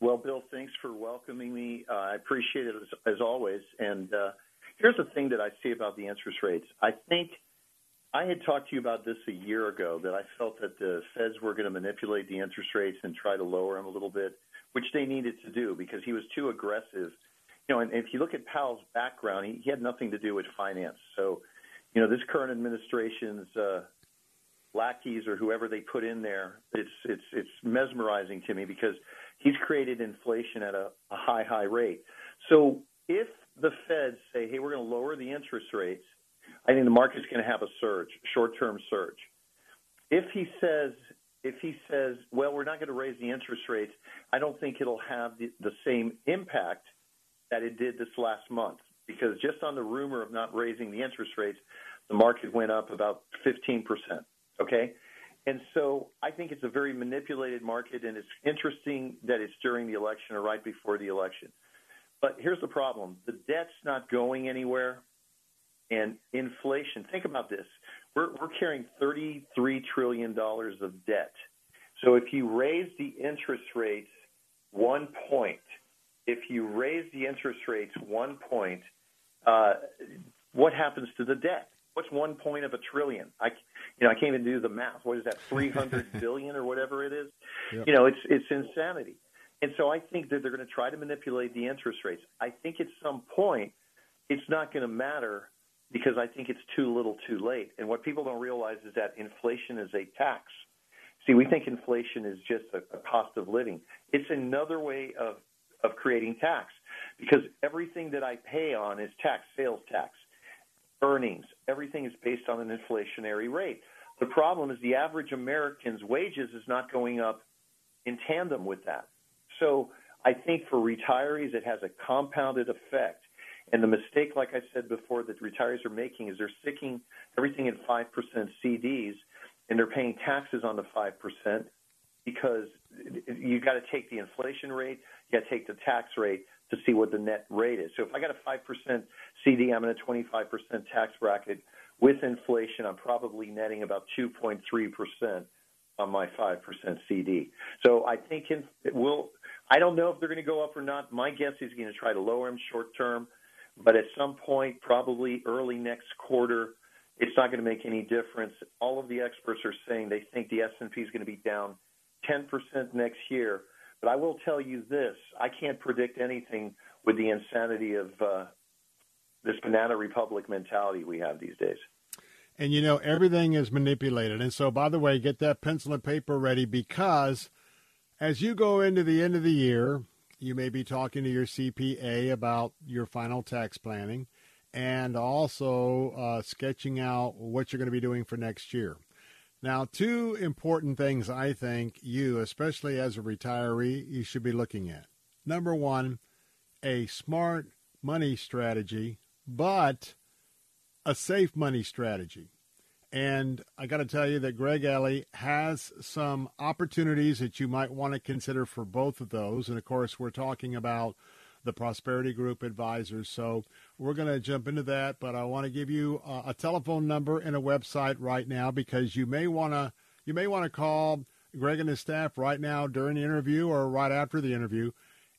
Well, Bill, thanks for welcoming me. Uh, I appreciate it as, as always. And uh, here's the thing that I see about the interest rates. I think – I had talked to you about this a year ago that I felt that the feds were going to manipulate the interest rates and try to lower them a little bit, which they needed to do because he was too aggressive. You know, and if you look at Powell's background, he, he had nothing to do with finance. So, you know, this current administration's uh, lackeys or whoever they put in there, it's it's it's mesmerizing to me because he's created inflation at a, a high high rate. So if the feds say, hey, we're going to lower the interest rates I think the market's going to have a surge, short-term surge. If he says, if he says, well, we're not going to raise the interest rates, I don't think it'll have the, the same impact that it did this last month because just on the rumor of not raising the interest rates, the market went up about 15%. Okay. And so I think it's a very manipulated market, and it's interesting that it's during the election or right before the election. But here's the problem the debt's not going anywhere. And inflation, think about this. We're, we're carrying $33 trillion of debt. So if you raise the interest rates one point, if you raise the interest rates one point, uh, what happens to the debt? What's one point of a trillion? I, you know, I can't even do the math. What is that? Three hundred [LAUGHS] billion or whatever it is. Yep. You know, it's it's insanity. And so I think that they're going to try to manipulate the interest rates. I think at some point, it's not going to matter because I think it's too little too late. And what people don't realize is that inflation is a tax. See, we think inflation is just a, a cost of living. It's another way of, of creating tax because everything that I pay on is tax, sales tax, earnings. Everything is based on an inflationary rate. The problem is the average American's wages is not going up in tandem with that. So I think for retirees, it has a compounded effect. And the mistake, like I said before, that retirees are making is they're sticking everything in 5% CDs and they're paying taxes on the 5% because you got to take the inflation rate, you got to take the tax rate to see what the net rate is. So if I got a 5% CD, I'm in a 25% tax bracket. With inflation, I'm probably netting about 2.3% on my 5% CD. So I think it will, I don't know if they're going to go up or not. My guess is going to try to lower them short term, but at some point, probably early next quarter, it's not going to make any difference. All of the experts are saying they think the S&P is going to be down 10% next year. But I will tell you this: I can't predict anything with the insanity of uh, this banana republic mentality we have these days. And you know everything is manipulated. And so, by the way, get that pencil and paper ready because as you go into the end of the year, you may be talking to your CPA about your final tax planning and also uh, sketching out what you're going to be doing for next year. Now, two important things I think you, especially as a retiree, you should be looking at. Number one, a smart money strategy, but a safe money strategy. And I got to tell you that Greg Ellie has some opportunities that you might want to consider for both of those. And of course, we're talking about the Prosperity Group advisors. So we're going to jump into that, but I want to give you a, a telephone number and a website right now because you may want to you may want to call Greg and his staff right now during the interview or right after the interview.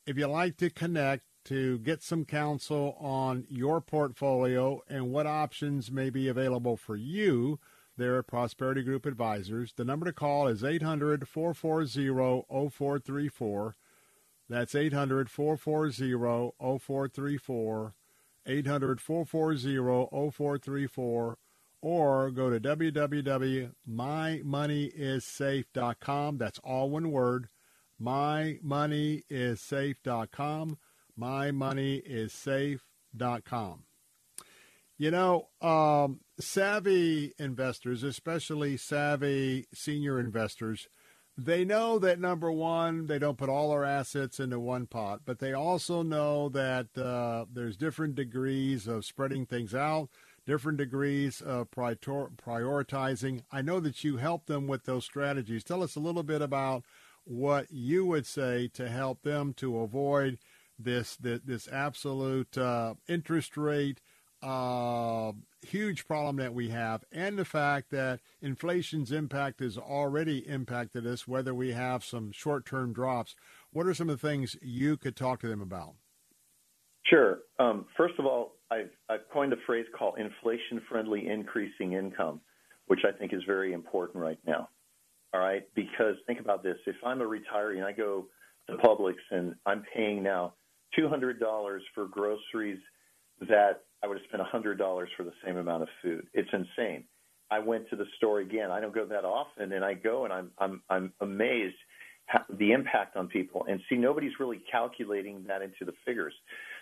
If you'd like to connect to get some counsel on your portfolio and what options may be available for you, there at Prosperity Group Advisors. The number to call is 800 440 0434. That's 800 440 0434, 800 440 0434, or go to www.mymoneyissafe.com. That's all one word, mymoneyissafe.com, mymoneyissafe.com. You know, um, savvy investors, especially savvy senior investors, they know that number one, they don't put all their assets into one pot, but they also know that uh, there's different degrees of spreading things out, different degrees of prior- prioritizing. I know that you help them with those strategies. Tell us a little bit about what you would say to help them to avoid this this, this absolute uh, interest rate uh, huge problem that we have, and the fact that inflation's impact has already impacted us, whether we have some short term drops. What are some of the things you could talk to them about? Sure. Um, first of all, I've, I've coined a phrase called inflation friendly increasing income, which I think is very important right now. All right. Because think about this if I'm a retiree and I go to Publix and I'm paying now $200 for groceries that I would have spent $100 for the same amount of food. It's insane. I went to the store again. I don't go that often, and I go and I'm I'm I'm amazed the impact on people. And see, nobody's really calculating that into the figures.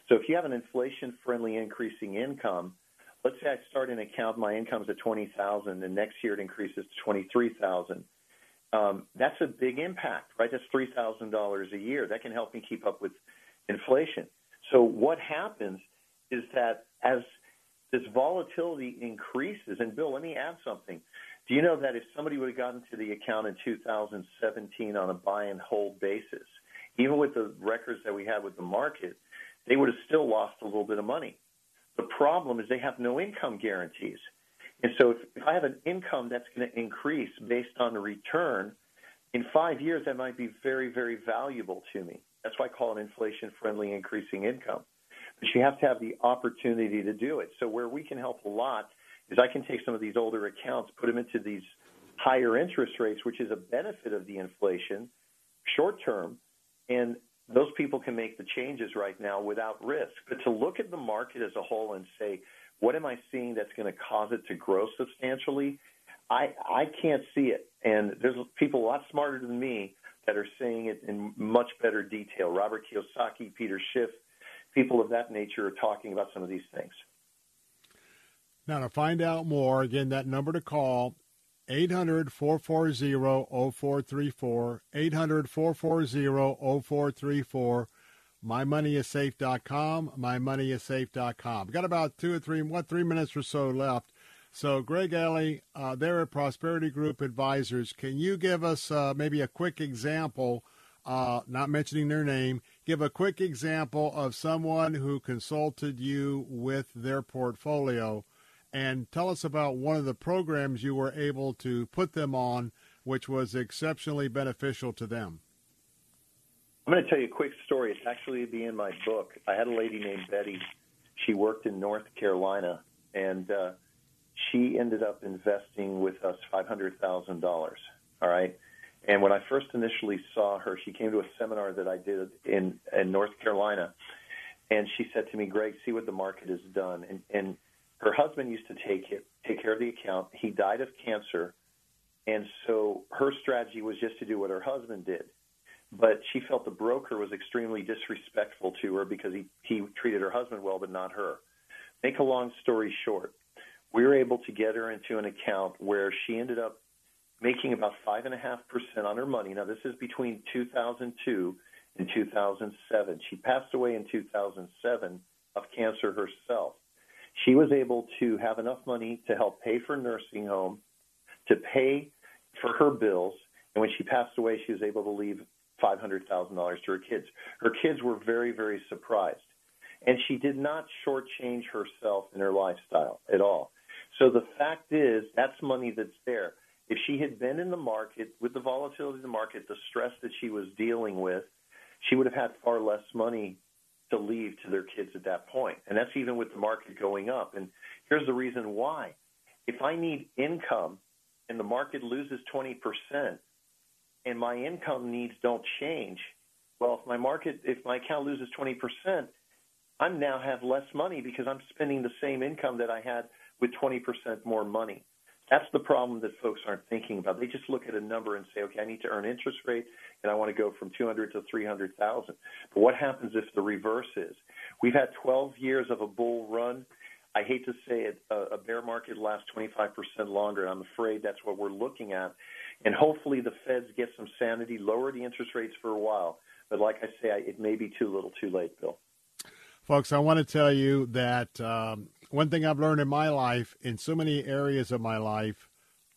So if you have an inflation-friendly increasing income, let's say I start an account, my income's at twenty thousand, and next year it increases to twenty-three thousand. Um, that's a big impact, right? That's three thousand dollars a year. That can help me keep up with inflation. So what happens is that as this volatility increases, and Bill, let me add something. Do you know that if somebody would have gotten to the account in 2017 on a buy and hold basis, even with the records that we had with the market, they would have still lost a little bit of money. The problem is they have no income guarantees. And so if, if I have an income that's going to increase based on the return, in five years that might be very, very valuable to me. That's why I call it inflation friendly increasing income but you have to have the opportunity to do it. So where we can help a lot is I can take some of these older accounts, put them into these higher interest rates, which is a benefit of the inflation short term, and those people can make the changes right now without risk. But to look at the market as a whole and say What am I seeing that's going to cause it to grow substantially? I I can't see it, and there's people a lot smarter than me that are saying it in much better detail. Robert Kiyosaki, Peter Schiff, people of that nature are talking about some of these things. Now, to find out more, again, that number to call 800 440 0434. 800 440 0434. MyMoneyIsSafe.com. MyMoneyIsSafe.com. Got about two or three, what, three minutes or so left. So, Greg Ellie, uh, they're at Prosperity Group Advisors. Can you give us uh, maybe a quick example, uh, not mentioning their name, give a quick example of someone who consulted you with their portfolio and tell us about one of the programs you were able to put them on, which was exceptionally beneficial to them. I'm going to tell you a quick story. It's actually be in my book. I had a lady named Betty. She worked in North Carolina, and uh, she ended up investing with us $500,000. All right. And when I first initially saw her, she came to a seminar that I did in, in North Carolina. And she said to me, Greg, see what the market has done. And, and her husband used to take it, take care of the account. He died of cancer. And so her strategy was just to do what her husband did. But she felt the broker was extremely disrespectful to her because he, he treated her husband well, but not her. Make a long story short, we were able to get her into an account where she ended up making about 5.5% on her money. Now, this is between 2002 and 2007. She passed away in 2007 of cancer herself. She was able to have enough money to help pay for nursing home, to pay for her bills, and when she passed away, she was able to leave $500,000 to her kids. Her kids were very, very surprised. And she did not shortchange herself in her lifestyle at all. So the fact is, that's money that's there. If she had been in the market with the volatility of the market, the stress that she was dealing with, she would have had far less money to leave to their kids at that point. And that's even with the market going up. And here's the reason why. If I need income and the market loses 20% and my income needs don't change, well, if my market, if my account loses 20%, I'm now have less money because I'm spending the same income that I had with 20% more money. That's the problem that folks aren't thinking about. They just look at a number and say, okay, I need to earn interest rate and I want to go from 200 to 300,000. But what happens if the reverse is? We've had 12 years of a bull run. I hate to say it, a, bear market lasts 25% longer, and I'm afraid that's what we're looking at. And hopefully the feds get some sanity, lower the interest rates for a while. But like I say, it may be too little too late, Bill. Folks, I want to tell you that um, one thing I've learned in my life, in so many areas of my life,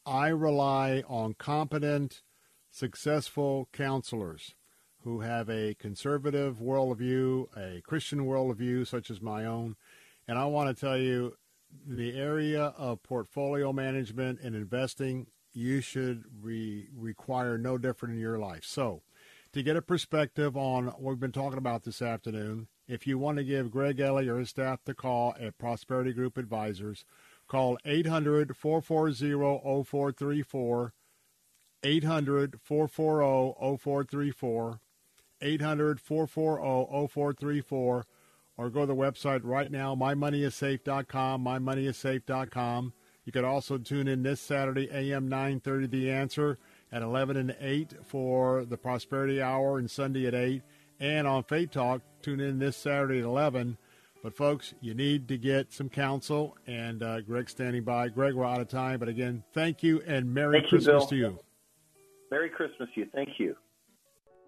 I rely on competent, successful counselors who have a conservative worldview, a Christian worldview, such as my own. And I want to tell you the area of portfolio management and investing, you should re- require no different in your life. So, to get a perspective on what we've been talking about this afternoon, if you want to give Greg Ellie or his staff the call at Prosperity Group Advisors, call 800 440 0434, 800 440 0434, 800 440 0434, or go to the website right now, mymoneyissafe.com, mymoneyissafe.com. You can also tune in this Saturday, AM 930, The Answer, at 11 and 8 for the Prosperity Hour, and Sunday at 8 and on Faith Talk. Tune in this Saturday at 11. But, folks, you need to get some counsel, and uh, Greg's standing by. Greg, we're out of time, but again, thank you and Merry thank Christmas you, to you. Merry Christmas to you. Thank you.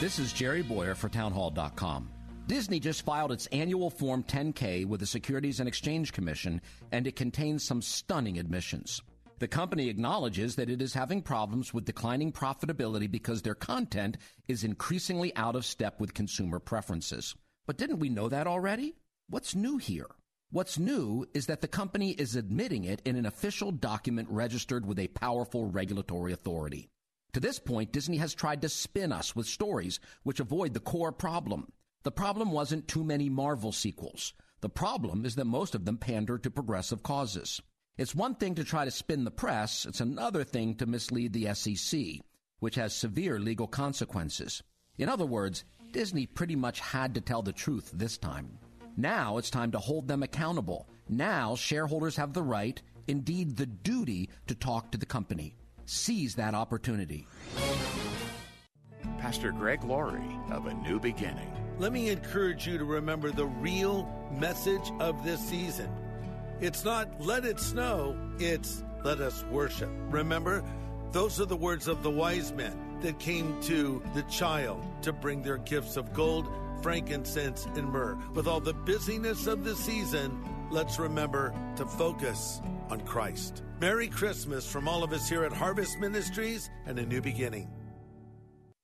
This is Jerry Boyer for Townhall.com. Disney just filed its annual Form 10K with the Securities and Exchange Commission, and it contains some stunning admissions. The company acknowledges that it is having problems with declining profitability because their content is increasingly out of step with consumer preferences. But didn't we know that already? What's new here? What's new is that the company is admitting it in an official document registered with a powerful regulatory authority. To this point, Disney has tried to spin us with stories which avoid the core problem. The problem wasn't too many Marvel sequels. The problem is that most of them pander to progressive causes. It's one thing to try to spin the press, it's another thing to mislead the SEC, which has severe legal consequences. In other words, Disney pretty much had to tell the truth this time. Now it's time to hold them accountable. Now shareholders have the right, indeed the duty, to talk to the company. Seize that opportunity. Pastor Greg Laurie of A New Beginning. Let me encourage you to remember the real message of this season. It's not let it snow, it's let us worship. Remember, those are the words of the wise men that came to the child to bring their gifts of gold, frankincense, and myrrh. With all the busyness of the season, let's remember to focus on Christ. Merry Christmas from all of us here at Harvest Ministries and a new beginning.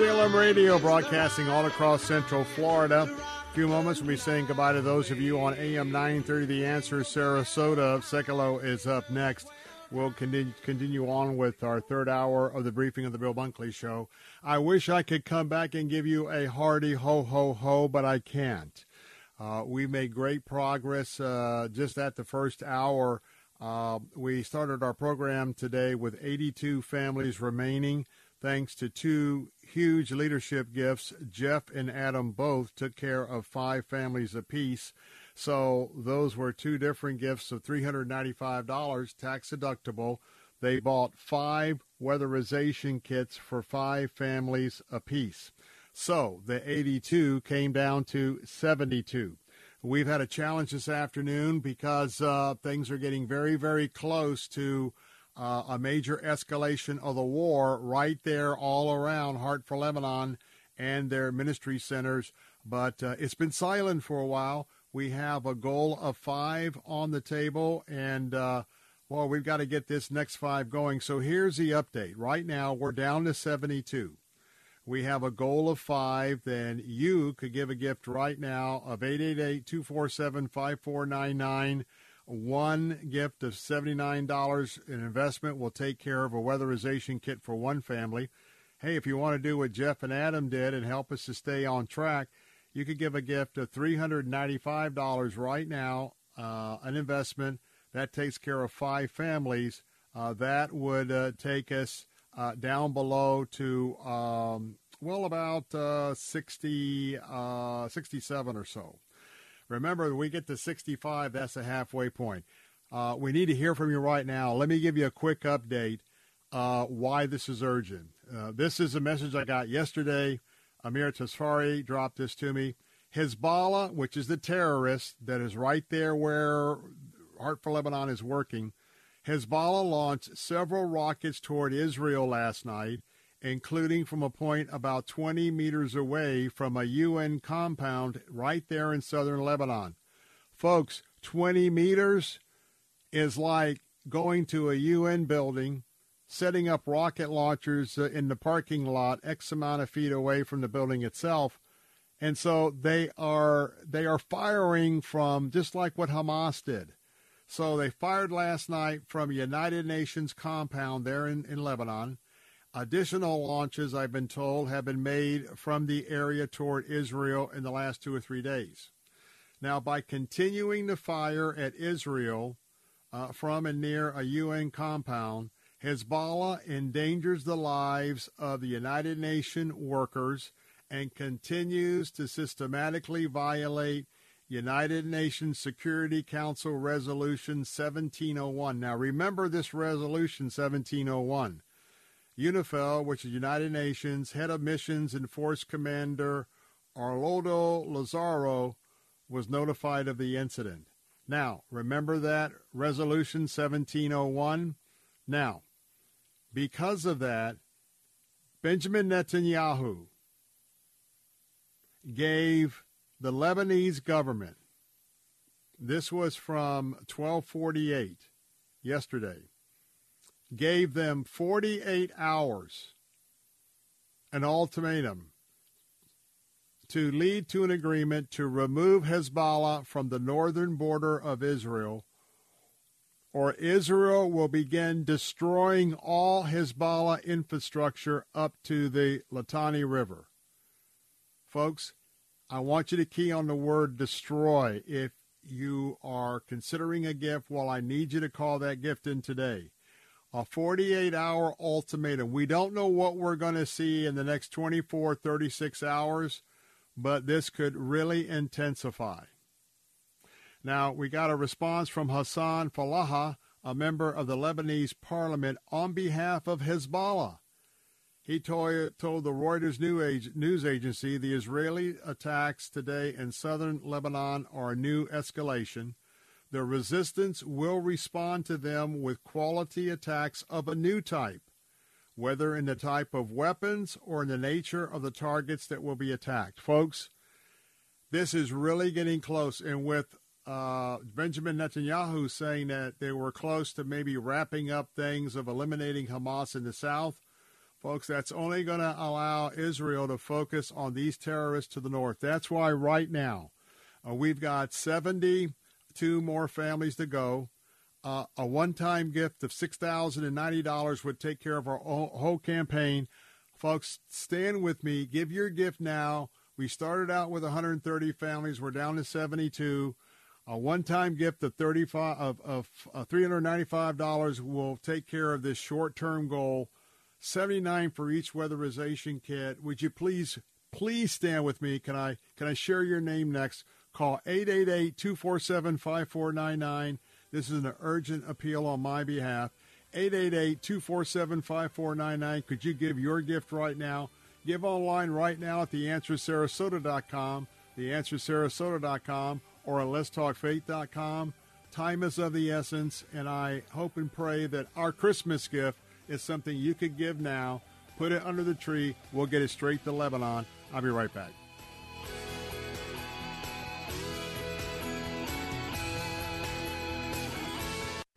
Bright Radio broadcasting all across Central Florida. A few moments, we'll be saying goodbye to those of you on AM 930 The Answer Sarasota. Sekulow is up next. We'll continue, continue on with our third hour of the briefing of the Bill Bunkley Show. I wish I could come back and give you a hearty ho, ho, ho, but I can't. Uh, we made great progress uh, just at the first hour. Uh, we started our program today with 82 families remaining, thanks to two huge leadership gifts. Jeff and Adam both took care of five families apiece. So those were two different gifts of $395, tax deductible. They bought five weatherization kits for five families apiece. So the 82 came down to 72. We've had a challenge this afternoon because uh, things are getting very, very close to uh, a major escalation of the war right there all around Heart for Lebanon and their ministry centers. But uh, it's been silent for a while. We have a goal of five on the table, and uh, well, we've got to get this next five going. So here's the update. Right now, we're down to 72 we have a goal of five, then you could give a gift right now of 888 247 5499. One gift of $79 in investment will take care of a weatherization kit for one family. Hey, if you want to do what Jeff and Adam did and help us to stay on track, you could give a gift of $395 right now, uh, an investment that takes care of five families. Uh, that would uh, take us uh, down below to, um, well, about uh, 60, uh, 67 or so. Remember, we get to 65, that's a halfway point. Uh, we need to hear from you right now. Let me give you a quick update uh, why this is urgent. Uh, this is a message I got yesterday. Amir Tasfari dropped this to me. Hezbollah, which is the terrorist that is right there where Heart for Lebanon is working, Hezbollah launched several rockets toward Israel last night, including from a point about 20 meters away from a UN compound right there in southern Lebanon. Folks, 20 meters is like going to a UN building, setting up rocket launchers uh, in the parking lot X amount of feet away from the building itself. And so they are they are firing from just like what Hamas did. So they fired last night from United Nations compound there in, in Lebanon. Additional launches, I've been told, have been made from the area toward Israel in the last two or three days. Now, by continuing the fire at Israel uh, from and near a UN compound, Hezbollah endangers the lives of the United Nations workers and continues to systematically violate United Nations Security Council Resolution 1701. Now, remember this Resolution 1701. UNIFIL, which is United Nations, head of missions and force commander Aroldo Lazaro was notified of the incident. Now, remember that Resolution 1701? Now, because of that, Benjamin Netanyahu gave the Lebanese government, this was from 1248 yesterday, gave them 48 hours, an ultimatum to lead to an agreement to remove Hezbollah from the northern border of Israel, or Israel will begin destroying all Hezbollah infrastructure up to the Litani River. Folks, I want you to key on the word destroy if you are considering a gift. Well, I need you to call that gift in today. A 48 hour ultimatum. We don't know what we're going to see in the next 24, 36 hours, but this could really intensify. Now, we got a response from Hassan Fadlallah, a member of the Lebanese parliament, on behalf of Hezbollah. He told, told the Reuters news agency the Israeli attacks today in southern Lebanon are a new escalation. The resistance will respond to them with quality attacks of a new type, whether in the type of weapons or in the nature of the targets that will be attacked. Folks, this is really getting close. And with uh, Benjamin Netanyahu saying that they were close to maybe wrapping up things of eliminating Hamas in the south, Folks, that's only going to allow Israel to focus on these terrorists to the north. That's why right now uh, we've got 72 more families to go. Uh, a one-time gift of $6,090 would take care of our whole campaign. Folks, stand with me. Give your gift now. We started out with 130 families. We're down to 72. A one-time gift of 35 of, of uh, $395 will take care of this short-term goal 79 for each weatherization kit. Would you please please stand with me? Can I can I share your name next? Call 888-247-5499. This is an urgent appeal on my behalf. 888-247-5499. Could you give your gift right now? Give online right now at theanswersarasota.com, theanswersarasota.com, or at letstalkfaith.com. Time is of the essence, and I hope and pray that our Christmas gift is something you could give now. Put it under the tree. We'll get it straight to Lebanon. I'll be right back.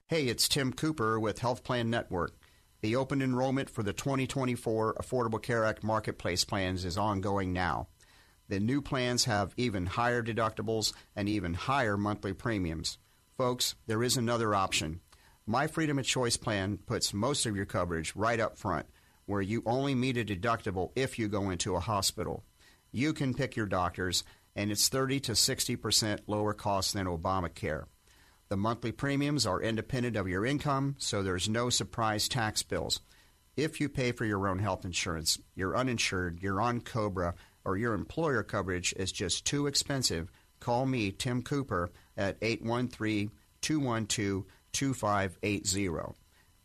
Hey, it's Tim Cooper with Health Plan Network. The open enrollment for the 2024 Affordable Care Act Marketplace plans is ongoing now. The new plans have even higher deductibles and even higher monthly premiums. Folks, there is another option. My Freedom of Choice plan puts most of your coverage right up front, where you only meet a deductible if you go into a hospital. You can pick your doctors, and it's 30 to 60% lower cost than Obamacare. The monthly premiums are independent of your income, so there's no surprise tax bills. If you pay for your own health insurance, you're uninsured, you're on COBRA, or your employer coverage is just too expensive, call me, Tim Cooper, at 813 212 2580.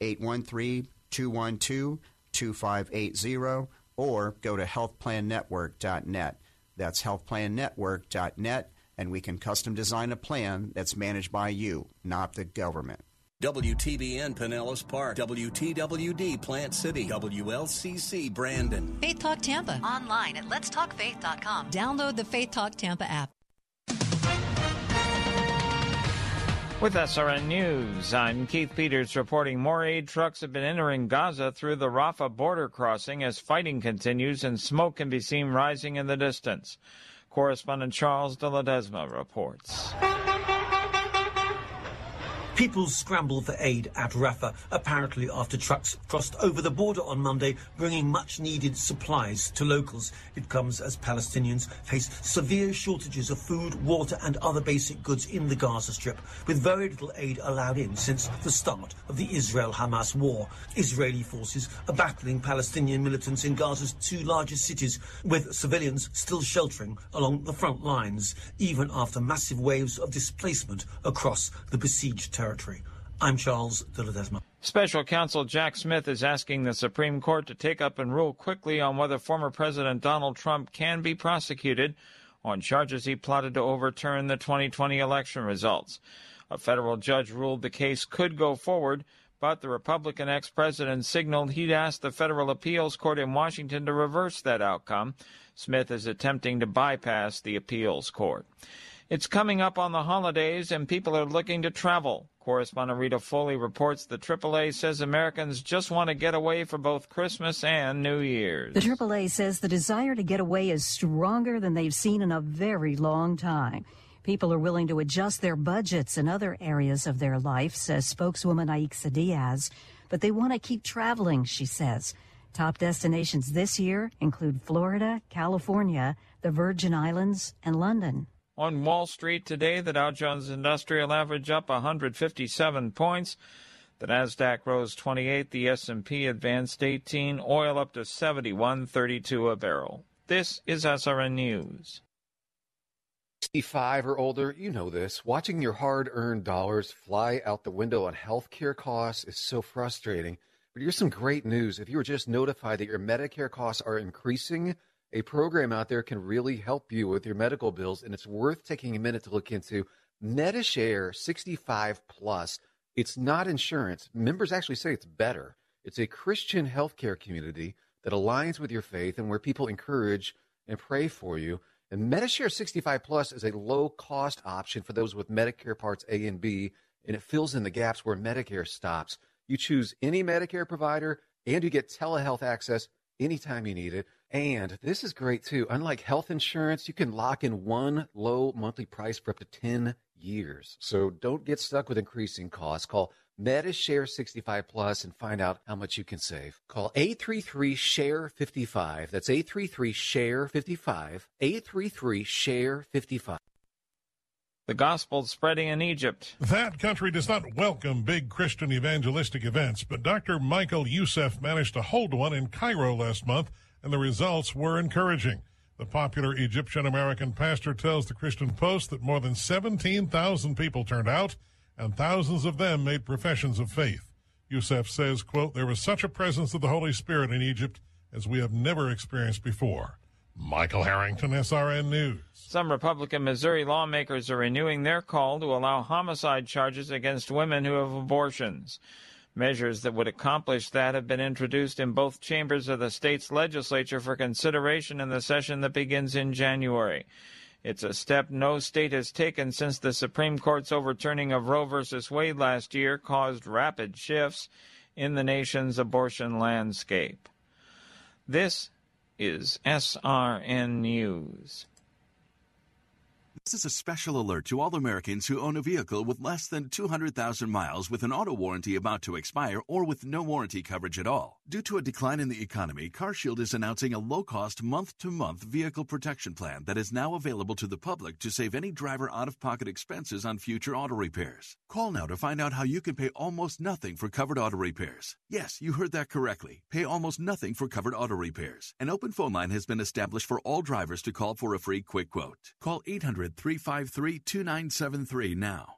813 212 2580, or go to healthplannetwork.net. That's healthplannetwork.net and we can custom design a plan that's managed by you, not the government. WTBN Pinellas Park, WTWD Plant City, WLCC Brandon. Faith Talk Tampa. Online at letstalkfaith.com. Download the Faith Talk Tampa app. With SRN News, I'm Keith Peters reporting more aid trucks have been entering Gaza through the Rafah border crossing as fighting continues and smoke can be seen rising in the distance. Correspondent Charles de Ledesma reports. People scramble for aid at Rafah, apparently after trucks crossed over the border on Monday, bringing much needed supplies to locals. It comes as Palestinians face severe shortages of food, water, and other basic goods in the Gaza Strip, with very little aid allowed in since the start of the Israel Hamas war. Israeli forces are battling Palestinian militants in Gaza's two largest cities, with civilians still sheltering along the front lines, even after massive waves of displacement across the besieged territory territory. I'm Charles de. Special counsel Jack Smith is asking the Supreme Court to take up and rule quickly on whether former President Donald Trump can be prosecuted on charges he plotted to overturn the 2020 election results. A federal judge ruled the case could go forward, but the Republican ex president signaled he'd ask the federal appeals court in Washington to reverse that outcome. Smith is attempting to bypass the appeals court. It's coming up on the holidays and people are looking to travel. Correspondent Rita Foley reports the AAA says Americans just want to get away for both Christmas and New Year's. The AAA says the desire to get away is stronger than they've seen in a very long time. People are willing to adjust their budgets in other areas of their life, says spokeswoman Aixa Diaz, but they want to keep traveling, she says. Top destinations this year include Florida, California, the Virgin Islands, and London. On Wall Street today, the Dow Jones Industrial Average up 157 points. The Nasdaq rose 28, the S&P advanced 18, oil up to 71.32 a barrel. This is SRN News. 65 or older, you know this. Watching your hard-earned dollars fly out the window on healthcare costs is so frustrating. But here's some great news. If you were just notified that your Medicare costs are increasing, a program out there can really help you with your medical bills, and it's worth taking a minute to look into. Medi-Share 65 Plus. It's not insurance. Members actually say it's better. It's a Christian healthcare community that aligns with your faith and where people encourage and pray for you. And Medi-Share 65 Plus is a low cost option for those with Medicare Parts A and B, and it fills in the gaps where Medicare stops. You choose any Medicare provider, and you get telehealth access anytime you need it. And this is great too. Unlike health insurance, you can lock in one low monthly price for up to 10 years. So don't get stuck with increasing costs. Call Medi-Share 65 Plus and find out how much you can save. Call 833-SHARE-55. That's 833-SHARE-55. 833-SHARE-55. The gospel spreading in Egypt. That country does not welcome big Christian evangelistic events, but Dr. Michael Youssef managed to hold one in Cairo last month and the results were encouraging. The popular Egyptian American pastor tells the Christian Post that more than 17,000 people turned out, and thousands of them made professions of faith. Youssef says, quote, there was such a presence of the Holy Spirit in Egypt, as we have never experienced before. Michael Harrington, SRN News. Some Republican Missouri lawmakers are renewing their call to allow homicide charges against women who have abortions. Measures that would accomplish that have been introduced in both chambers of the state's legislature for consideration in the session that begins in January. It's a step no state has taken since the Supreme Court's overturning of Roe v. Wade last year caused rapid shifts in the nation's abortion landscape. This is SRN News. This is a special alert to all Americans who own a vehicle with less than 200,000 miles with an auto warranty about to expire or with no warranty coverage at all. Due to a decline in the economy, CarShield is announcing a low-cost month-to-month vehicle protection plan that is now available to the public to save any driver out-of-pocket expenses on future auto repairs. Call now to find out how you can pay almost nothing for covered auto repairs. Yes, you heard that correctly. Pay almost nothing for covered auto repairs. An open phone line has been established for all drivers to call for a free quick quote. Call 800 353 2973 now.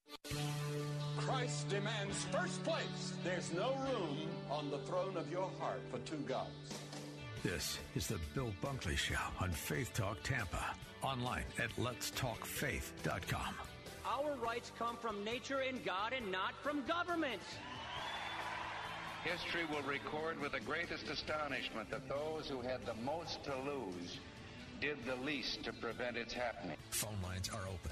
Christ demands first place. There's no room on the throne of your heart for two gods. This is the Bill Bunkley Show on Faith Talk Tampa. Online at letstalkfaith.com. Our rights come from nature and God and not from government. History will record with the greatest astonishment that those who had the most to lose did the least to prevent its happening. Phone lines are open.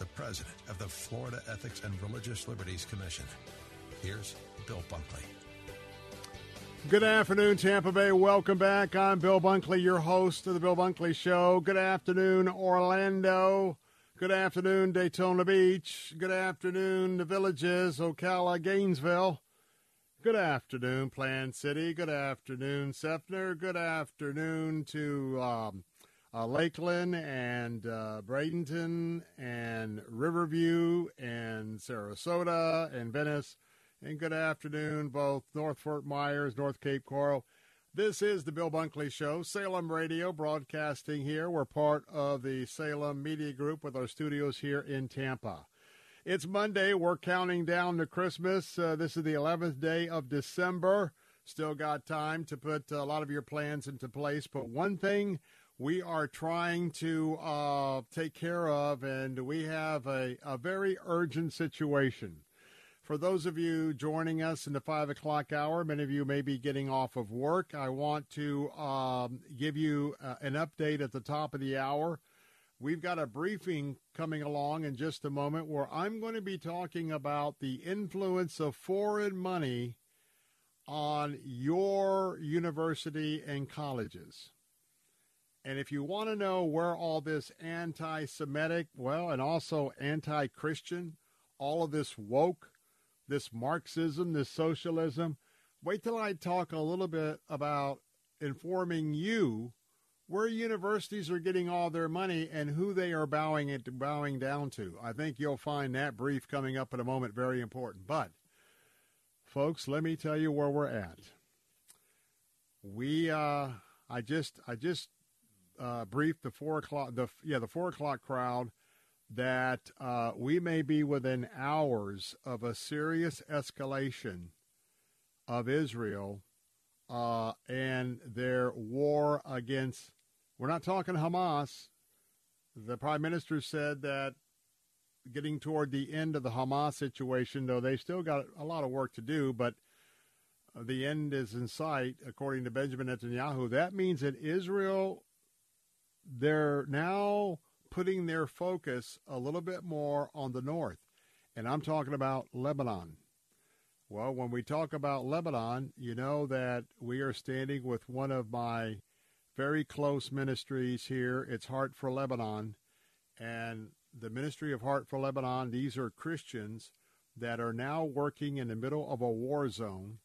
the president of the Florida Ethics and Religious Liberties Commission. Here's Bill Bunkley. Good afternoon, Tampa Bay. Welcome back. I'm Bill Bunkley, your host of the Bill Bunkley Show. Good afternoon, Orlando. Good afternoon, Daytona Beach. Good afternoon, the villages, Ocala, Gainesville. Good afternoon, Plant City. Good afternoon, Seffner. Good afternoon to um, uh, Lakeland and uh, Bradenton and Riverview and Sarasota and Venice. And good afternoon, both North Fort Myers, North Cape Coral. This is the Bill Bunkley Show, Salem Radio, broadcasting here. We're part of the Salem Media Group with our studios here in Tampa. It's Monday. We're counting down to Christmas. Uh, this is the 11th day of December. Still got time to put a lot of your plans into place. But one thing we are trying to uh, take care of, and we have a, a very urgent situation. For those of you joining us in the 5 o'clock hour, many of you may be getting off of work. I want to um, give you uh, an update at the top of the hour. We've got a briefing coming along in just a moment where I'm going to be talking about the influence of foreign money on your university and colleges. And if you want to know where all this anti Semitic, well, and also anti Christian, all of this woke, this Marxism, this socialism, wait till I talk a little bit about informing you where universities are getting all their money and who they are bowing it bowing down to. I think you'll find that brief coming up in a moment very important. But folks, let me tell you where we're at. We uh I just I just uh, briefed the four o'clock the yeah the four o'clock crowd that uh, we may be within hours of a serious escalation of Israel uh, and their war against. We're not talking Hamas. The prime minister said that getting toward the end of the Hamas situation, though they still got a lot of work to do, but the end is in sight, according to Benjamin Netanyahu. That means that Israel they're now putting their focus a little bit more on the north. And I'm talking about Lebanon. Well, when we talk about Lebanon, you know that we are standing with one of my very close ministries here. It's Heart for Lebanon. And the Ministry of Heart for Lebanon, these are Christians that are now working in the middle of a war zone.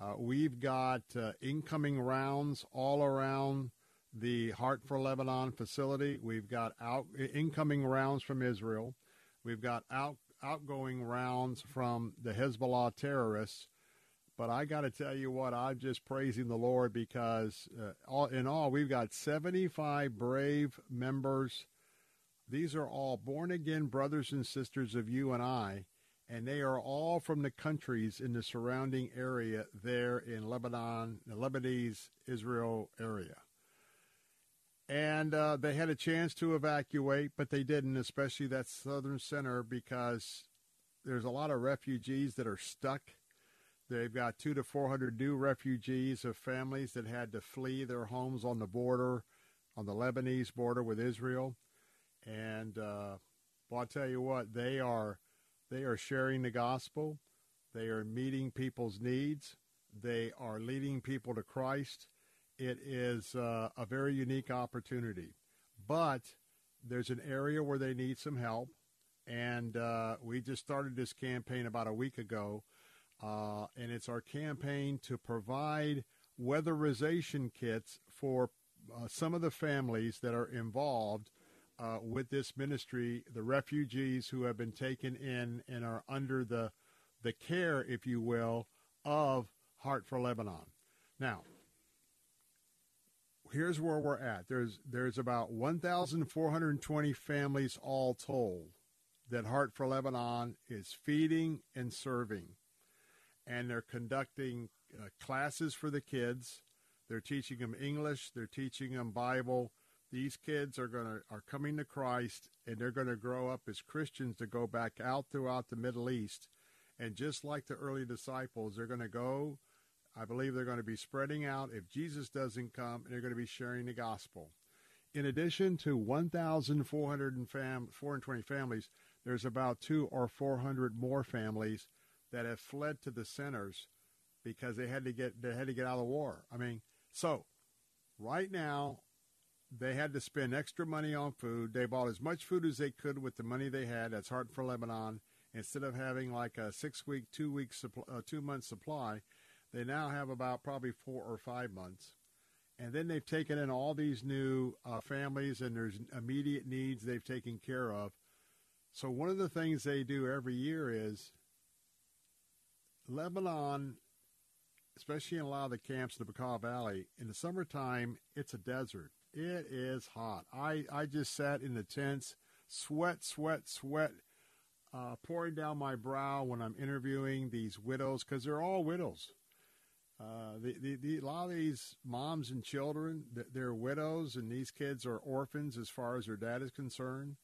Uh, we've got uh, incoming rounds all around the Heart for Lebanon facility. We've got out incoming rounds from Israel. We've got out outgoing rounds from the Hezbollah terrorists. But I got to tell you what, I'm just praising the Lord because uh, all, in all, we've got 75 brave members. These are all born again brothers and sisters of you and I, and they are all from the countries in the surrounding area there in Lebanon, the Lebanese Israel area. And uh, they had a chance to evacuate, but they didn't, especially that southern center, because there's a lot of refugees that are stuck. They've got two to 400 new refugees of families that had to flee their homes on the border, on the Lebanese border with Israel. And uh, well, I'll tell you what, they are they are sharing the gospel. They are meeting people's needs. They are leading people to Christ. It is uh, a very unique opportunity. But there's an area where they need some help. And uh, we just started this campaign about a week ago. Uh, and it's our campaign to provide weatherization kits for uh, some of the families that are involved uh, with this ministry, the refugees who have been taken in and are under the the care, if you will, of Heart for Lebanon. Now, here's where we're at. There's there's about 1,420 families all told that Heart for Lebanon is feeding and serving, and they're conducting uh, classes for the kids. They're teaching them English. They're teaching them Bible. These kids are going to are coming to Christ, and they're going to grow up as Christians to go back out throughout the Middle East, and just like the early disciples, they're going to go I believe they're going to be spreading out if Jesus doesn't come, and they're going to be sharing the gospel. In addition to 1,420 families, there's about two or 400 more families that have fled to the centers because they had to get they had to get out of the war. I mean, so right now they had to spend extra money on food. They bought as much food as they could with the money they had. That's Heart for Lebanon. Instead of having like a six week, two week, uh, two month supply, they now have about probably four or five months. And then they've taken in all these new uh, families, and there's immediate needs they've taken care of. So one of the things they do every year is Lebanon, especially in a lot of the camps in the Bekaa Valley, in the summertime, it's a desert. It is hot. I, I just sat in the tents, sweat, sweat, sweat, uh, pouring down my brow when I'm interviewing these widows, because they're all widows. Uh, the, the, the, a lot of these moms and children, they're widows, and these kids are orphans as far as their dad is concerned.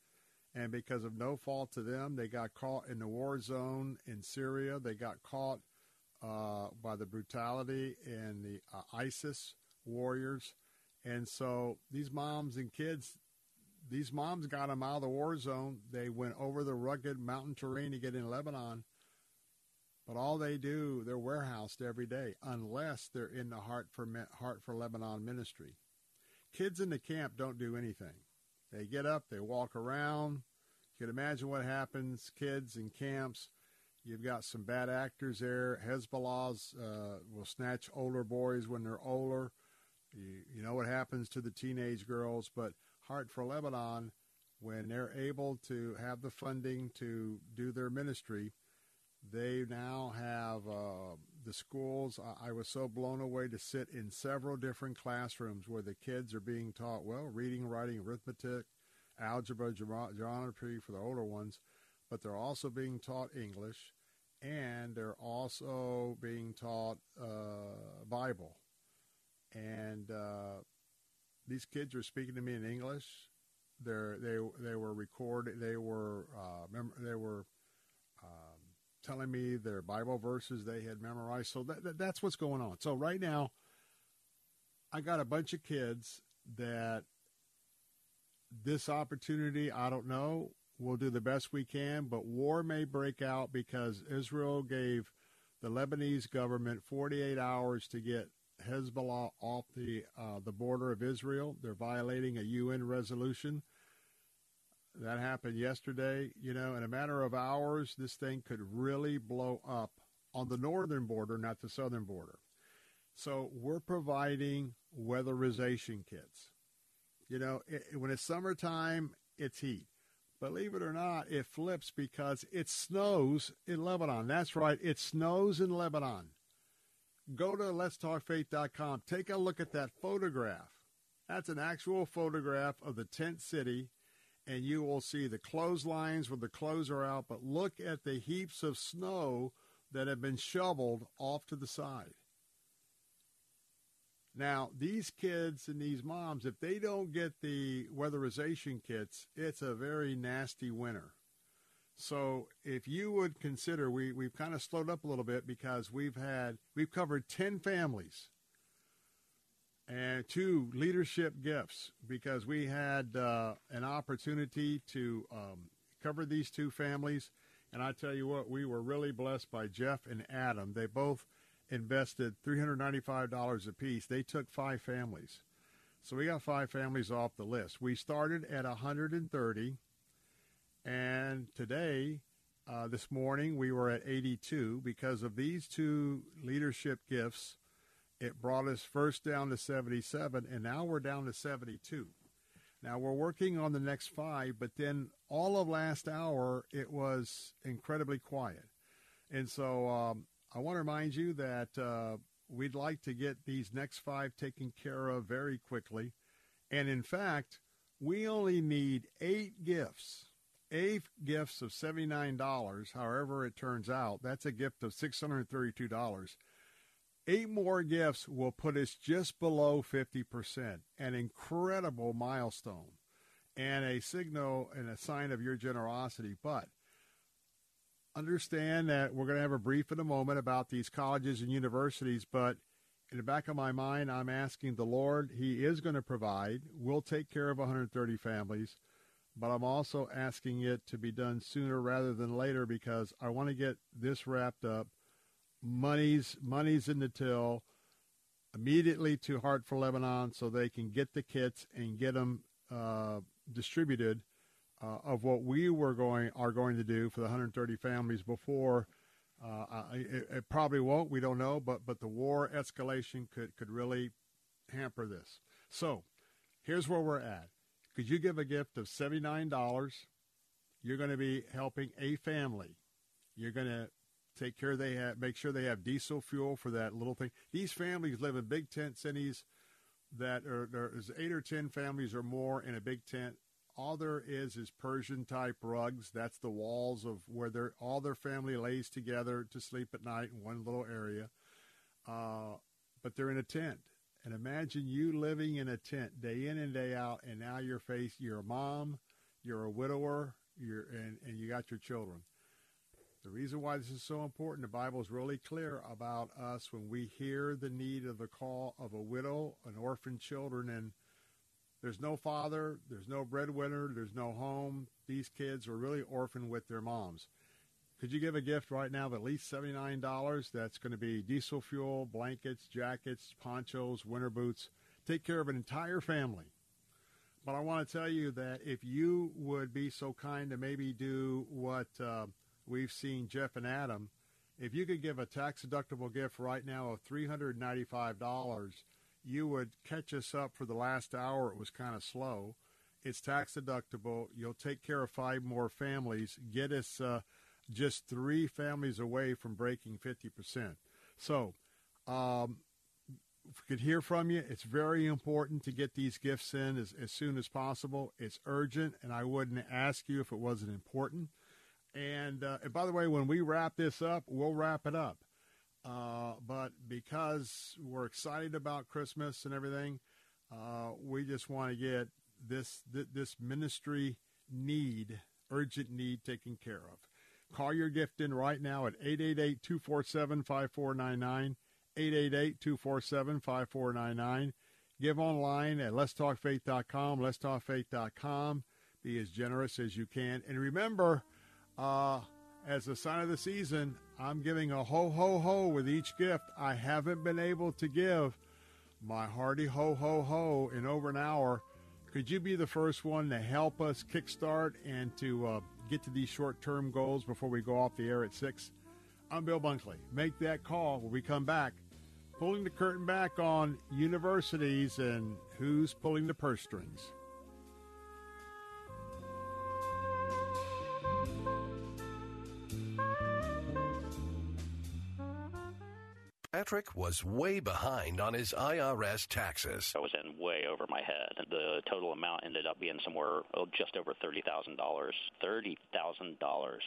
And because of no fault to them, they got caught in the war zone in Syria. They got caught uh, by the brutality and the uh, ISIS warriors. And so these moms and kids, these moms got them out of the war zone. They went over the rugged mountain terrain to get in Lebanon but all they do, they're warehoused every day, unless they're in the Heart for Heart for Lebanon ministry. Kids in the camp don't do anything. They get up, they walk around. You can imagine what happens. Kids in camps, you've got some bad actors there. Hezbollah's uh, will snatch older boys when they're older. You, you know what happens to the teenage girls, but Heart for Lebanon, when they're able to have the funding to do their ministry, they now have uh, the schools. I, I, was so blown away to sit in several different classrooms where the kids are being taught, well, reading, writing, arithmetic, algebra, geometry for the older ones, but they're also being taught English and they're also being taught uh, Bible. And uh, these kids are speaking to me in English. They're, they they were recorded. They were uh, mem- they were telling me their Bible verses they had memorized. So that, that, that's what's going on. So right now, I got a bunch of kids that this opportunity, I don't know. We'll do the best we can, but war may break out because Israel gave the Lebanese government 48 hours to get Hezbollah off the uh, the border of Israel. They're violating a UN resolution. That happened yesterday. You know, in a matter of hours, this thing could really blow up on the northern border, not the southern border. So we're providing weatherization kits. You know, it, when it's summertime, it's heat. Believe it or not, it flips because it snows in Lebanon. That's right, it snows in Lebanon. Go to letstalkfaith.com. Take a look at that photograph. That's an actual photograph of the tent city, and you will see the clotheslines where the clothes are out, but look at the heaps of snow that have been shoveled off to the side. Now, these kids and these moms, if they don't get the weatherization kits, it's a very nasty winter. So if you would consider, we, we've kind of slowed up a little bit because we've had, we've covered 10 families and two leadership gifts because we had uh, an opportunity to um, cover these two families. And I tell you what, we were really blessed by Jeff and Adam. They both invested $395 apiece. They took five families. So we got five families off the list. We started at 130, and today, uh, this morning, we were at 82 because of these two leadership gifts. It brought us first down to 77, and now we're down to 72. Now we're working on the next five, but then all of last hour it was incredibly quiet, and so um, I want to remind you that uh, we'd like to get these next five taken care of very quickly. And in fact, we only need eight gifts. Eight gifts of $79, however it turns out. That's a gift of $632. Eight more gifts will put us just below 50%, an incredible milestone and a signal and a sign of your generosity. But understand that we're going to have a brief in a moment about these colleges and universities, but in the back of my mind, I'm asking the Lord, He is going to provide. We'll take care of 130 families, but I'm also asking it to be done sooner rather than later because I want to get this wrapped up. Money's money's in the till immediately to Heart for Lebanon so they can get the kits and get them uh, distributed uh, of what we were going are going to do for the 130 families before. Uh, it, it, probably won't. We don't know, but but the war escalation could could really hamper this. So, here's where we're at. Could you give a gift of seventy nine dollars? You're going to be helping a family. You're going to take care they have make sure they have diesel fuel for that little thing. These families live in big tent cities that are there's eight or ten families or more in a big tent all there is is Persian type rugs. That's the walls of where their all their family lays together to sleep at night in one little area. Uh, but they're in a tent. And imagine you living in a tent day in and day out, and now you're face you're a mom, you're a widower, you're and, and you got your children. The reason why this is so important, the Bible is really clear about us when we hear the need of the call of a widow, an orphan children, and there's no father, there's no breadwinner, there's no home. These kids are really orphaned with their moms. Could you give a gift right now of at least $79? That's going to be diesel fuel, blankets, jackets, ponchos, winter boots. Take care of an entire family. But I want to tell you that if you would be so kind to maybe do what uh, we've seen Jeff and Adam, if you could give a tax deductible gift right now of $395, you would catch us up for the last hour. It was kind of slow. It's tax deductible. You'll take care of five more families. Get us uh, just three families away from breaking 50%. So, um, we could hear from you, it's very important to get these gifts in as, as soon as possible. It's urgent, and I wouldn't ask you if it wasn't important. And, uh, and by the way, when we wrap this up, we'll wrap it up. Uh, but because we're excited about Christmas and everything, uh, we just want to get this th- this ministry need, urgent need, taken care of. Call your gift in right now at 888-247-5499, 888-247-5499. Give online at letstalkfaith.com, letstalkfaith.com. Be as generous as you can. And remember, uh, as a sign of the season, I'm giving a ho, ho, ho with each gift. I haven't been able to give my hearty ho, ho, ho in over an hour. Could you be the first one to help us kickstart and to uh, get to these short term goals before we go off the air at 6? I'm Bill Bunkley. Make that call when we come back. Pulling the curtain back on universities and who's pulling the purse strings. Patrick was way behind on his IRS taxes. I was in way over my head. The total amount ended up being somewhere oh, just over $30,000. $30,000.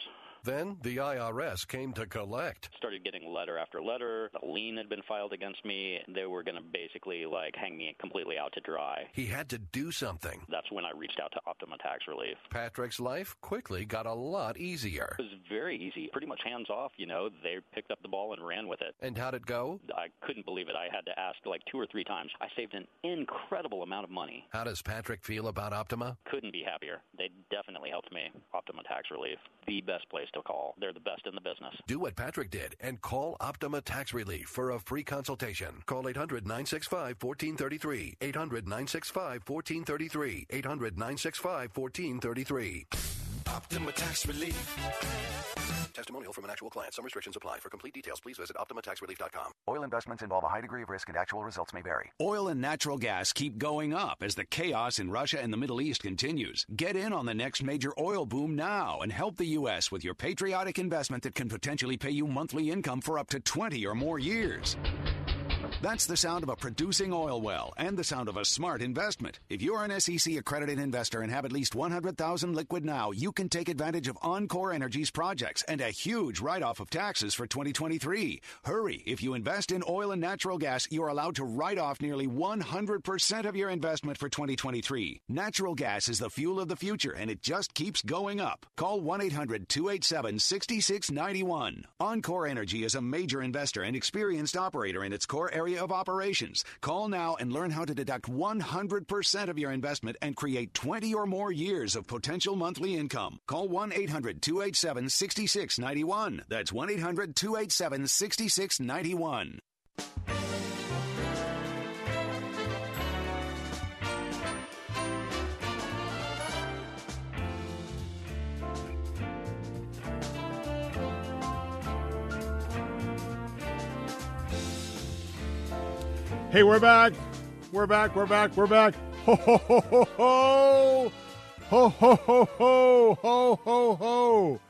Then the IRS came to collect. Started getting letter after letter. A lien had been filed against me. They were going to basically like hang me completely out to dry. He had to do something. That's when I reached out to Optima Tax Relief. Patrick's life quickly got a lot easier. It was very easy, pretty much hands off. You know, they picked up the ball and ran with it. And how'd it go? I couldn't believe it. I had to ask like two or three times. I saved an incredible amount of money. How does Patrick feel about Optima? Couldn't be happier. They definitely helped me. Optima Tax Relief, the best place to call. They're the best in the business. Do what Patrick did and call Optima Tax Relief for a free consultation. Call 800 965 1433. 800 965 1433. 800 965 1433. Optima Tax Relief. Testimonial from an actual client. Some restrictions apply. For complete details, please visit OptimaTaxRelief.com. Oil investments involve a high degree of risk and actual results may vary. Oil and natural gas keep going up as the chaos in Russia and the Middle East continues. Get in on the next major oil boom now and help the U.S. with your patriotic investment that can potentially pay you monthly income for up to 20 or more years. That's the sound of a producing oil well and the sound of a smart investment. If you're an SEC accredited investor and have at least 100,000 liquid now, you can take advantage of Encore Energy's projects and a huge write-off of taxes for 2023. Hurry, if you invest in oil and natural gas, you're allowed to write off nearly 100% of your investment for 2023. Natural gas is the fuel of the future and it just keeps going up. Call 1-800-287-6691. Encore Energy is a major investor and experienced operator in its core area of operations. Call now and learn how to deduct 100% of your investment and create 20 or more years of potential monthly income. Call 1 800 287 6691. That's 1 800 287 6691. Hey, we're back. We're back. We're back. We're back. Ho, ho, ho, ho, ho. Ho, ho, ho, ho. Ho, ho, ho.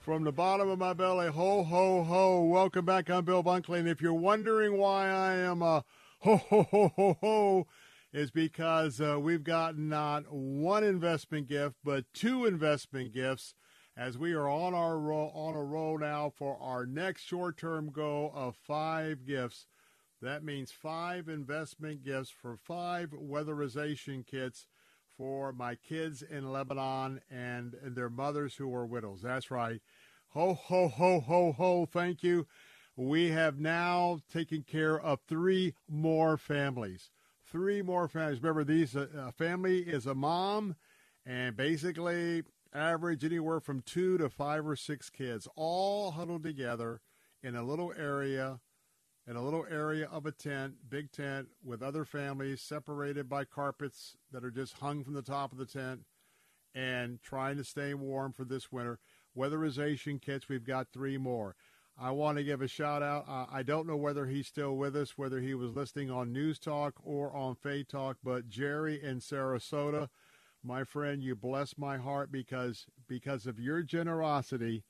From the bottom of my belly, ho, ho, ho. Welcome back. I'm Bill Bunkley. And if you're wondering why I am a ho, ho, ho, ho, ho, is because uh, we've gotten not one investment gift, but two investment gifts as we are on our roll, on a roll now for our next short-term goal of five gifts. That means five investment gifts for five weatherization kits for my kids in Lebanon and, and their mothers who are widows. That's right. Ho, ho, ho, ho, ho. Thank you. We have now taken care of three more families. Three more families. Remember, these uh, a family is a mom and basically average anywhere from two to five or six kids, all huddled together in a little area in a little area of a tent, big tent, with other families separated by carpets that are just hung from the top of the tent and trying to stay warm for this winter. Weatherization kits, we've got three more. I want to give a shout out. Uh, I don't know whether he's still with us, whether he was listening on News Talk or on Faith Talk, but Jerry in Sarasota, my friend, you bless my heart because because of your generosity,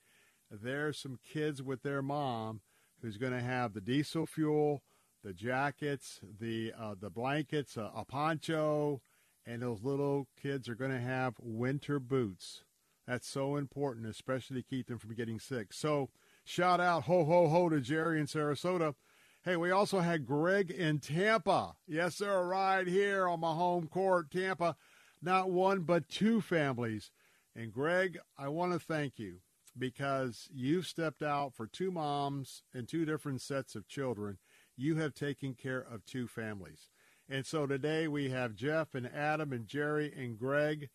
there's some kids with their mom who's going to have the diesel fuel, the jackets, the uh, the blankets, a poncho, and those little kids are going to have winter boots. That's so important, especially to keep them from getting sick. So, shout out ho ho ho to Jerry in Sarasota. Hey, we also had Greg in Tampa. Yes, sir, right here on my home court, Tampa. Not one, but two families. And Greg, I want to thank you because you've stepped out for two moms and two different sets of children. You have taken care of two families. And so today we have Jeff and Adam and Jerry and Greg.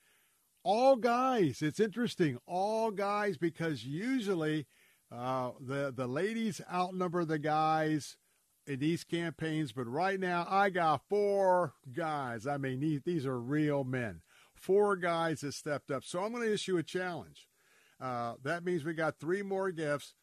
All guys. It's interesting. All guys because usually uh, the, the ladies outnumber the guys in these campaigns. But right now I got four guys. I mean, these, are real men. Four guys that stepped up. So I'm going to issue a challenge. Uh, that means we got three more gifts.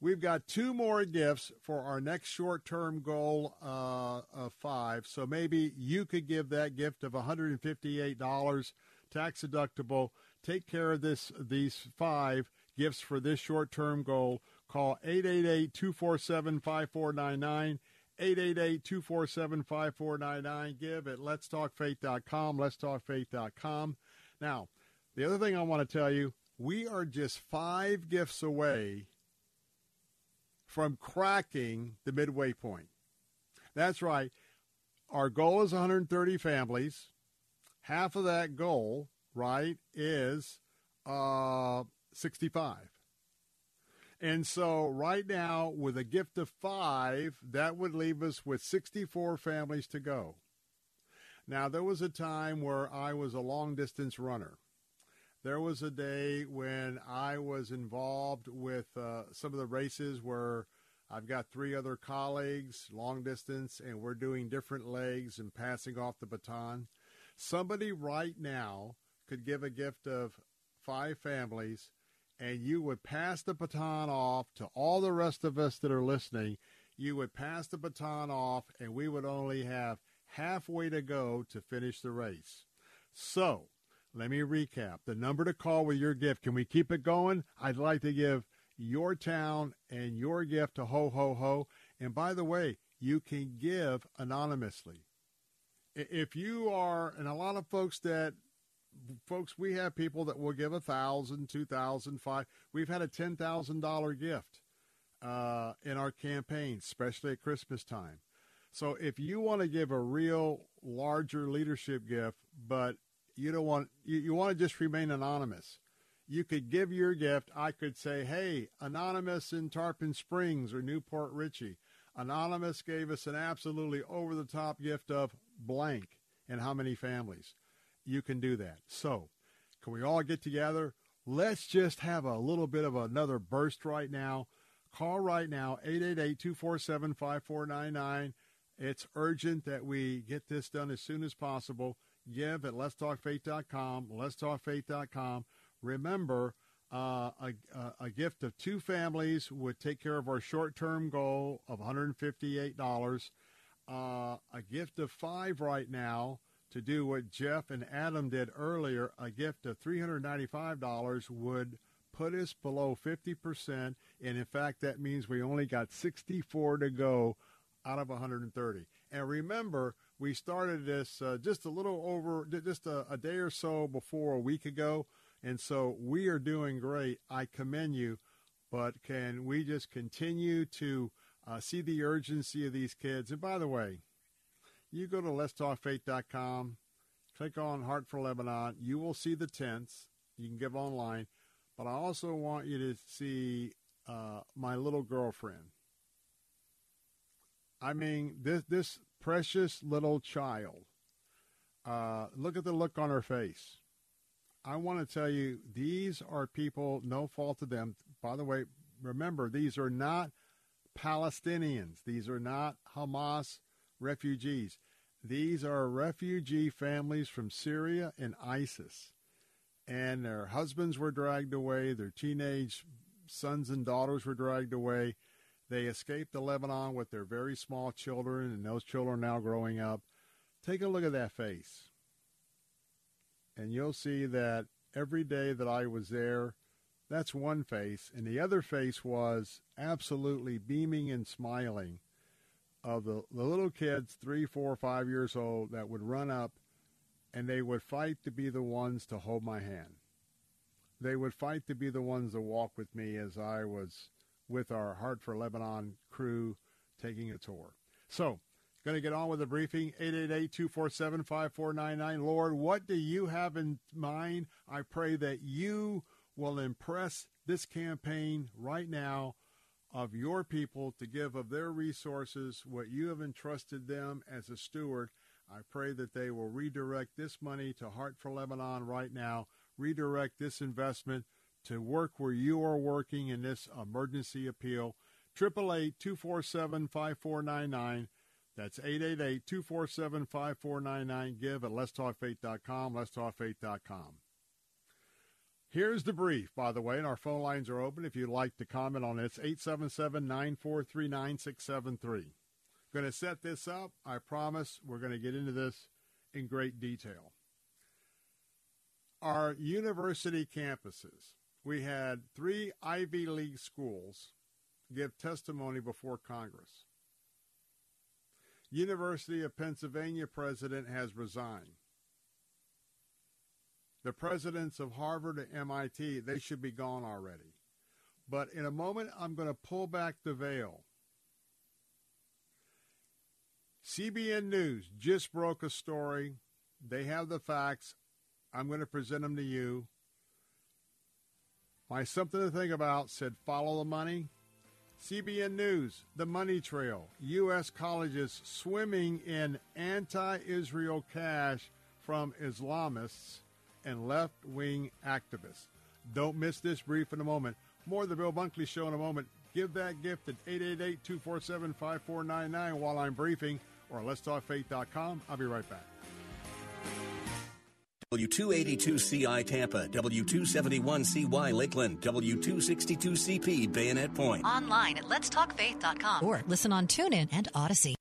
We've got two more gifts for our next short-term goal uh, of five. So maybe you could give that gift of $158, tax deductible. Take care of this these five gifts for this short-term goal. Call 888-247-5499. 888-247-5499. Give at letstalkfaith.com, letstalkfaith.com. Now, the other thing I want to tell you, we are just five gifts away from cracking the midway point. That's right. Our goal is 130 families. Half of that goal, right, is uh, 65. And so right now, with a gift of five, that would leave us with 64 families to go. Now, there was a time where I was a long distance runner. There was a day when I was involved with uh, some of the races where I've got three other colleagues, long distance, and we're doing different legs and passing off the baton. Somebody right now could give a gift of five families, and you would pass the baton off to all the rest of us that are listening. You would pass the baton off, and we would only have halfway to go to finish the race. So, let me recap. The number to call with your gift. Can we keep it going? I'd like to give your town and your gift to Ho Ho Ho. And by the way, you can give anonymously. If you are, and a lot of folks that, folks, we have people that will give a thousand, two thousand, five. We've had a ten thousand dollar gift uh, in our campaign, especially at Christmas time. So if you want to give a real larger leadership gift, but you don't want you, you want to just remain anonymous. You could give your gift. I could say, "Hey, anonymous in Tarpon Springs or New Port Richey, anonymous gave us an absolutely over-the-top gift of blank, and how many families?" You can do that. So, can we all get together? Let's just have a little bit of another burst right now. Call right now, 888-247-5499. It's urgent that we get this done as soon as possible give at letstalkfaith.com, letstalkfaith.com. Remember, uh, a, a, gift of two families would take care of our short-term goal of $158. Uh, a gift of five right now to do what Jeff and Adam did earlier, a gift of $395 would put us below 50%. And in fact, that means we only got 64 to go out of 130. And remember, we started this uh, just a little over, just a, a day or so before a week ago. And so we are doing great. I commend you. But can we just continue to uh, see the urgency of these kids? And by the way, you go to letstalkfaith.com, click on Heart for Lebanon. You will see the tents. You can give online. But I also want you to see uh, my little girlfriend. I mean, this this precious little child. Uh, look at the look on her face. I want to tell you, these are people, no fault of them. By the way, remember, these are not Palestinians. These are not Hamas refugees. These are refugee families from Syria and ISIS. And their husbands were dragged away, their teenage sons and daughters were dragged away. They escaped to Lebanon with their very small children, and those children are now growing up. Take a look at that face. And you'll see that every day that I was there, that's one face. And the other face was absolutely beaming and smiling of the, the little kids, three, four, five years old, that would run up and they would fight to be the ones to hold my hand. They would fight to be the ones to walk with me as I was with our Heart for Lebanon crew taking a tour. So, going to get on with the briefing. 888-247-5499. Lord, what do you have in mind? I pray that you will impress this campaign right now of your people to give of their resources what you have entrusted them as a steward. I pray that they will redirect this money to Heart for Lebanon right now, redirect this investment to work where you are working in this emergency appeal. 888 247 5499. That's 888 247 5499. Give at letstalkfaith.com, letstalkfaith.com. Here's the brief, by the way, and our phone lines are open if you'd like to comment on this. 877 943 9673. Going to set this up. I promise we're going to get into this in great detail. Our university campuses, we had three Ivy League schools give testimony before Congress. University of Pennsylvania president has resigned. The presidents of Harvard and MIT, they should be gone already. But in a moment, I'm going to pull back the veil. CBN News just broke a story. They have the facts. I'm going to present them to you. My something to think about said follow the money. CBN News, the money trail. U.S. colleges swimming in anti Israel cash from Islamists and left wing activists. Don't miss this brief in a moment. More of the Bill Bunkley Show in a moment. Give that gift at 888 247 5499 while I'm briefing or letstalkfaith.com. I'll be right back. W282CI Tampa, W271CY Lakeland, W262CP Bayonet Point. Online at letstalkfaith.com or listen on TuneIn and Odyssey.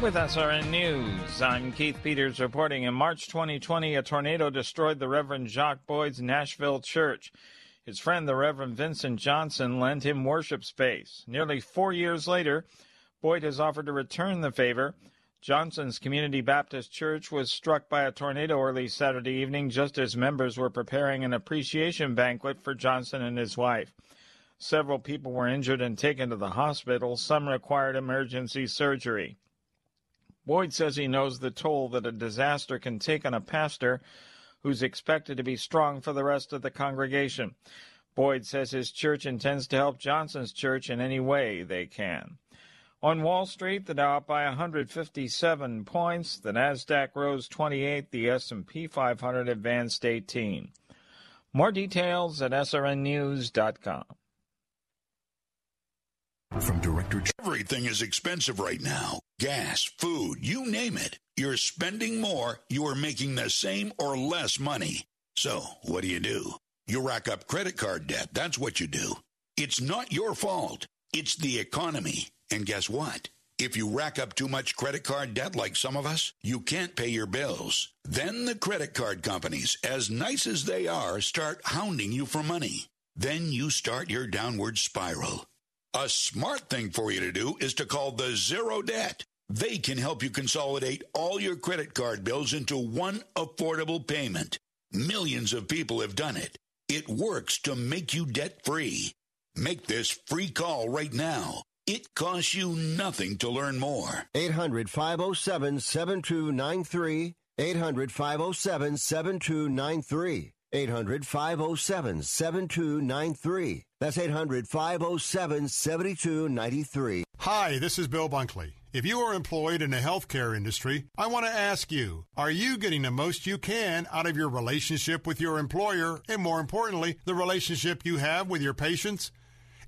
With SRN News, I'm Keith Peters reporting. In March 2020, a tornado destroyed the Reverend Jacques Boyd's Nashville church. His friend, the Reverend Vincent Johnson, lent him worship space. Nearly four years later, Boyd has offered to return the favor. Johnson's Community Baptist Church was struck by a tornado early Saturday evening just as members were preparing an appreciation banquet for Johnson and his wife. Several people were injured and taken to the hospital. Some required emergency surgery. Boyd says he knows the toll that a disaster can take on a pastor who's expected to be strong for the rest of the congregation. Boyd says his church intends to help Johnson's church in any way they can. On Wall Street, the Dow up by 157 points, the Nasdaq rose 28, the S&P 500 advanced 18. More details at srnnews.com. From Director Everything is expensive right now. Gas, food, you name it. You're spending more, you are making the same or less money. So, what do you do? You rack up credit card debt. That's what you do. It's not your fault. It's the economy. And guess what? If you rack up too much credit card debt like some of us, you can't pay your bills. Then the credit card companies, as nice as they are, start hounding you for money. Then you start your downward spiral. A smart thing for you to do is to call the Zero Debt. They can help you consolidate all your credit card bills into one affordable payment. Millions of people have done it. It works to make you debt free. Make this free call right now. It costs you nothing to learn more. 800 507 7293. 800 507 7293. 800 507 7293. That's 800 507 7293. Hi, this is Bill Bunkley. If you are employed in the healthcare industry, I want to ask you are you getting the most you can out of your relationship with your employer and, more importantly, the relationship you have with your patients?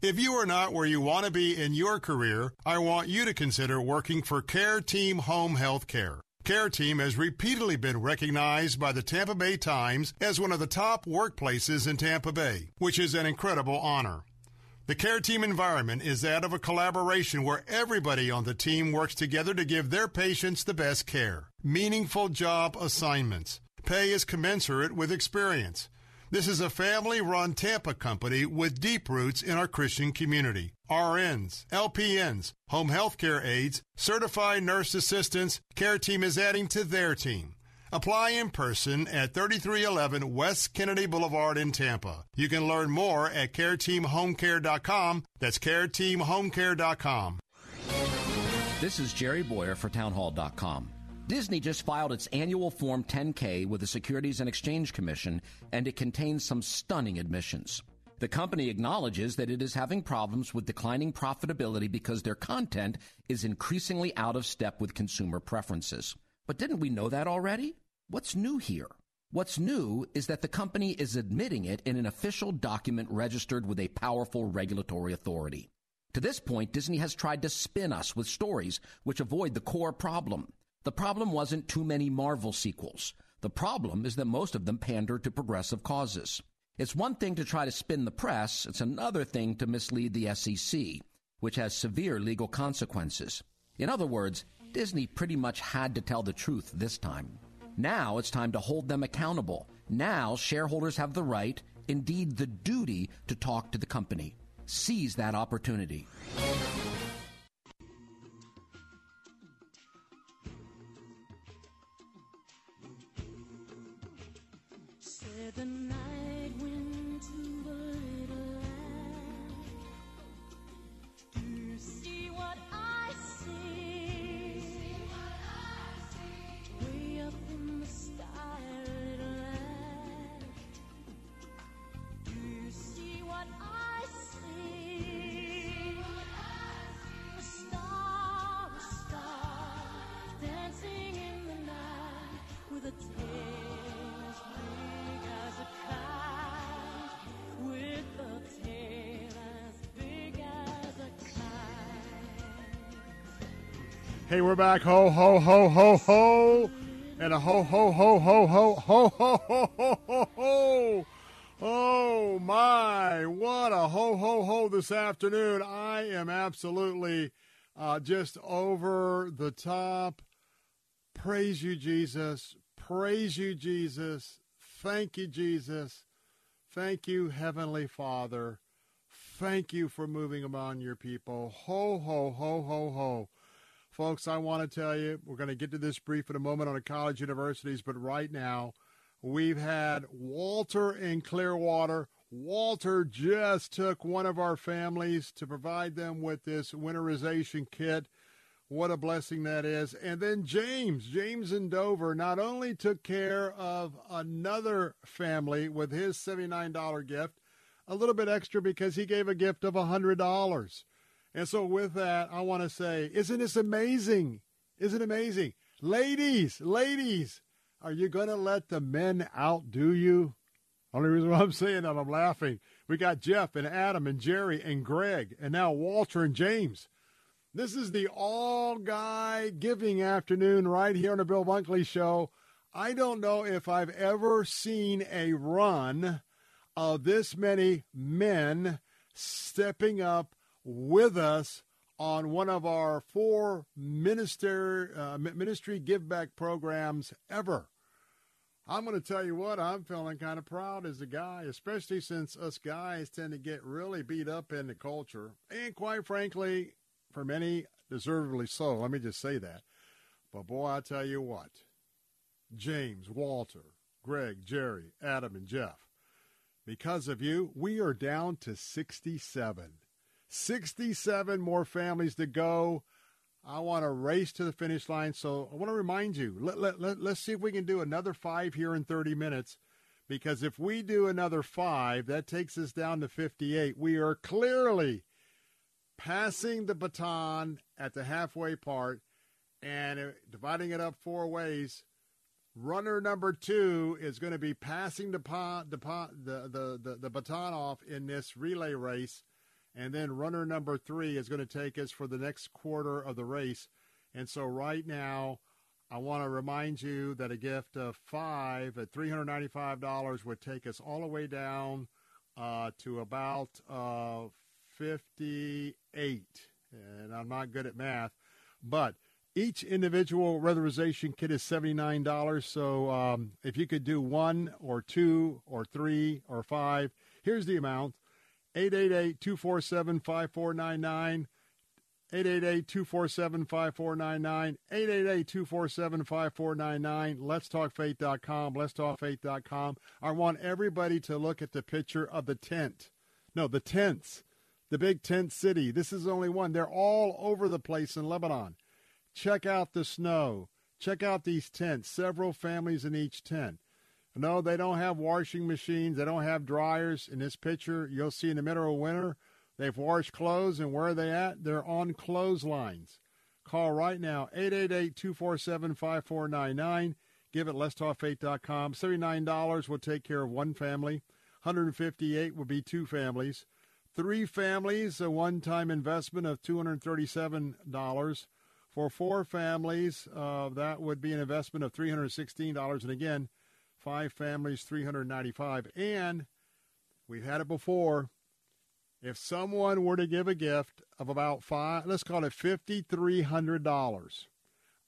If you are not where you want to be in your career, I want you to consider working for Care Team Home Health Care. Care Team has repeatedly been recognized by the Tampa Bay Times as one of the top workplaces in Tampa Bay, which is an incredible honor. The Care Team environment is that of a collaboration where everybody on the team works together to give their patients the best care. Meaningful job assignments. Pay is commensurate with experience. This is a family run Tampa company with deep roots in our Christian community. RNs, LPNs, home health care aides, certified nurse assistants, Care Team is adding to their team. Apply in person at 3311 West Kennedy Boulevard in Tampa. You can learn more at careteamhomecare.com. That's careteamhomecare.com. This is Jerry Bowyer for townhall.com. Disney just filed its annual Form 10K with the Securities and Exchange Commission, and it contains some stunning admissions. The company acknowledges that it is having problems with declining profitability because their content is increasingly out of step with consumer preferences. But didn't we know that already? What's new here? What's new is that the company is admitting it in an official document registered with a powerful regulatory authority. To this point, Disney has tried to spin us with stories which avoid the core problem. The problem wasn't too many Marvel sequels. The problem is that most of them pander to progressive causes. It's one thing to try to spin the press, it's another thing to mislead the SEC, which has severe legal consequences. In other words, Disney pretty much had to tell the truth this time. Now it's time to hold them accountable. Now shareholders have the right, indeed the duty, to talk to the company. Seize that opportunity. the Hey, we're back. Ho, ho, ho, ho, ho. And a ho, ho, ho, ho, ho, ho, ho, ho, ho, ho, ho. Oh, my. What a ho, ho, ho this afternoon. I am absolutely uh, just over the top. Praise you, Jesus. Praise you, Jesus. Thank you, Jesus. Thank you, Heavenly Father. Thank you for moving among your people. Ho, ho, ho, ho, ho. Folks, I want to tell you, we're going to get to this brief in a moment on the college universities, but right now, we've had Walter in Clearwater. Walter just took one of our families to provide them with this winterization kit. What a blessing that is. And then James, James in Dover, not only took care of another family with his $79 gift, a little bit extra because he gave a gift of $100. And so, with that, I want to say, isn't this amazing? Isn't it amazing? Ladies, ladies, are you going to let the men outdo you? Only reason why I'm saying that, I'm laughing. We got Jeff and Adam and Jerry and Greg and now Walter and James. This is the all guy giving afternoon right here on the Bill Bunkley Show. I don't know if I've ever seen a run of this many men stepping up with us on one of our four minister, uh, ministry give back programs ever. I'm going to tell you what, I'm feeling kind of proud as a guy, especially since us guys tend to get really beat up in the culture. And quite frankly, for many, deservedly so. Let me just say that. But boy, I tell you what, James, Walter, Greg, Jerry, Adam, and Jeff, because of you, we are down to 67. 67 more families to go. I want to race to the finish line. So I want to remind you let, let, let, let's see if we can do another five here in 30 minutes. Because if we do another five, that takes us down to 58. We are clearly passing the baton at the halfway part and dividing it up four ways. Runner number two is going to be passing the, the, the, the, the baton off in this relay race. And then runner number three is going to take us for the next quarter of the race. And so right now, I want to remind you that a gift of five at $395 would take us all the way down uh, to about uh, 58. And I'm not good at math, but each individual weatherization kit is $79. So um, if you could do one or two or three or five, here's the amount 888 247 5499. 888 247 5499. 888 247 5499. letstalkfaith.com. letstalkfaith.com. I want everybody to look at the picture of the tent. No, the tents. The big tent city. This is only one. They're all over the place in Lebanon. Check out the snow. Check out these tents. Several families in each tent. No, they don't have washing machines. They don't have dryers. In this picture, you'll see in the middle of winter, they've washed clothes, and where are they at? They're on clotheslines. Call right now, 888-247-5499. Give it letstalkfaith.com. $79 will take care of one family. 158 will be two families. Three families, a one-time investment of $237. For four families, uh, that would be an investment of $316. And again, five families, 395 And we've had it before. If someone were to give a gift of about five, let's call it $5,300,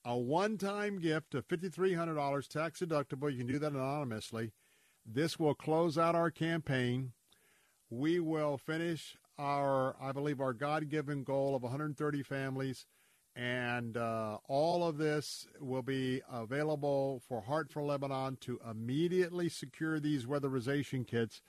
a one-time gift of $5,300, tax deductible, you can do that anonymously. This will close out our campaign. We will finish our, I believe, our God-given goal of 130 families – and uh, all of this will be available for Heart for Lebanon to immediately secure these weatherization kits.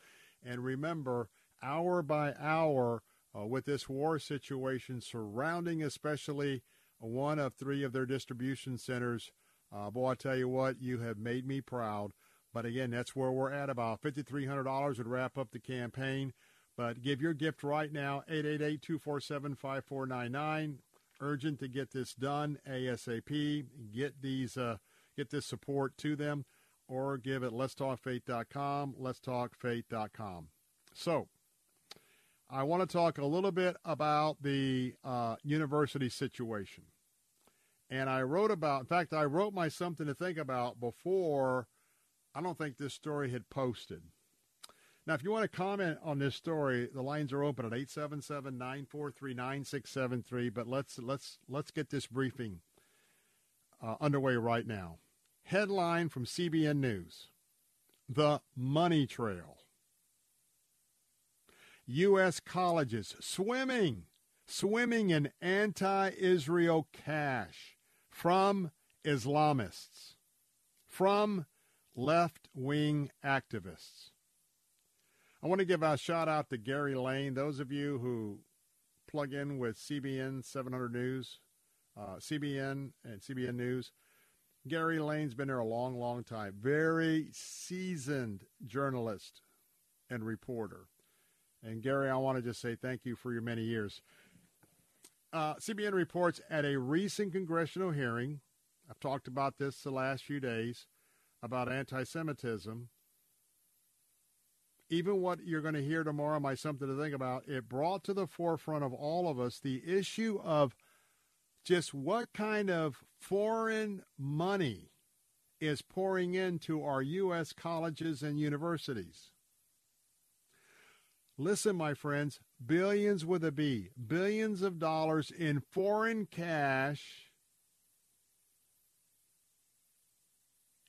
And remember, hour by hour, uh, with this war situation surrounding especially one of three of their distribution centers, uh, boy, I tell you what, you have made me proud. But again, that's where we're at. About $5,300 would wrap up the campaign. But give your gift right now, 888 247 5499 urgent to get this done ASAP. Get these, uh, get this support to them, or give it letstalkfaith.com, letstalkfaith.com. So, I want to talk a little bit about the uh, university situation. And I wrote about, in fact, I wrote my something to think about before I don't think this story had posted. Now, if you want to comment on this story, the lines are open at 877-943-9673, but let's let's let's get this briefing uh, underway right now. Headline from CBN News. The money trail. U.S. colleges swimming, swimming in anti-Israel cash from Islamists, from left-wing activists. I want to give a shout out to Gary Lane. Those of you who plug in with CBN 700 News, uh, CBN and CBN News, Gary Lane's been there a long, long time. Very seasoned journalist and reporter. And Gary, I want to just say thank you for your many years. Uh, CBN reports at a recent congressional hearing, I've talked about this the last few days, about anti Semitism even what you're going to hear tomorrow, my something to think about, it brought to the forefront of all of us the issue of just what kind of foreign money is pouring into our U.S. colleges and universities. Listen, my friends, billions with a B, billions of dollars in foreign cash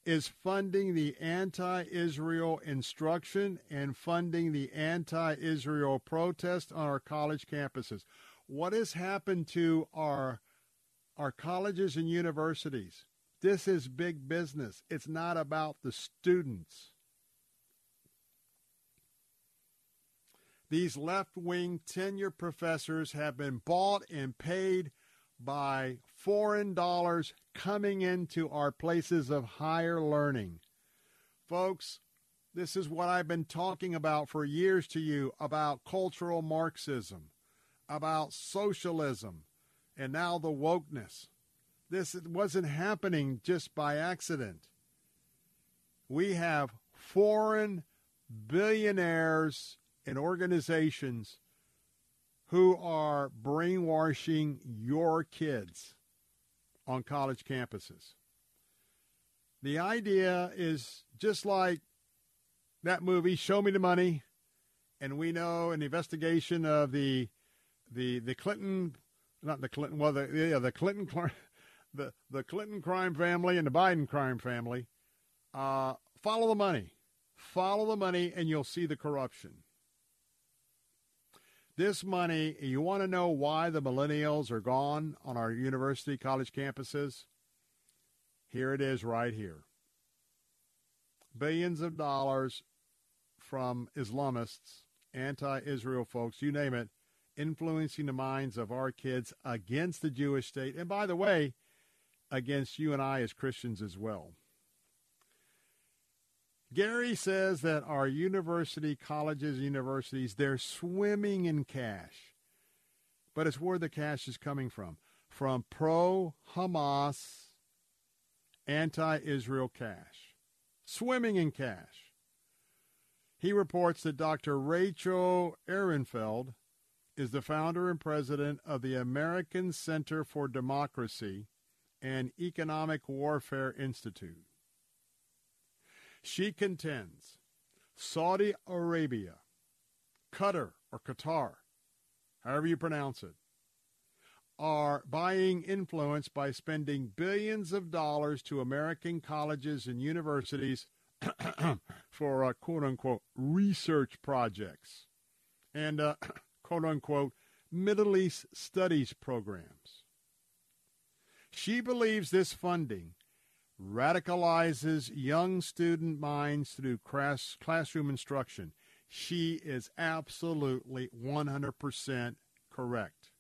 is funding the anti Israel instruction and funding the anti Israel protest on our college campuses. What has happened to our, our colleges and universities? This is big business. It's not about the students. These left wing tenure professors have been bought and paid by foreign dollars coming into our places of higher learning. Folks, this is what I've been talking about for years to you about cultural Marxism, about socialism, and now the wokeness. This wasn't happening just by accident. We have foreign billionaires and organizations who are brainwashing your kids on college campuses. The idea is just like that movie, Show Me the Money, and we know an investigation of the the the Clinton, not the Clinton, well, the yeah, the Clinton, [LAUGHS] the the Clinton crime family and the Biden crime family. Uh, follow the money, follow the money, and you'll see the corruption. This money, you want to know why the millennials are gone on our university college campuses? Here it is right here. Billions of dollars from Islamists, anti Israel folks, you name it, influencing the minds of our kids against the Jewish state. And by the way, against you and I as Christians as well. Gary says that our university, colleges, universities, they're swimming in cash. But it's where the cash is coming from. From pro Hamas, anti Israel cash. Swimming in cash. He reports that Dr. Rachel Ehrenfeld is the founder and president of the American Center for Democracy and Economic Warfare Institute. She contends Saudi Arabia, Qatar or Qatar, however you pronounce it, are buying influence by spending billions of dollars to American colleges and universities [CLEARS THROAT] for uh, quote unquote research projects and uh, [CLEARS THROAT] quote unquote Middle East studies programs. She believes this funding radicalizes young student minds through class, classroom instruction. She is absolutely 100% correct.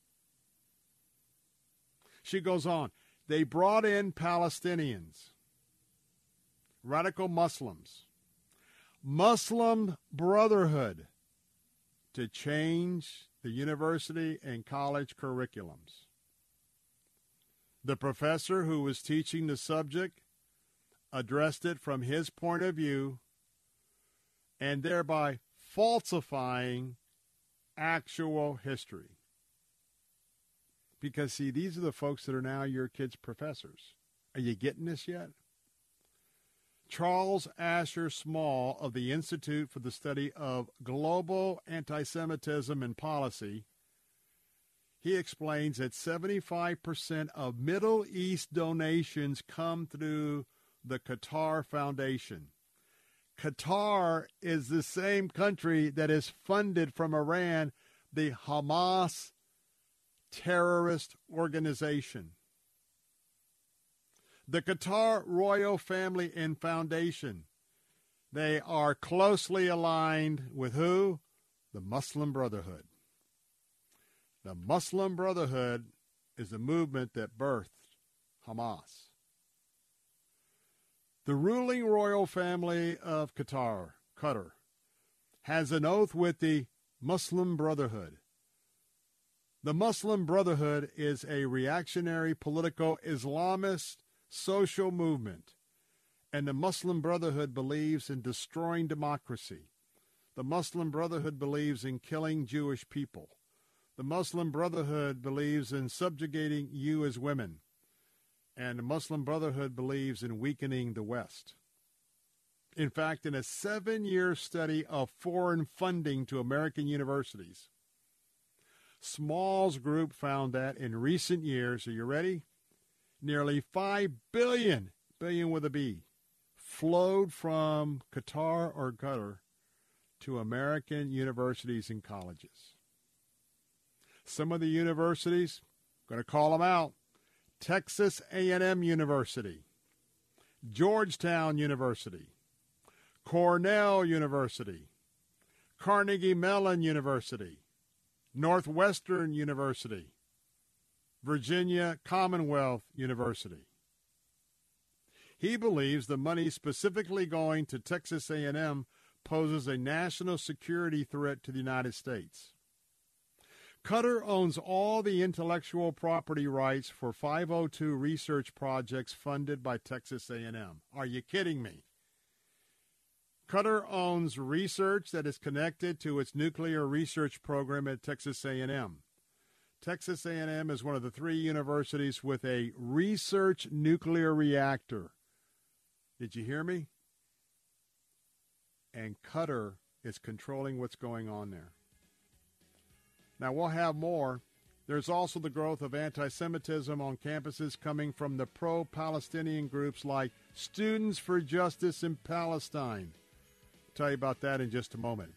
She goes on. They brought in Palestinians, radical Muslims, Muslim Brotherhood to change the university and college curriculums. The professor who was teaching the subject addressed it from his point of view and thereby falsifying actual history. Because, see, these are the folks that are now your kids' professors. Are you getting this yet? Charles Asher Small of the Institute for the Study of Global Anti-Semitism and Policy, he explains that 75% of Middle East donations come through the Qatar Foundation. Qatar is the same country that is funded from Iran the Hamas terrorist organization. The Qatar royal family and foundation, they are closely aligned with who? The Muslim Brotherhood. The Muslim Brotherhood is the movement that birthed Hamas. The ruling royal family of Qatar, Qatar, has an oath with the Muslim Brotherhood. The Muslim Brotherhood is a reactionary political Islamist social movement, and the Muslim Brotherhood believes in destroying democracy. The Muslim Brotherhood believes in killing Jewish people. The Muslim Brotherhood believes in subjugating you as women. And the Muslim Brotherhood believes in weakening the West. In fact, in a seven year study of foreign funding to American universities, Small's group found that in recent years, are you ready? nearly 5 billion, billion with a B, flowed from Qatar or Qatar to American universities and colleges. Some of the universities, going to call them out, Texas A&M University, Georgetown University, Cornell University, Carnegie Mellon University, Northwestern University, Virginia Commonwealth University. He believes the money specifically going to Texas A&M poses a national security threat to the United States. Qatar owns all the intellectual property rights for 502 research projects funded by Texas A&M. Are you kidding me? Qatar owns research that is connected to its nuclear research program at Texas A&M. Texas A&M is one of the three universities with a research nuclear reactor. Did you hear me? And Qatar is controlling what's going on there. Now, we'll have more. There's also the growth of anti Semitism on campuses coming from the pro Palestinian groups like Students for Justice in Palestine. I'll tell you about that in just a moment.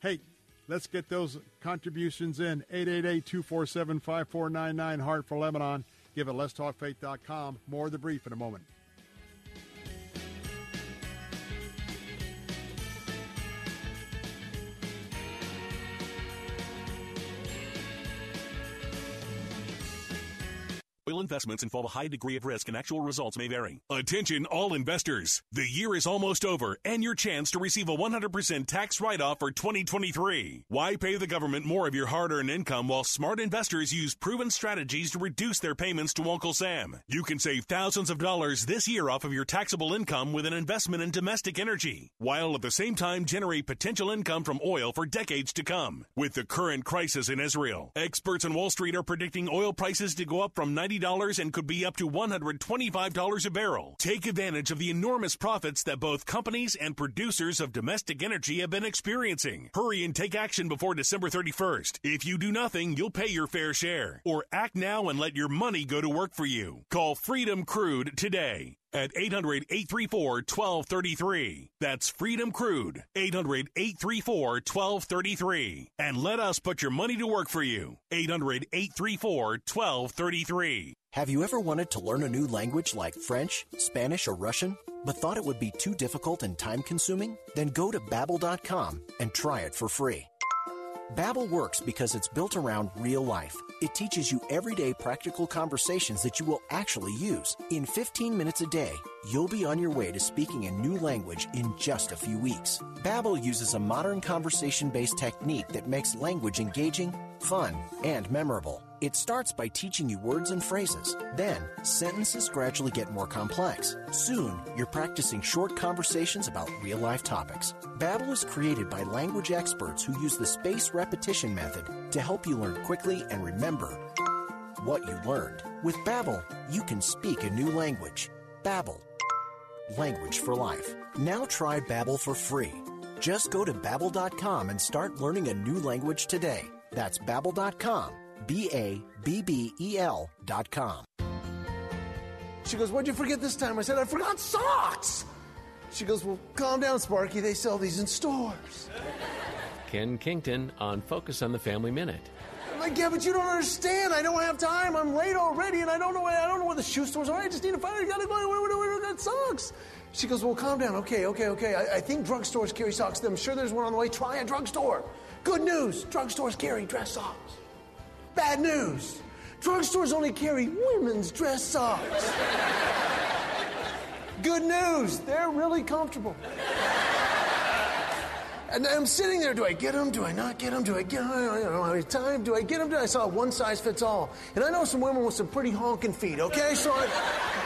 Hey, Let's get those contributions in. 888-247-5499, Heart for Lebanon. Give it letstalkfaith.com. More of the brief in a moment. Oil investments involve a high degree of risk and actual results may vary. Attention all investors. The year is almost over and your chance to receive a 100% tax write-off for 2023. Why pay the government more of your hard-earned income while smart investors use proven strategies to reduce their payments to Uncle Sam? You can save thousands of dollars this year off of your taxable income with an investment in domestic energy, while at the same time generate potential income from oil for decades to come. With the current crisis in Israel, experts on Wall Street are predicting oil prices to go up from 90 $90 and could be up to $125 a barrel. Take advantage of the enormous profits that both companies and producers of domestic energy have been experiencing. Hurry and take action before December 31st. If you do nothing, you'll pay your fair share. Or act now and let your money go to work for you. Call Freedom Crude today at 800 834 1233. That's Freedom Crude, 800 834 1233. And let us put your money to work for you. 800 834 1233. Have you ever wanted to learn a new language like French, Spanish, or Russian, but thought it would be too difficult and time consuming? Then go to babbel.com and try it for free. Babbel works because it's built around real life. It teaches you everyday practical conversations that you will actually use. In 15 minutes a day, you'll be on your way to speaking a new language in just a few weeks. Babbel uses a modern conversation-based technique that makes language engaging, fun, and memorable. It starts by teaching you words and phrases. Then, sentences gradually get more complex. Soon, you're practicing short conversations about real-life topics. Babbel is created by language experts who use the spaced repetition method to help you learn quickly and remember what you learned. With Babbel, you can speak a new language. Babbel, language for life. Now try Babbel for free. Just go to babbel.com and start learning a new language today. That's babbel.com B A B B E L dot com. She goes, What'd you forget this time? I said, I forgot socks. She goes, Well, calm down, Sparky. They sell these in stores. Kenn Kington on Focus on the Family Minute. Yeah, but you don't understand. I don't have time. I'm late already, and I don't know. Where, I don't know where the shoe stores are. I just need to find. I gotta go. Where, socks? She goes, well, calm down. Okay, okay, okay. I, I think drugstores carry socks. I'm sure there's one on the way. Try a drugstore. Good news. Drugstores carry dress socks. Bad news. Drugstores only carry women's dress socks. [LAUGHS] Good news. They're really comfortable. And I'm sitting there. Do I get them? Do I not get them? Do I get them? I don't know how many time. Do I get them? Do I saw one size fits all? And I know some women with some pretty honking feet. Okay, so I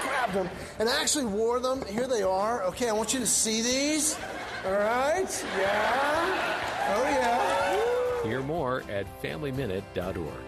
grabbed them and I actually wore them. Here they are. Okay, I want you to see these. All right. Yeah. Oh yeah. Hear more at FamilyMinute.org.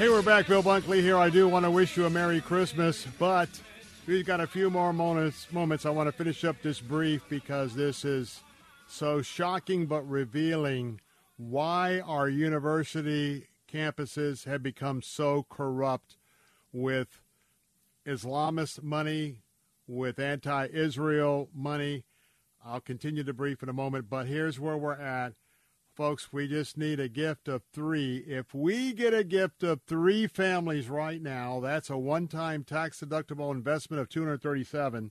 Hey, we're back. Bill Bunkley here. I do want to wish you a Merry Christmas, but we've got a few more moments. Moments. I want to finish up this brief because this is so shocking but revealing. Why our university campuses have become so corrupt with Islamist money with anti Israel money. I'll continue to brief in a moment, but here's where we're at. Folks, we just need a gift of three. If we get a gift of three families right now, that's a one-time tax-deductible investment of 237.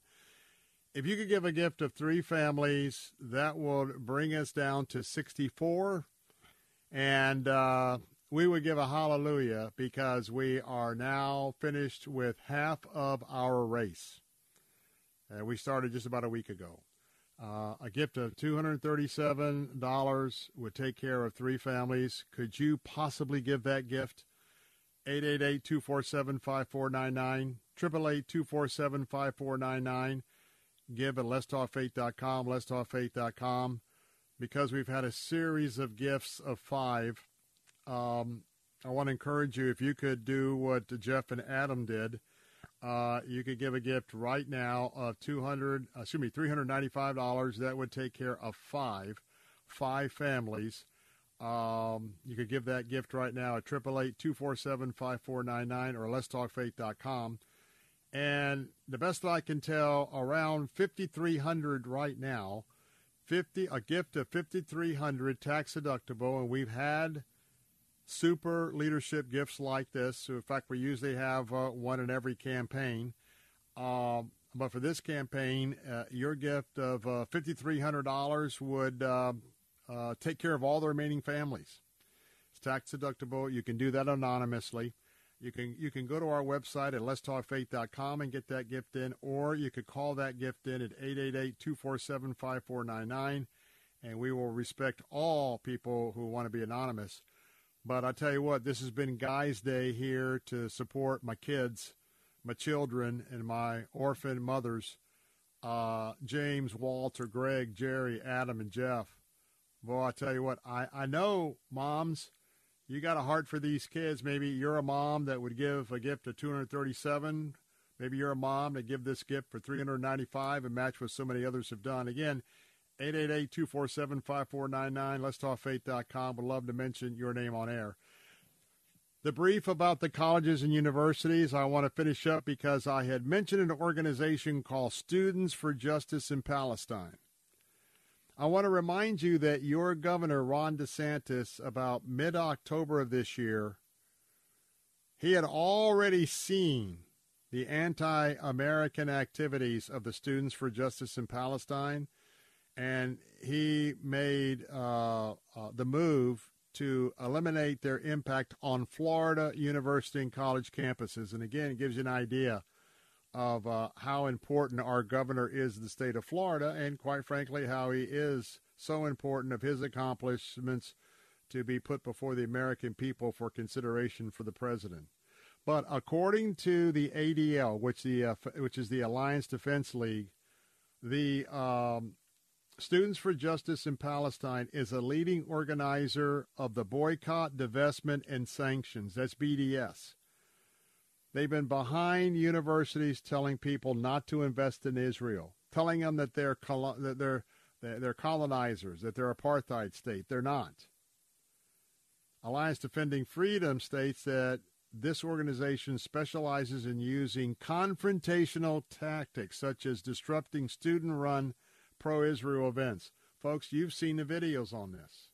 If you could give a gift of three families, that would bring us down to 64, and uh, we would give a hallelujah because we are now finished with half of our race. And we started just about a week ago. Uh, a gift of $237 would take care of three families. Could you possibly give that gift? 888-247-5499, 888-247-5499. Give at letstalkfaith.com, letstalkfaith.com. Because we've had a series of gifts of five, um, I want to encourage you, if you could do what Jeff and Adam did, uh, you could give a gift right now of two hundred, uh, excuse me, three hundred ninety-five dollars. That would take care of five, five families. Um, you could give that gift right now at triple eight two four seven five four nine nine or letstalkfaith.com. And the best I can tell, around fifty three hundred right now. Fifty a gift of fifty three hundred tax deductible, and we've had super leadership gifts like this. In fact, we usually have uh, one in every campaign. Um, but for this campaign, uh, your gift of uh, $5,300 would uh, uh, take care of all the remaining families. It's tax deductible. You can do that anonymously. You can you can go to our website at letstalkfaith.com and get that gift in, or you could call that gift in at 888-247-5499, and we will respect all people who want to be anonymous. But I tell you what, this has been Guys Day here to support my kids, my children, and my orphan mothers. Uh, James, Walter, Greg, Jerry, Adam, and Jeff. Boy, I tell you what, I, I know moms, you got a heart for these kids. Maybe you're a mom that would give a gift of 237. Maybe you're a mom that give this gift for 395 and match what so many others have done. Again, 888-247-5499, letstalkfaith.com. Would love to mention your name on air. The brief about the colleges and universities, I want to finish up because I had mentioned an organization called Students for Justice in Palestine. I want to remind you that your governor, Ron DeSantis, about mid October of this year, he had already seen the anti American activities of the Students for Justice in Palestine and he made uh, uh, the move to eliminate their impact on Florida university and college campuses. And again, it gives you an idea of uh, how important our governor is in the state of Florida, and quite frankly, how he is so important of his accomplishments to be put before the American people for consideration for the president. But according to the ADL, which the uh, which is the Alliance Defense League, the um, Students for Justice in Palestine is a leading organizer of the boycott, divestment, and sanctions. That's BDS. They've been behind universities telling people not to invest in Israel, telling them that they're that they're they're colonizers, that they're apartheid state. They're not. Alliance Defending Freedom states that this organization specializes in using confrontational tactics such as disrupting student-run pro Israel events. Folks, you've seen the videos on this.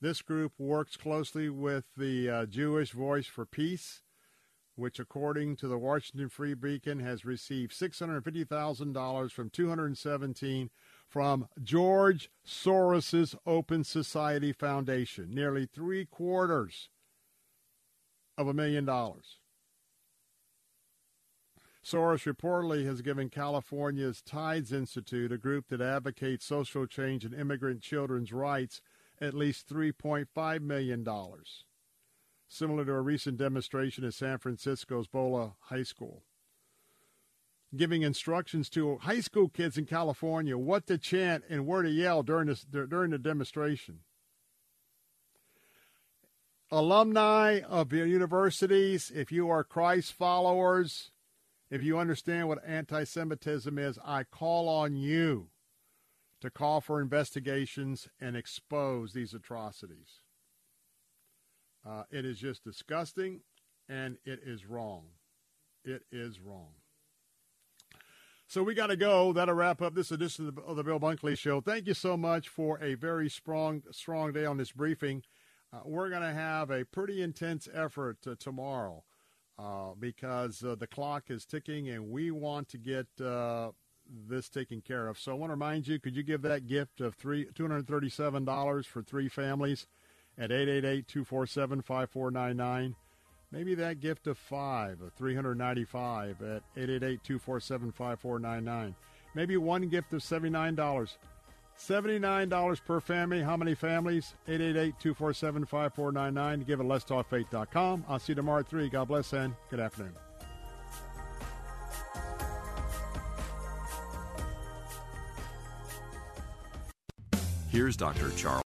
This group works closely with the uh, Jewish Voice for Peace, which, according to the Washington Free Beacon, has received $650,000 from 217 from George Soros's Open Society Foundation, nearly three quarters of a million dollars. Soros reportedly has given California's Tides Institute, a group that advocates social change and immigrant children's rights, at least $3.5 million. Similar to a recent demonstration at San Francisco's Bola High School. Giving instructions to high school kids in California what to chant and where to yell during, this, during the demonstration. Alumni of your universities, if you are Christ followers, if you understand what anti Semitism is, I call on you to call for investigations and expose these atrocities. Uh, it is just disgusting and it is wrong. It is wrong. So we got to go. That'll wrap up this edition of the, Bill Bunkley Show. Thank you so much for a very strong, strong day on this briefing. Uh, we're going to have a pretty intense effort uh, tomorrow uh, because uh, the clock is ticking and we want to get uh, this taken care of. So I want to remind you, could you give that gift of three $237 for three families at 888-247-5499? Maybe that gift of five, of 395 at 888-247-5499. Maybe one gift of $79. $79 per family. How many families? 888-247-5499. Give it letstalkfaith.com. I'll see you tomorrow at 3. God bless and good afternoon. Here's Dr. Charles.